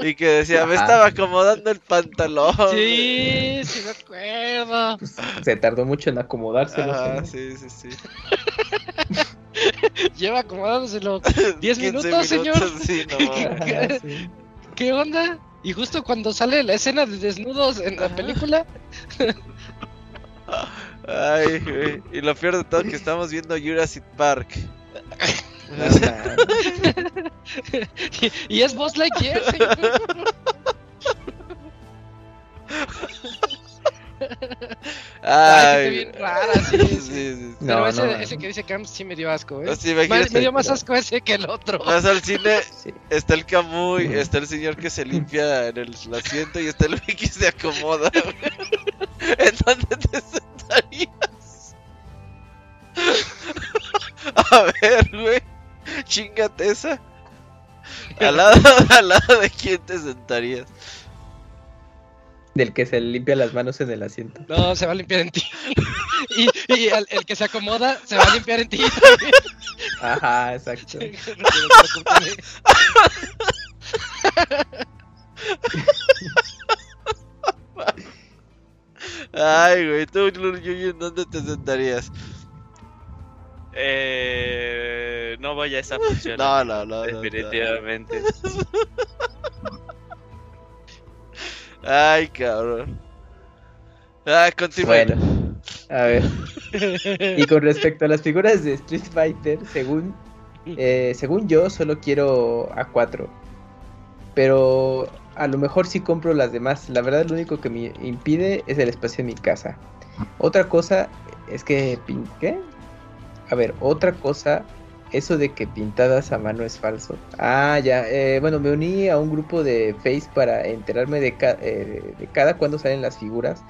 y que decía, me estaba acomodando el pantalón. Sí, sí me acuerdo. Se tardó mucho en acomodárselo. ¿no? sí, sí, sí. Lleva acomodándoselo 10 15 minutos, señor. Sí, no mames. Ajá, sí. ¿Qué onda? Y justo cuando sale la escena de desnudos en la Ajá. película, Ay, güey. Y lo peor de todo es que estamos viendo Jurassic Park. Y, y es Buzz Lightyear. Ay, bien rara, sí, sí, sí. No, Pero ese, no, ese que dice Camps sí me dio asco, ¿eh? Me dio más asco ese que el otro. Vas al cine, está el Camuy, está el señor que se limpia en el asiento y está el que se acomoda. ¿En dónde te sentarías? A ver, güey. Chingate esa. Al lado, al lado de quién te sentarías. Del que se limpia las manos en el asiento. No, se va a limpiar en ti. Y, y el, el que se acomoda se va a limpiar en ti. Ajá, exacto. Ay, güey, tú, Yuyu, ¿en dónde te sentarías? Eh, no voy a esa función. No, no, no. no, no. Ay, cabrón. Ah, continúa. Bueno, a ver. Y con respecto a las figuras de Street Fighter, según, eh, según yo, solo quiero a 4 Pero a lo mejor sí compro las demás. La verdad, lo único que me impide es el espacio en mi casa. Otra cosa es que. ¿Qué? A ver, otra cosa. Eso de que pintadas a mano es falso. Ah, ya. eh, bueno, me uní a un grupo de Face para enterarme de, ca- eh, de cada cuando salen las figuras.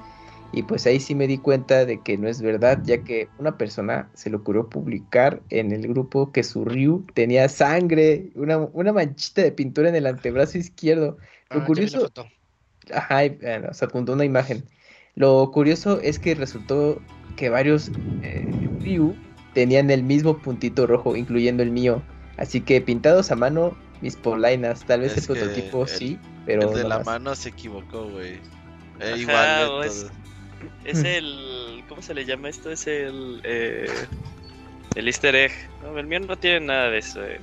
Y pues ahí sí me di cuenta de que no es verdad, ya que una persona se le ocurrió publicar en el grupo que su Ryu tenía sangre, una, una manchita de pintura en el antebrazo izquierdo. Ah, Lo curioso, ajá, y, bueno, se apuntó una imagen. Lo curioso es que resultó que varios eh, Ryu tenían el mismo puntito rojo, incluyendo el mío. Así que pintados a mano, mis polainas, tal vez Es el prototipo el- sí, pero el de no la más. mano se equivocó, güey. Eh, igual, es-. Es Mm. el. ¿Cómo se le llama esto? Es el. Eh, el Easter egg. No, el mío no tiene nada de eso. eh.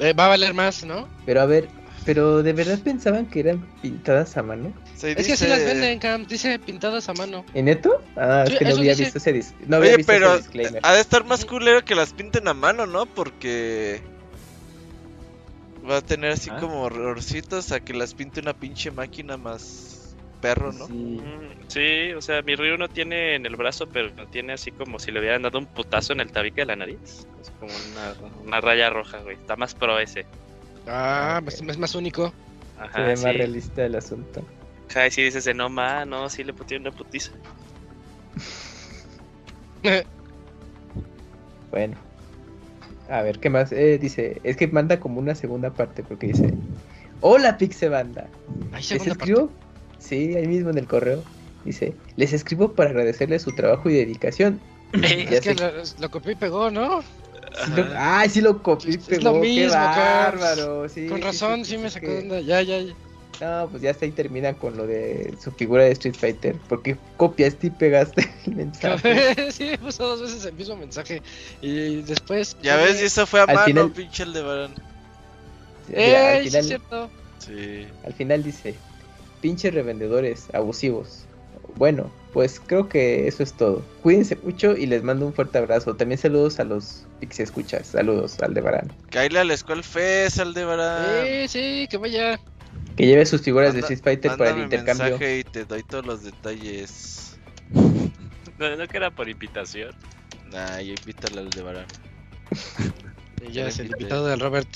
Eh, va a valer más, ¿no? Pero a ver, pero ¿de verdad pensaban que eran pintadas a mano? Se Es que dice- así las venden, Camp. Dice pintadas a mano. ¿En neto? Ah, es Sí, que no había dice. visto ese, dis- no había Oye, visto pero ese disclaimer. ha de estar más culero que las pinten a mano, ¿no? Porque va a tener así Ah. como horrorcitos a que las pinte una pinche máquina más perro, ¿no? Sí. Mm, Sí, o sea, mi Ryu no tiene en el brazo, pero no tiene así como si le hubieran dado un putazo en el tabique de la nariz. Es como una, una raya roja, güey. Está más pro ese. Ah, Ok. es, más único. Se Ajá, ve sí. más realista el asunto. Ajá, y si dices de no, ma, no, sí le pusieron una putiza. Bueno. A ver, ¿qué más? Eh, dice, es que manda como una segunda parte porque dice, hola Pixebanda. ¿Les segunda parte. escribo? Sí, ahí mismo en el correo. Dice, les escribo para agradecerles su trabajo y dedicación. Eh, es que lo, lo copió y pegó, ¿no? Sí lo- Ay, sí lo copié, y Es pegó, lo qué mismo, bárbaro. sí, Con razón, sí, me sacó que- onda. Ya, ya, ya. No, pues ya hasta ahí termina con lo de su figura de Street Fighter. Porque copiaste y pegaste el mensaje. sí, puso dos veces el mismo mensaje. Y después. Ya ves, y eso fue a Al mano, final- pinche Aldebarán. Al ¡Eh! Sí, final- es cierto. Sí. Al final dice, pinches revendedores abusivos. Bueno, pues creo que eso es todo. Cuídense mucho y les mando un fuerte abrazo. También saludos a los Pixie Escuchas. Saludos, Aldebarán. Caile a la escuela Fest, Aldebarán. Sí, sí, que vaya. Que lleve sus figuras de Manda- Street Fighter para el intercambio. mensaje y te doy todos los detalles. No, no que era por invitación. Nah, yo invítale al Aldebarán. Y ya Ya es el invitado del Robert.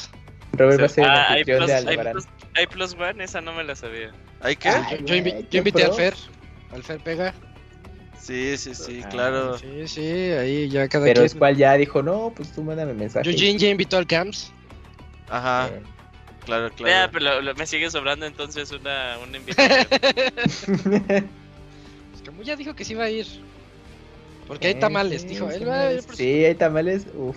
Robert va a ser el Ah, hay anfitrión plus, de hay, Aldebarán. plus, hay plus one, esa no me la sabía. ¿Hay qué? Ah, Yo, yo invi- güey, yo invité al. Fer. Al Fer pega. Sí, sí, sí, Ah, claro. Sí, sí, ahí ya cada Pero quien. es cual ya dijo, no, pues tú mándame mensaje. Yujin ya invitó al Camps. Ajá, Eh, claro, Ya, claro. pero lo- lo- me sigue sobrando entonces una, una invitación. Pues como ya dijo que sí iba a ir. Porque hay tamales, Sí, dijo. sí, él va- es- Sí, hay tamales, uff.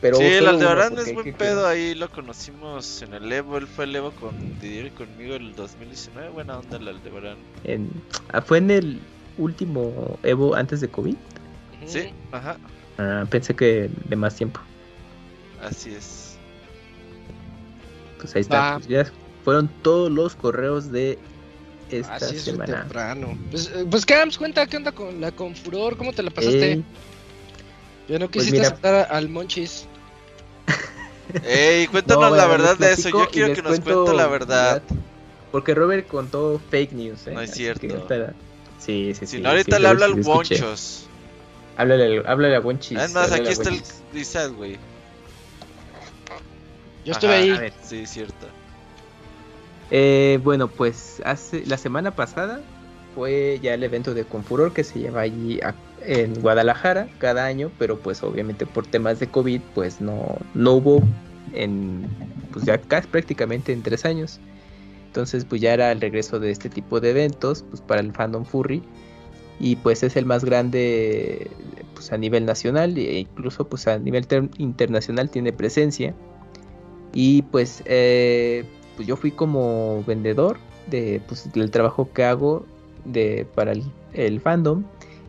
Pero sí, el solo Aldebarán uno, es buen pedo, ahí lo conocimos en el Evo, él fue el Evo con Didier y conmigo el 2019, buena onda el Aldebarán. En- ah, fue en el último Evo antes de COVID. Sí, ajá, Ah, pensé que de más tiempo. así es. Pues ahí está. Pues ya fueron todos los correos de esta Así es semana. temprano. Pues, eh, pues Camps, cuenta qué onda con la Confuror, ¿cómo te la pasaste? Eh, Ya no pues quisiste aceptar al Monchis. Ey, cuéntanos no, la verdad de eso, yo quiero que nos cuento cuente la verdad. Porque Robert contó fake news, ¿eh? No es cierto. Sí, sí, sí. Si no, ahorita sí, le habla al. Wonchos. Háblale, al- háblale a Wonchis. Es más, aquí está el. Dizad, güey. Yo estuve Ajá, ahí. a ver. Sí, cierto. Eh, bueno, pues hace la semana pasada fue ya el evento de Confuror que se lleva allí a- en Guadalajara cada año, pero pues obviamente por temas de COVID pues no, no hubo en pues ya casi prácticamente en tres años. Entonces pues ya era el regreso de este tipo de eventos pues para el fandom furry y pues es el más grande pues a nivel nacional e incluso pues a nivel ter- internacional tiene presencia y pues eh, pues yo fui como vendedor de pues, del trabajo que hago de para el, el fandom.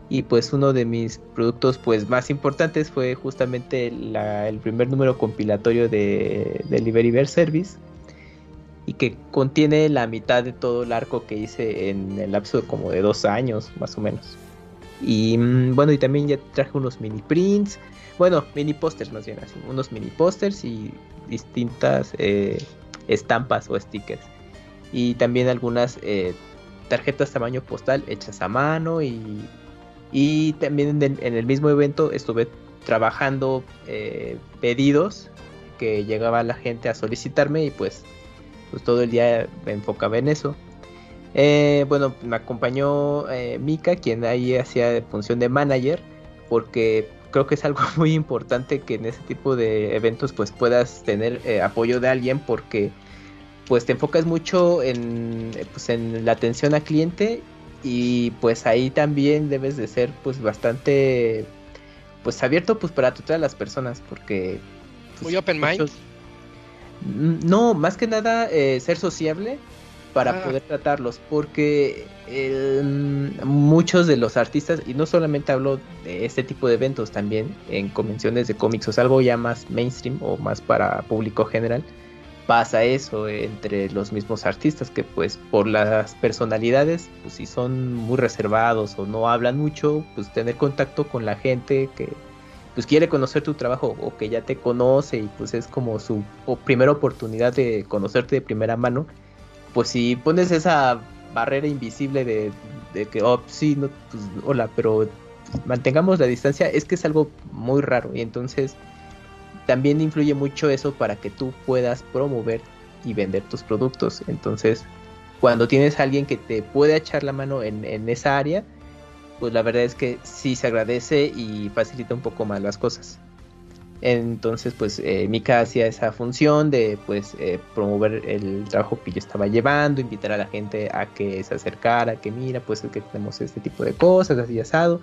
Y pues uno de mis productos pues más importantes fue justamente la- el primer número compilatorio de Delivery Bear Service y que contiene la mitad de todo el arco que hice en el lapso de como de dos años más o menos. Y mm, bueno y también ya traje unos mini prints bueno mini pósters más bien así unos mini pósters y distintas eh, estampas o stickers y también algunas eh, tarjetas tamaño postal hechas a mano y, y también en el, mismo evento estuve trabajando eh, pedidos que llegaba la gente a solicitarme y pues, pues todo el día me enfocaba en eso. Bueno, me acompañó Mika, quien ahí hacía función de manager, porque creo que es algo muy importante que en ese tipo de eventos pues puedas tener eh, apoyo de alguien porque pues te enfocas mucho en, eh, pues, en la atención al cliente y pues ahí también debes de ser pues bastante pues abierto pues para a las personas porque pues, Muy open mind. muchos- Mm, no más que nada eh, ser sociable para Ah. poder tratarlos porque eh, muchos de los artistas y no solamente hablo de este tipo de eventos también en convenciones de cómics o sea, algo ya más mainstream o más para público general pasa eso entre los mismos artistas que pues por las personalidades pues si son muy reservados o no hablan mucho pues tener contacto con la gente que pues quiere conocer tu trabajo o que ya te conoce y pues es como su primera oportunidad de conocerte de primera mano pues si pones esa barrera invisible de, que oh sí no pues hola pero mantengamos la distancia es que es algo muy raro y entonces también influye mucho eso para que tú puedas promover y vender tus productos. Entonces, cuando tienes a alguien que te puede echar la mano en, en esa área, pues la verdad es que sí se agradece y facilita un poco más las cosas. Entonces, pues eh, Mika hacía esa función de pues eh, promover el trabajo que yo estaba llevando, invitar a la gente a que se acercara, que mira, pues es que tenemos este tipo de cosas, así asado.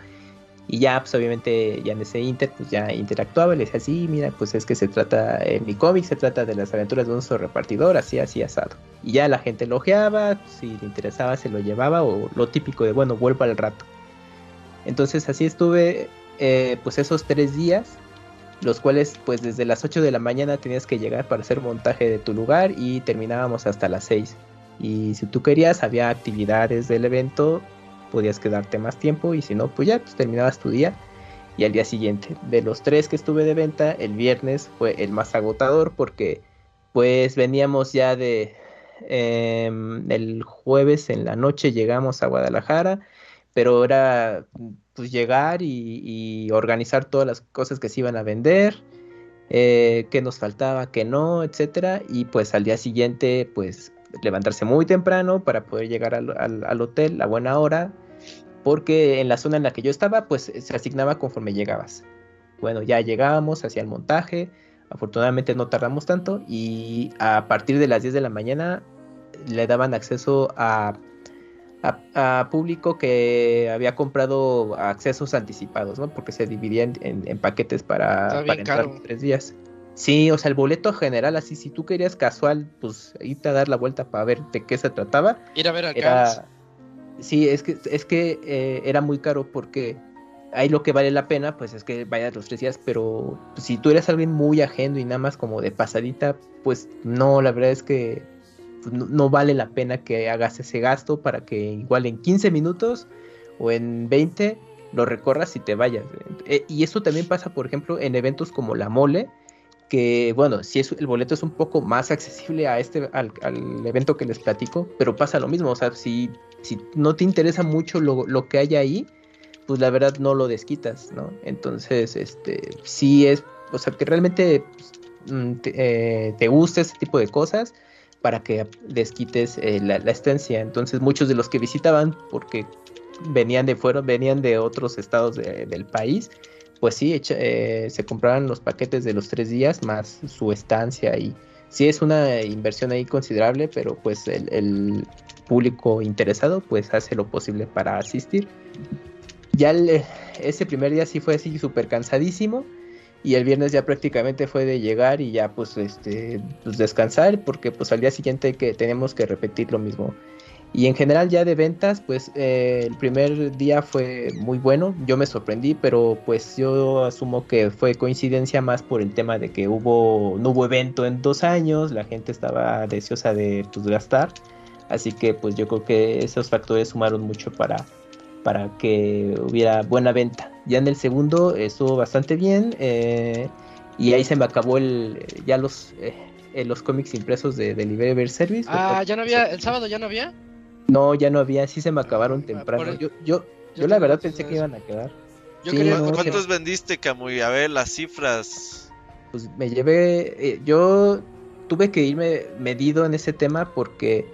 Y ya, pues obviamente, ya en ese inter, pues ya interactuaba, le decía, sí, mira, pues es que se trata, en mi cómic se trata de las aventuras de un repartidor, así, así asado. Y ya la gente elogiaba, si le interesaba se lo llevaba, o lo típico de, bueno, vuelvo al rato. Entonces así estuve, eh, pues esos tres días, los cuales, pues desde las 8 de la mañana tenías que llegar para hacer montaje de tu lugar y terminábamos hasta las 6. Y si tú querías, había actividades del evento podías quedarte más tiempo y si no, pues ya pues, terminabas tu día y al día siguiente. De los tres que estuve de venta, el viernes fue el más agotador porque pues veníamos ya de eh, el jueves en la noche llegamos a Guadalajara, pero era pues llegar y, organizar todas las cosas que se iban a vender. Eh, qué nos faltaba, qué no, etcétera, y pues al día siguiente, pues levantarse muy temprano para poder llegar al, al, al, hotel a buena hora, porque en la zona en la que yo estaba, pues se asignaba conforme llegabas. Bueno, ya llegábamos hacia el montaje, afortunadamente no tardamos tanto, y a partir de las 10 de la mañana le daban acceso a, a, a público que había comprado accesos anticipados, ¿no? Porque se dividían en, en paquetes para, para entrar caro. tres días. Sí, o sea, el boleto general, así, si tú querías casual, pues irte a dar la vuelta para ver de qué se trataba, Ir a ver al era sí es que es que eh, era muy caro porque ahí lo que vale la pena pues es que vayas los tres días pero pues, si tú eres alguien muy ajeno y nada más como de pasadita pues no la verdad es que pues, no, vale la pena que hagas ese gasto para que igual en 15 minutos o en 20 lo recorras y te vayas Eh, y eso también pasa por ejemplo en eventos como la mole que bueno, si es, el boleto es un poco más accesible a este, al, al evento que les platico, pero pasa lo mismo, o sea, si, si no te interesa mucho lo, lo que hay ahí, pues la verdad no lo desquitas, ¿no? Entonces, este, sí es, o sea, que realmente pues, mm, te, eh, te guste ese tipo de cosas para que desquites eh, la, la estancia. Entonces, muchos de los que visitaban, porque venían de fuera, venían de otros estados de- del país, pues sí, eh, se compraban los paquetes de los tres días más su estancia y sí es una inversión ahí considerable, pero pues el, público interesado pues hace lo posible para asistir. Ya ese primer día sí fue así súper cansadísimo y el viernes ya prácticamente fue de llegar y ya pues este pues descansar porque pues al día siguiente que tenemos que repetir lo mismo. Y en general ya de ventas, pues eh, el primer día fue muy bueno, yo me sorprendí, pero pues yo asumo que fue coincidencia más por el tema de que hubo no hubo evento en dos años, la gente estaba deseosa de pues, gastar, así que pues yo creo que esos factores sumaron mucho para, para que hubiera buena venta. Ya en el segundo estuvo bastante bien eh, y ahí se me acabó el ya los eh, eh, los cómics impresos de Delivery Service. Ah, ya no había, el sábado ya no había. No, ya no había, sí se me acabaron Ah, temprano. el- Yo, yo, yo, Yo la verdad pensé que iban a quedar. Yo Sí, quería. no, ¿Cu- sí. ¿Cuántos vendiste, Camuy? A ver, las cifras. Pues me llevé, eh, yo tuve que irme medido en ese tema porque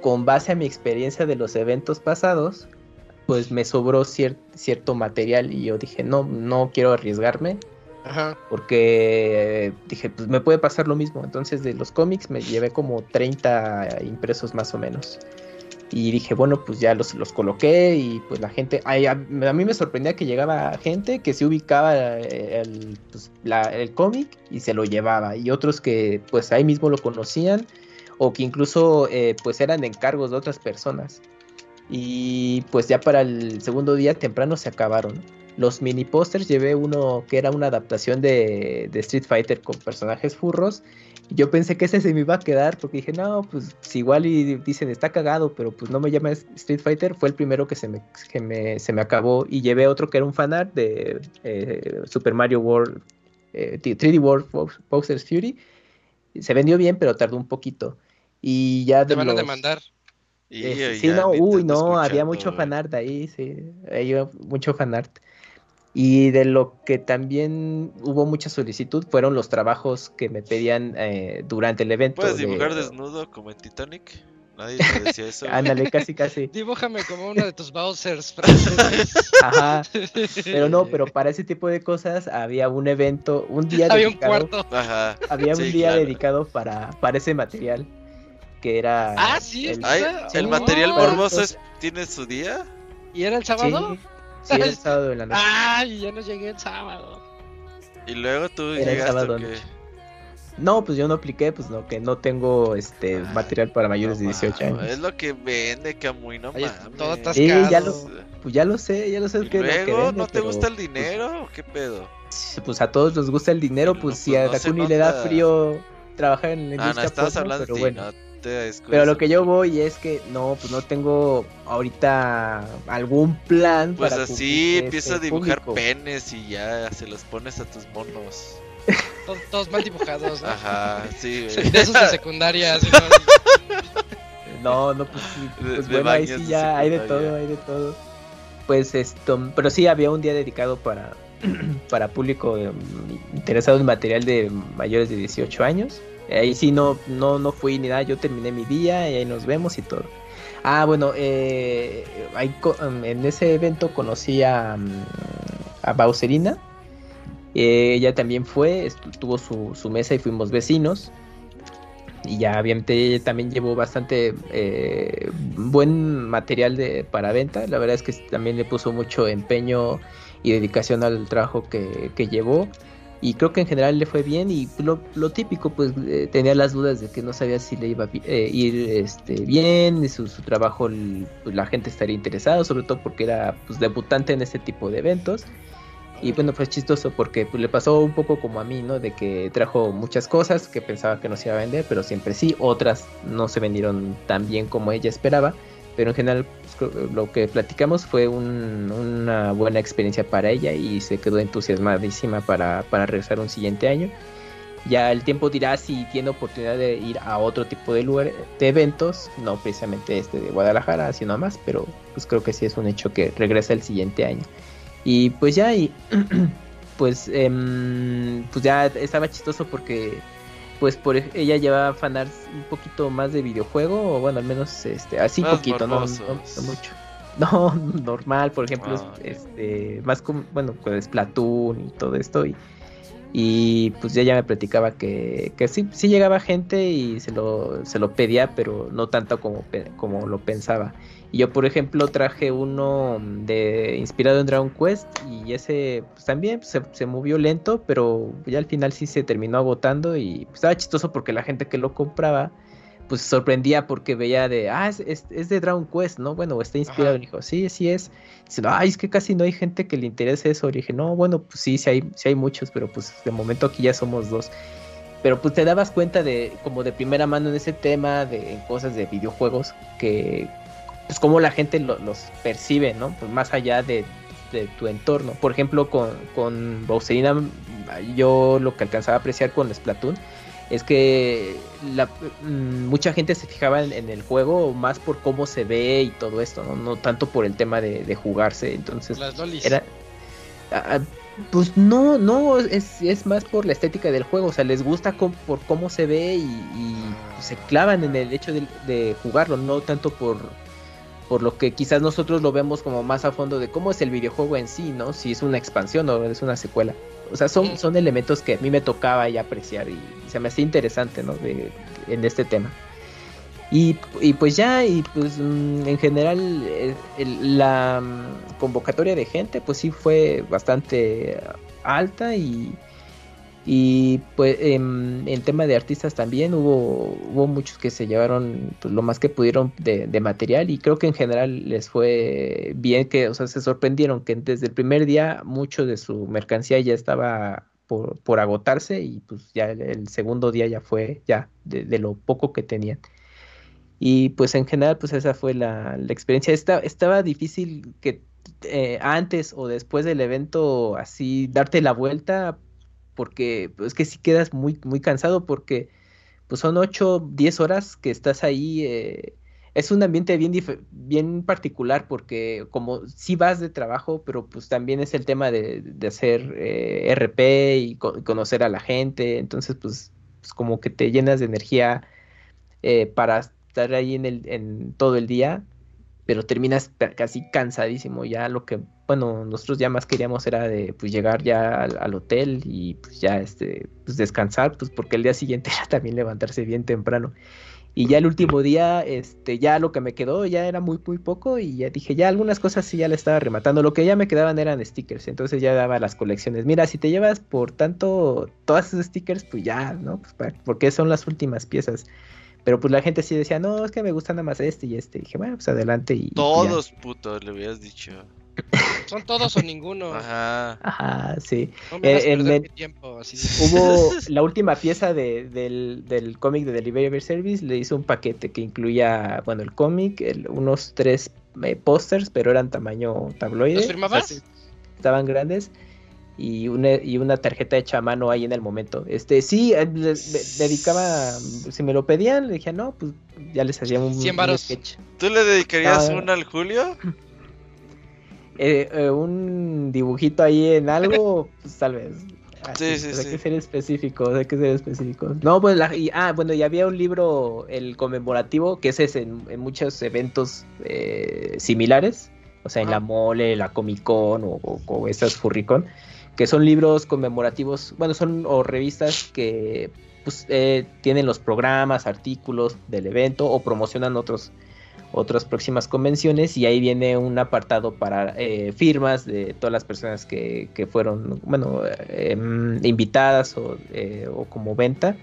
con base a mi experiencia de los eventos pasados, pues me sobró cier- cierto material y yo dije, no, no quiero arriesgarme Ajá. porque dije, pues me puede pasar lo mismo. Entonces de los cómics me llevé como 30 impresos más o menos. Y dije, bueno, pues ya los, los coloqué y pues la gente, ay, a, a mí me sorprendía que llegaba gente que se ubicaba eh, el, pues, el cómic y se lo llevaba. Y otros que pues ahí mismo lo conocían o que incluso eh, pues eran encargos de otras personas. Y pues ya para el segundo día temprano se acabaron. Los mini posters llevé uno que era una adaptación de, de Street Fighter con personajes furros. Yo pensé que ese se me iba a quedar porque dije, no, pues igual y dicen está cagado, pero pues no me llama Street Fighter. Fue el primero que se me, que me, se me acabó. Y llevé otro que era un fanart de eh, Super Mario World, eh, 3D World Post- Posters Fury. Se vendió bien, pero tardó un poquito. Y ya Te de van a demandar. Y, este, sí, ya no, uy, no, había mucho fanart ahí, sí, había mucho fanart. Y de lo que también hubo mucha solicitud fueron los trabajos que me pedían eh, durante el evento. ¿Puedes de- dibujar desnudo como en Titanic? Nadie te decía eso. Ándale, casi, casi. Dibújame como uno de tus Bowsers franceses. Ajá. Pero no, pero para ese tipo de cosas había un evento, un día Había un dedicado, cuarto. Ajá. había un Sí, día claro. dedicado para, para ese material. Que era. Ah, sí, el- Ay, Sí, ¿El material no. morboso es- tiene su día? ¿Y era el Sí, sábado? sí, era el sábado de la noche. Ay, ya no llegué el sábado. Y luego tú Era el llegaste sábado ¿o qué? noche. No, pues yo no apliqué, pues no, que no tengo este Ah, material para mayores No de 18 mames, años. Es lo que vende, Camuy, no mames. todo atascado. Sí, ya lo, pues ya lo sé, ya lo sé ¿Y que lo que luego vende, no te pero, gusta el pues, dinero o qué pedo? Pues, a todos nos gusta el dinero, Pero, pues, pues, si a no se Takuni le da frío trabajar en la Ah, no, industria estabas porno, hablando pero de ti, bueno. Te. Pero lo que yo voy es que no, pues no tengo ahorita algún plan Pues para así empieza a dibujar público. penes y ya se los pones a tus monos. Todos, todos mal dibujados, ¿no? Ajá, sí, güey. De esos de secundaria. así, ¿no? No, no, pues, De- pues de bueno, ahí sí ya hay de todo, hay de todo. Pues esto, pero sí había un día dedicado para, para público eh, interesado en material de mayores de 18 años. Ahí sí no, no, no fui ni nada, yo terminé mi día y ahí nos vemos y todo. Ah, bueno, eh, ahí co- en ese evento conocí a, mm, a Bowserina. Eh, ella también fue, tuvo su, su mesa y fuimos vecinos. y ya obviamente también llevó bastante eh, buen material de, para venta. La verdad es que también le puso mucho empeño y dedicación al trabajo que, que llevó. Y creo que en general le fue bien y lo, lo típico, pues eh, tenía las dudas de que no sabía si le iba a eh, ir este, bien, su, su trabajo pues, la gente estaría interesada, sobre todo porque era pues, debutante en este tipo de eventos. Y bueno, fue chistoso porque pues, le pasó un poco como a mí, ¿no? De que trajo muchas cosas que pensaba que no se iba a vender, pero siempre sí. Otras no se vendieron tan bien como ella esperaba. Pero en general lo que platicamos fue una buena experiencia para ella y se quedó entusiasmadísima para, para regresar un siguiente año. Ya el tiempo dirá si tiene oportunidad de ir a otro tipo de lugar, de eventos, no precisamente este de Guadalajara, sino más, pero pues creo que sí es un hecho que regresa el siguiente año. Y pues ya, y pues, em, pues ya estaba chistoso porque pues por ella llevaba fanarts un poquito más de videojuego, o bueno, al menos este, así poquito, no, mucho. No, normal, por ejemplo, ah, este, más como, bueno, con Splatoon y todo esto, y, y pues ella me platicaba que, que sí, sí llegaba gente y se lo, se lo pedía, pero no tanto como, como lo pensaba. Y yo, por ejemplo, traje uno de inspirado en Dragon Quest y ese pues, también pues, se, movió lento, pero ya al final sí se terminó agotando y pues, estaba chistoso porque la gente que lo compraba pues se sorprendía porque veía de, ah, es, es, de Dragon Quest, ¿no? Bueno, está inspirado. Y dijo, sí, sí es. Dice, ay, es que casi no hay gente que le interese eso. Y dije, no, bueno, pues sí, sí hay, sí hay muchos, pero pues de momento aquí ya somos dos. Pero pues te dabas cuenta de, como de primera mano en ese tema, de cosas de videojuegos, que, pues cómo la gente los percibe, ¿no? Pues más allá de, tu entorno. Por ejemplo, con, con Bowserina, yo lo que alcanzaba a apreciar con Splatoon es que la, mm, mucha gente se fijaba en, el juego más por cómo se ve y todo esto, no, no tanto por el tema de, jugarse. Entonces, Las era. pues no, no, es, es, más por la estética del juego, o sea, les gusta por cómo se ve y, se clavan en el hecho de jugarlo, no tanto por por lo que quizás nosotros lo vemos como más a fondo de cómo es el videojuego en sí, ¿no? Si es una expansión o es una secuela. O sea, son, son elementos que a mí me tocaba ya apreciar y, se me hacía interesante, ¿no? De, en este tema. Y, y, pues ya, y pues mm, en general eh, la mm, convocatoria de gente pues sí fue bastante alta y, y pues en, tema de artistas también hubo, hubo muchos que se llevaron pues, lo más que pudieron de, material y creo que en general les fue bien que, o sea, se sorprendieron que desde el primer día mucho de su mercancía ya estaba por, por agotarse y pues ya el, segundo día ya fue ya de, lo poco que tenían. Y pues en general pues esa fue la, experiencia. estaba difícil que eh, antes o después del evento así darte la vuelta porque pues, es que si quedas muy, muy cansado porque pues son 8, 10 horas que estás ahí. Eh, es un ambiente bien, bien particular porque como si vas de trabajo, pero pues también es el tema de, hacer eh, RP y, conocer a la gente, entonces pues, pues, como que te llenas de energía eh, para estar ahí en, el, en todo el día, pero terminas casi cansadísimo, ya lo que bueno, nosotros ya más queríamos era de pues llegar ya al, hotel y pues ya este pues descansar, pues porque el día siguiente era también levantarse bien temprano. Y ya el último día, este, ya lo que me quedó ya era muy, muy poco y ya dije, ya algunas cosas sí ya le estaba rematando. Lo que ya me quedaban eran stickers, entonces ya daba las colecciones. Mira, si te llevas por tanto todas esos stickers, pues ya, ¿no? Pues porque son las últimas piezas. Pero pues la gente sí decía, no, es que me gusta nada más este y este. Y dije, bueno, pues adelante y... Todos, puto, le hubieras dicho. Son todos o ninguno. Ajá. Ajá, sí. Eh, tiempo, Hubo la última pieza de, del, del cómic de Delivery Service, le hizo un paquete que incluía, bueno, el cómic, unos tres eh, pósters, pero eran tamaño tabloide. ¿Los firmabas? estaban grandes. Y una, y una tarjeta hecha a mano ahí en el momento. Este, sí, eh, le, dedicaba, si me lo pedían, le dije, no, pues ya les hacía un, 100 sketch. ¿Tú le dedicarías una al Julio? Eh, eh, un dibujito ahí en algo, pues tal vez. sí, sí, pues, Hay que ser específico, hay que ser específico. No, pues, la, y, ah, bueno, y había un libro, el conmemorativo, que ese es en, muchos eventos eh, similares, o sea, en la Mole, la Comic Con o, o, esas Furricon, que son libros conmemorativos, bueno, son o revistas que pues, eh, tienen los programas, artículos del evento o promocionan otros otras próximas convenciones y ahí viene un apartado para eh, firmas de todas las personas que, que fueron, bueno, em, invitadas o, eh, o, como venta.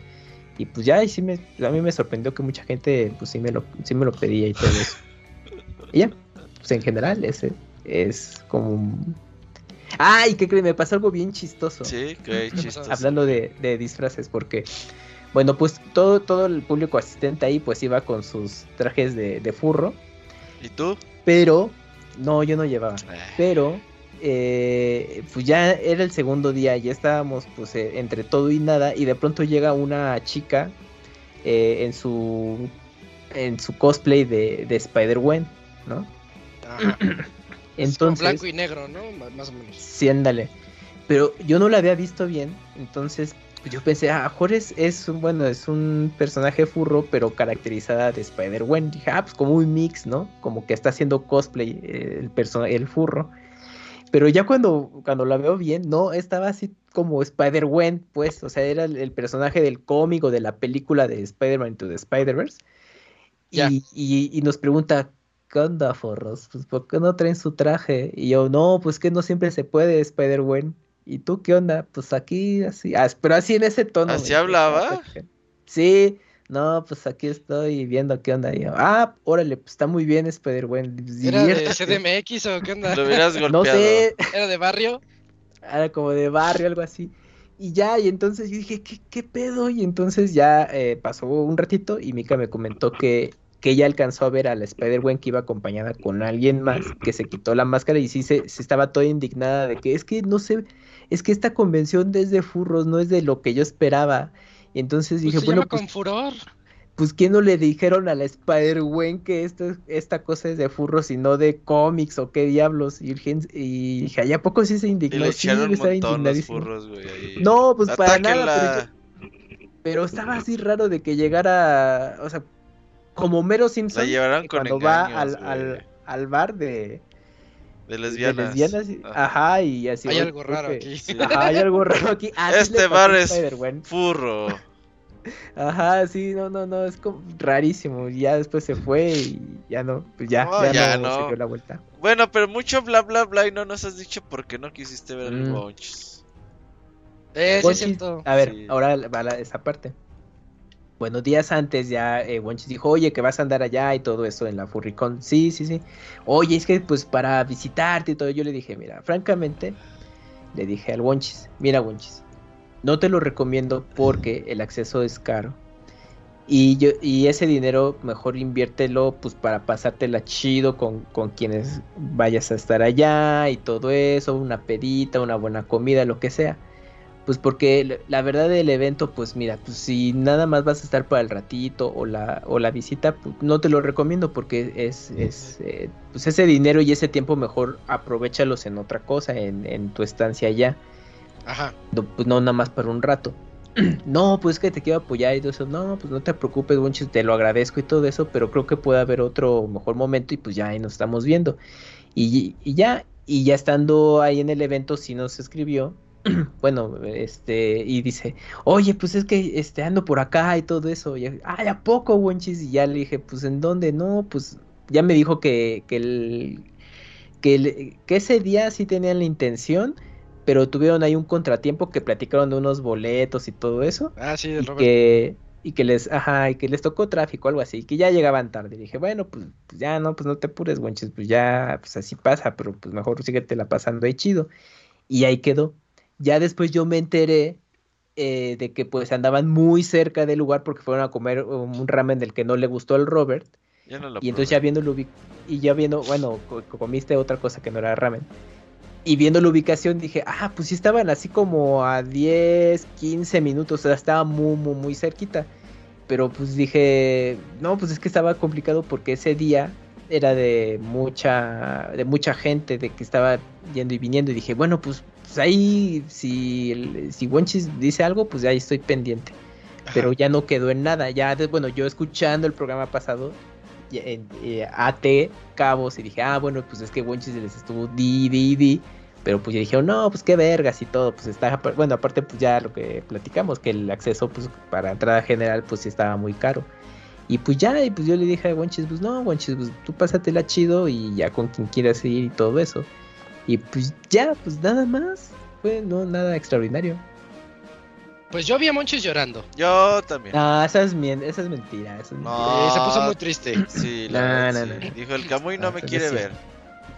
Y pues ya, y sí me, a mí me sorprendió que mucha gente, pues sí me lo, sí me lo pedía y todo eso. y ya, pues en general, ese es como... ¡Ay! ¿Qué crees? Me pasó algo bien chistoso. Sí, qué chistoso. Hablando de, de disfraces, porque bueno, pues todo, todo el público asistente ahí pues iba con sus trajes de, de furro. ¿Y tú? Pero, no, yo no llevaba. Pero, eh, pues ya era el segundo día, ya estábamos pues eh, entre todo y nada y de pronto llega una chica eh, en su en su cosplay de, de Spider-Gwen, ¿no? Ajá. Entonces, blanco y negro, ¿no? Más o menos. Sí, ándale. Pero yo no la había visto bien, entonces yo pensé, ah, Jores es un, bueno, es un personaje furro, pero caracterizada de Spider-Gwen. Dije, ah, pues como un mix, ¿no? Como que está haciendo cosplay eh, el, el furro. Pero ya cuando, cuando la veo bien, no, estaba así como Spider-Gwen, pues, o sea, era el, el personaje del cómic o de la película de Spider-Man into the Spider-Verse. Y, y nos pregunta, ¿qué onda, forros? Pues, ¿por qué no traen su traje? Y yo, no, pues que no siempre se puede, Spider-Gwen. ¿Y tú qué onda? Pues aquí, así, ah, pero así en ese tono. ¿Así güey. hablaba? Sí, no, pues aquí estoy viendo qué onda. Y yo, ah, órale, pues está muy bien Spider-Gwen. ¿Era de diviértase". CDMX o qué onda? Lo hubieras golpeado. No sé, ¿Era de barrio? era como de barrio, algo así. Y ya, y entonces yo dije, ¿qué, qué pedo? Y entonces ya eh, pasó un ratito y Mika me comentó que, que ella alcanzó a ver a la Spider-Gwen que iba acompañada con alguien más, que se quitó la máscara y sí se, se estaba toda indignada de que es que no sé, es que esta convención es de furros, no es de lo que yo esperaba. Y entonces Pues dije, se bueno, llama pues, con furor. pues ¿quién no le dijeron a la Spider-Gwen que esto, esta cosa es de furros y no de cómics o qué diablos? Y, y dije, ¿ay, a poco sí se Y indignó? le Sí, un estaba montón los furros, güey. No, pues para nada, Atáquenla. Pero estaba así raro de que llegara, o sea, como Mero Simpson, La llevaron que con cuando va engaños, al, al, güey. al bar de, De de lesbianas. y- Ajá. y así. Hay algo raro que- aquí. Sí. Ajá, hay algo raro aquí. Así Este bar es. Furro. Ajá, sí, no, no, no, es como rarísimo. Y ya después se fue y ya no, pues ya, No, ya, ya no, no. se dio la vuelta. Bueno, pero mucho bla bla bla y no nos has dicho por qué no quisiste ver el Mm. Bunches. Eh, sí, Wonchis- es cierto. a ver, Sí. ahora va la- esa parte. Bueno, días antes ya eh, Wonchis dijo, oye, que vas a andar allá y todo eso en la Furricon. Sí, sí, sí. Oye, es que pues para visitarte y todo, yo le dije, mira, francamente, le dije al Wonchis, mira Wonchis, no te lo recomiendo porque el acceso es caro. Y, yo, y ese dinero mejor inviértelo pues para pasártela chido con, con quienes vayas a estar allá y todo eso, una pedita, una buena comida, lo que sea. Pues porque la- verdad del evento, pues mira, pues si nada más vas a estar para el ratito o la, o la visita, pues no te lo recomiendo porque es, es eh, pues ese dinero y ese tiempo mejor aprovechalos en otra cosa, en, en tu estancia allá, Ajá. no, pues no nada más para un rato. No, pues que te quiero apoyar y todo eso. No, pues no te preocupes, Bunches, te lo agradezco y todo eso, pero creo que puede haber otro mejor momento y pues ya ahí nos estamos viendo. Y, y ya, y ya estando ahí en el evento, sí nos escribió. Bueno, este, y dice, oye, pues es que este ando por acá y todo eso. Y, Ay, ¿a poco, Bunches? Y ya le dije, pues ¿en dónde? No, pues ya me dijo que, que el, que, el- que ese día sí tenían la intención, pero tuvieron ahí un contratiempo que platicaron de unos boletos y todo eso. Ah, sí, Y que, y que les, ajá, y que les tocó tráfico, algo así, que ya llegaban tarde. Y dije, bueno, pues, pues ya no, pues no te apures, güenches, pues ya, pues así pasa, pero pues mejor síguete la pasando ahí chido. Y ahí quedó. Ya después yo me enteré eh, de que pues andaban muy cerca del lugar porque fueron a comer un ramen del que no le gustó al Robert. No Y entonces ya viendo ubi- y ya viendo, bueno, co- co- comiste otra cosa que no era ramen. Y viendo la ubicación dije, ah, pues sí estaban así como a 10, 15 minutos, o sea, estaba muy, muy, muy cerquita. Pero pues dije, no, pues es que estaba complicado porque ese día era de mucha, de mucha gente, de que estaba yendo y viniendo. Y dije, bueno, pues, pues ahí, si, si Wonchis dice algo, pues ahí estoy pendiente Ajá. pero ya no quedó en nada. Ya, bueno, yo escuchando el programa pasado, eh, até cabos y dije, ah, bueno, pues es que Wonchis les estuvo di, di, di, Pero pues ya dijeron, no, pues qué vergas y todo, pues está, bueno, aparte pues ya lo que platicamos, que el acceso pues para entrada general pues sí estaba muy caro. Y pues ya, y pues yo le dije a Wonchis, pues no, Wonchis, pues tú pásatela chido y ya con quien quieras ir y todo eso. Y pues ya, pues nada más, fue no nada extraordinario. Pues yo vi a Monchis llorando. Yo también. Ah, esa es, mien- esa es mentira. esa es No. Eh, se puso muy triste. Sí, la No, verdad, no, sí. no. Dijo, el Camuy no Ah, me pues quiere sí. ver.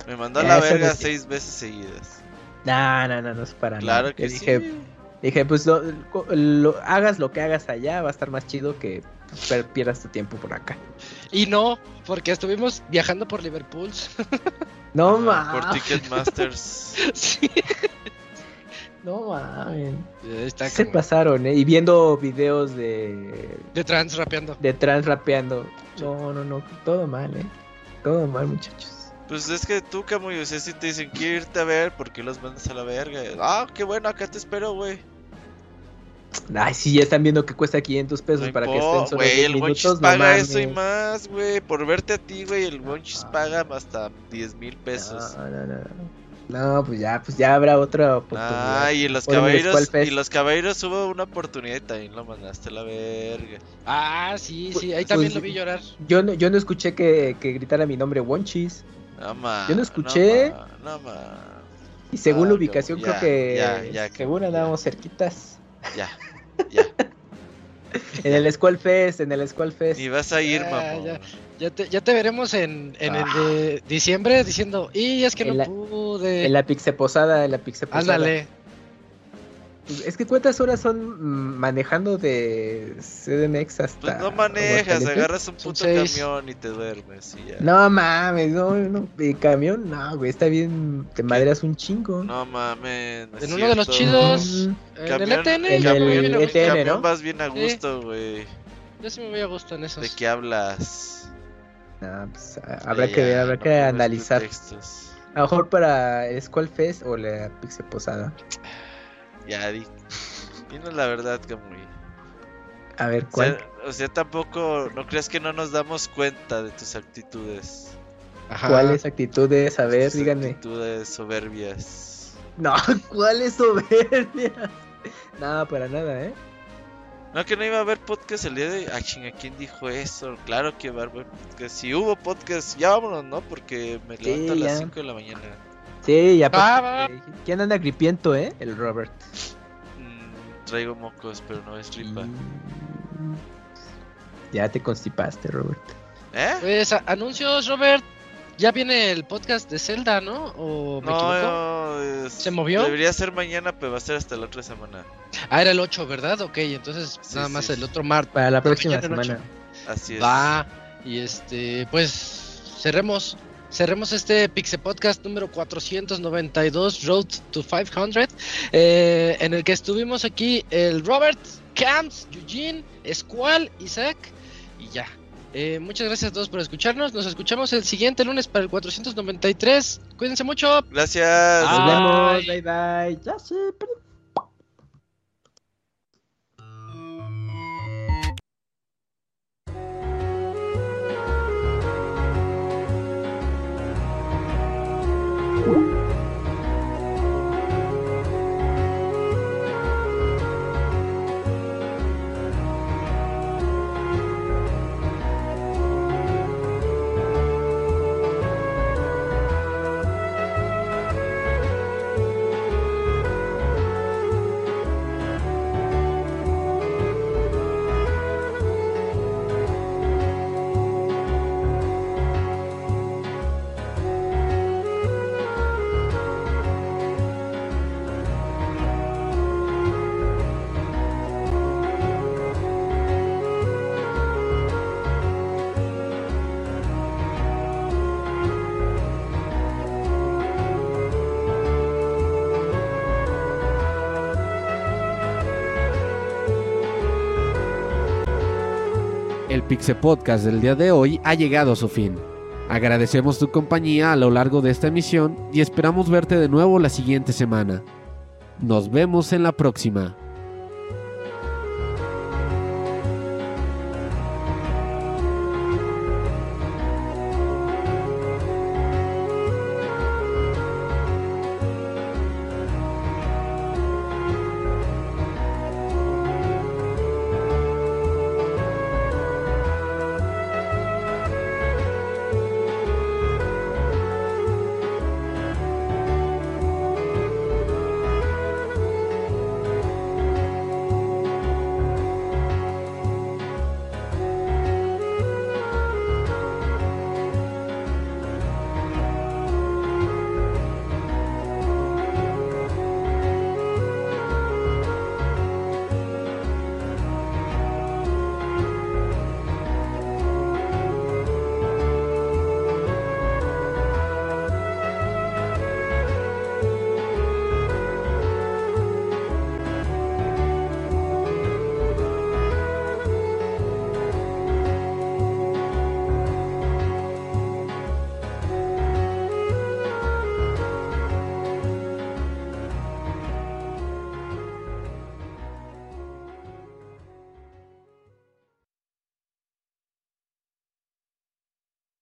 Me mandó a la verga no es- seis veces seguidas. No, no, no, no es para Claro nada. que Yo sí. dije, dije, pues lo, lo- hagas lo que hagas allá, va a estar más chido que pierdas tu tiempo por acá. Y no, porque estuvimos viajando por Liverpool. No Ah, Por mames. Ticketmasters. sí. No mames. Está Se como pasaron, ¿eh? Y viendo videos de, de trans rapeando. de trans rapeando. No, no, no. Todo mal, ¿eh? Todo mal, muchachos. Pues es que tú, Camuy, o sea, si te dicen quiero irte a ver, ¿por qué los mandas a la verga? Ah, qué bueno, acá te espero, güey. Ay, sí, ya están viendo que cuesta 500 pesos No para que estén solo güey, 10 el minutos. no paga eso y más, güey. Por verte a ti, güey, el Monchis Ah. paga hasta 10 mil pesos. No, no, no. No, pues ya, pues ya habrá otra oportunidad. Ah, y en los caballeros, y los caballeros hubo una oportunidad y también lo mandaste a la verga. Ah, sí, sí, ahí Pues- también pues- lo vi llorar. Yo no, yo no escuché que, que gritara mi nombre Wonchis. No ma, Yo no escuché. No ma, no ma. Y según Ah, la ubicación, ya, creo que ya, según andábamos cerquitas. Ya, ya. En el Squall Fest, en el Squall Fest. Ni vas a ir, Ya, mamón. ya. Ya te, ya te veremos en, en Ah. el de diciembre diciendo, y es que En no la- pude. En la Pixe Posada, en la Pixe Posada. Ándale. Pues, Es que cuántas horas son mm, manejando de CDMX hasta. Pues no manejas, agarras un puto seis. camión y te duermes y ya. No mames, no, no, de camión, no, güey, está bien, te madreas un chingo. No mames. no En uno de los chidos. Mm, En el ETN. En yo me el a gusto. ETN, camión ¿no? vas bien a Sí. gusto, güey. Yo sí me voy a gusto en esos. ¿De qué hablas? no, pues, a- habrá que habrá no que pongas analizar. A lo mejor para el Squall Fest o la Pixe Posada. Ya, di. Dinos la verdad, Camuy. A ver, O ¿cuál? sea, o sea, tampoco, ¿no crees que no nos damos cuenta de tus actitudes? Ajá. ¿Cuáles actitudes? A ver, Tus díganme. Actitudes soberbias. No, ¿cuáles soberbias? Nada, para nada, ¿eh? No, que no iba a haber podcast el día de. Ah, chinga, ¿quién dijo eso? Claro que iba a haber podcast. Si hubo podcast, ya vámonos, ¿no? Porque me Sí, levanto a las ya. 5 de la mañana. Sí, ya. Va. ¿Quién anda gripiento, eh? El Robert. Mm, traigo mocos, pero no es ripa. Mm. Ya te constipaste, Robert. ¿Eh? Pues anuncios, Robert. Ya viene el podcast de Zelda, ¿no? ¿O me equivoco? No, es- ¿Se movió? Debería ser mañana, pero va a ser hasta la otra semana. Ah, era el 8, ¿verdad? Ok, entonces Sí, nada sí, más sí. el otro martes. Para la próxima semana. Así es. Va. Y este, pues cerremos. Cerremos este Pixel Podcast número 492, Road to 500, eh, en el que estuvimos aquí el Robert, Camps, Eugene, Squall, Isaac y ya. Eh, muchas gracias a todos por escucharnos. Nos escuchamos el siguiente lunes para el 493. Cuídense mucho. Gracias. Nos vemos. Bye. Bye bye. Ya sé, pero- El Pixe Podcast del día de hoy ha llegado a su fin. Agradecemos tu compañía a lo largo de esta emisión y esperamos verte de nuevo la siguiente semana. Nos vemos en la próxima.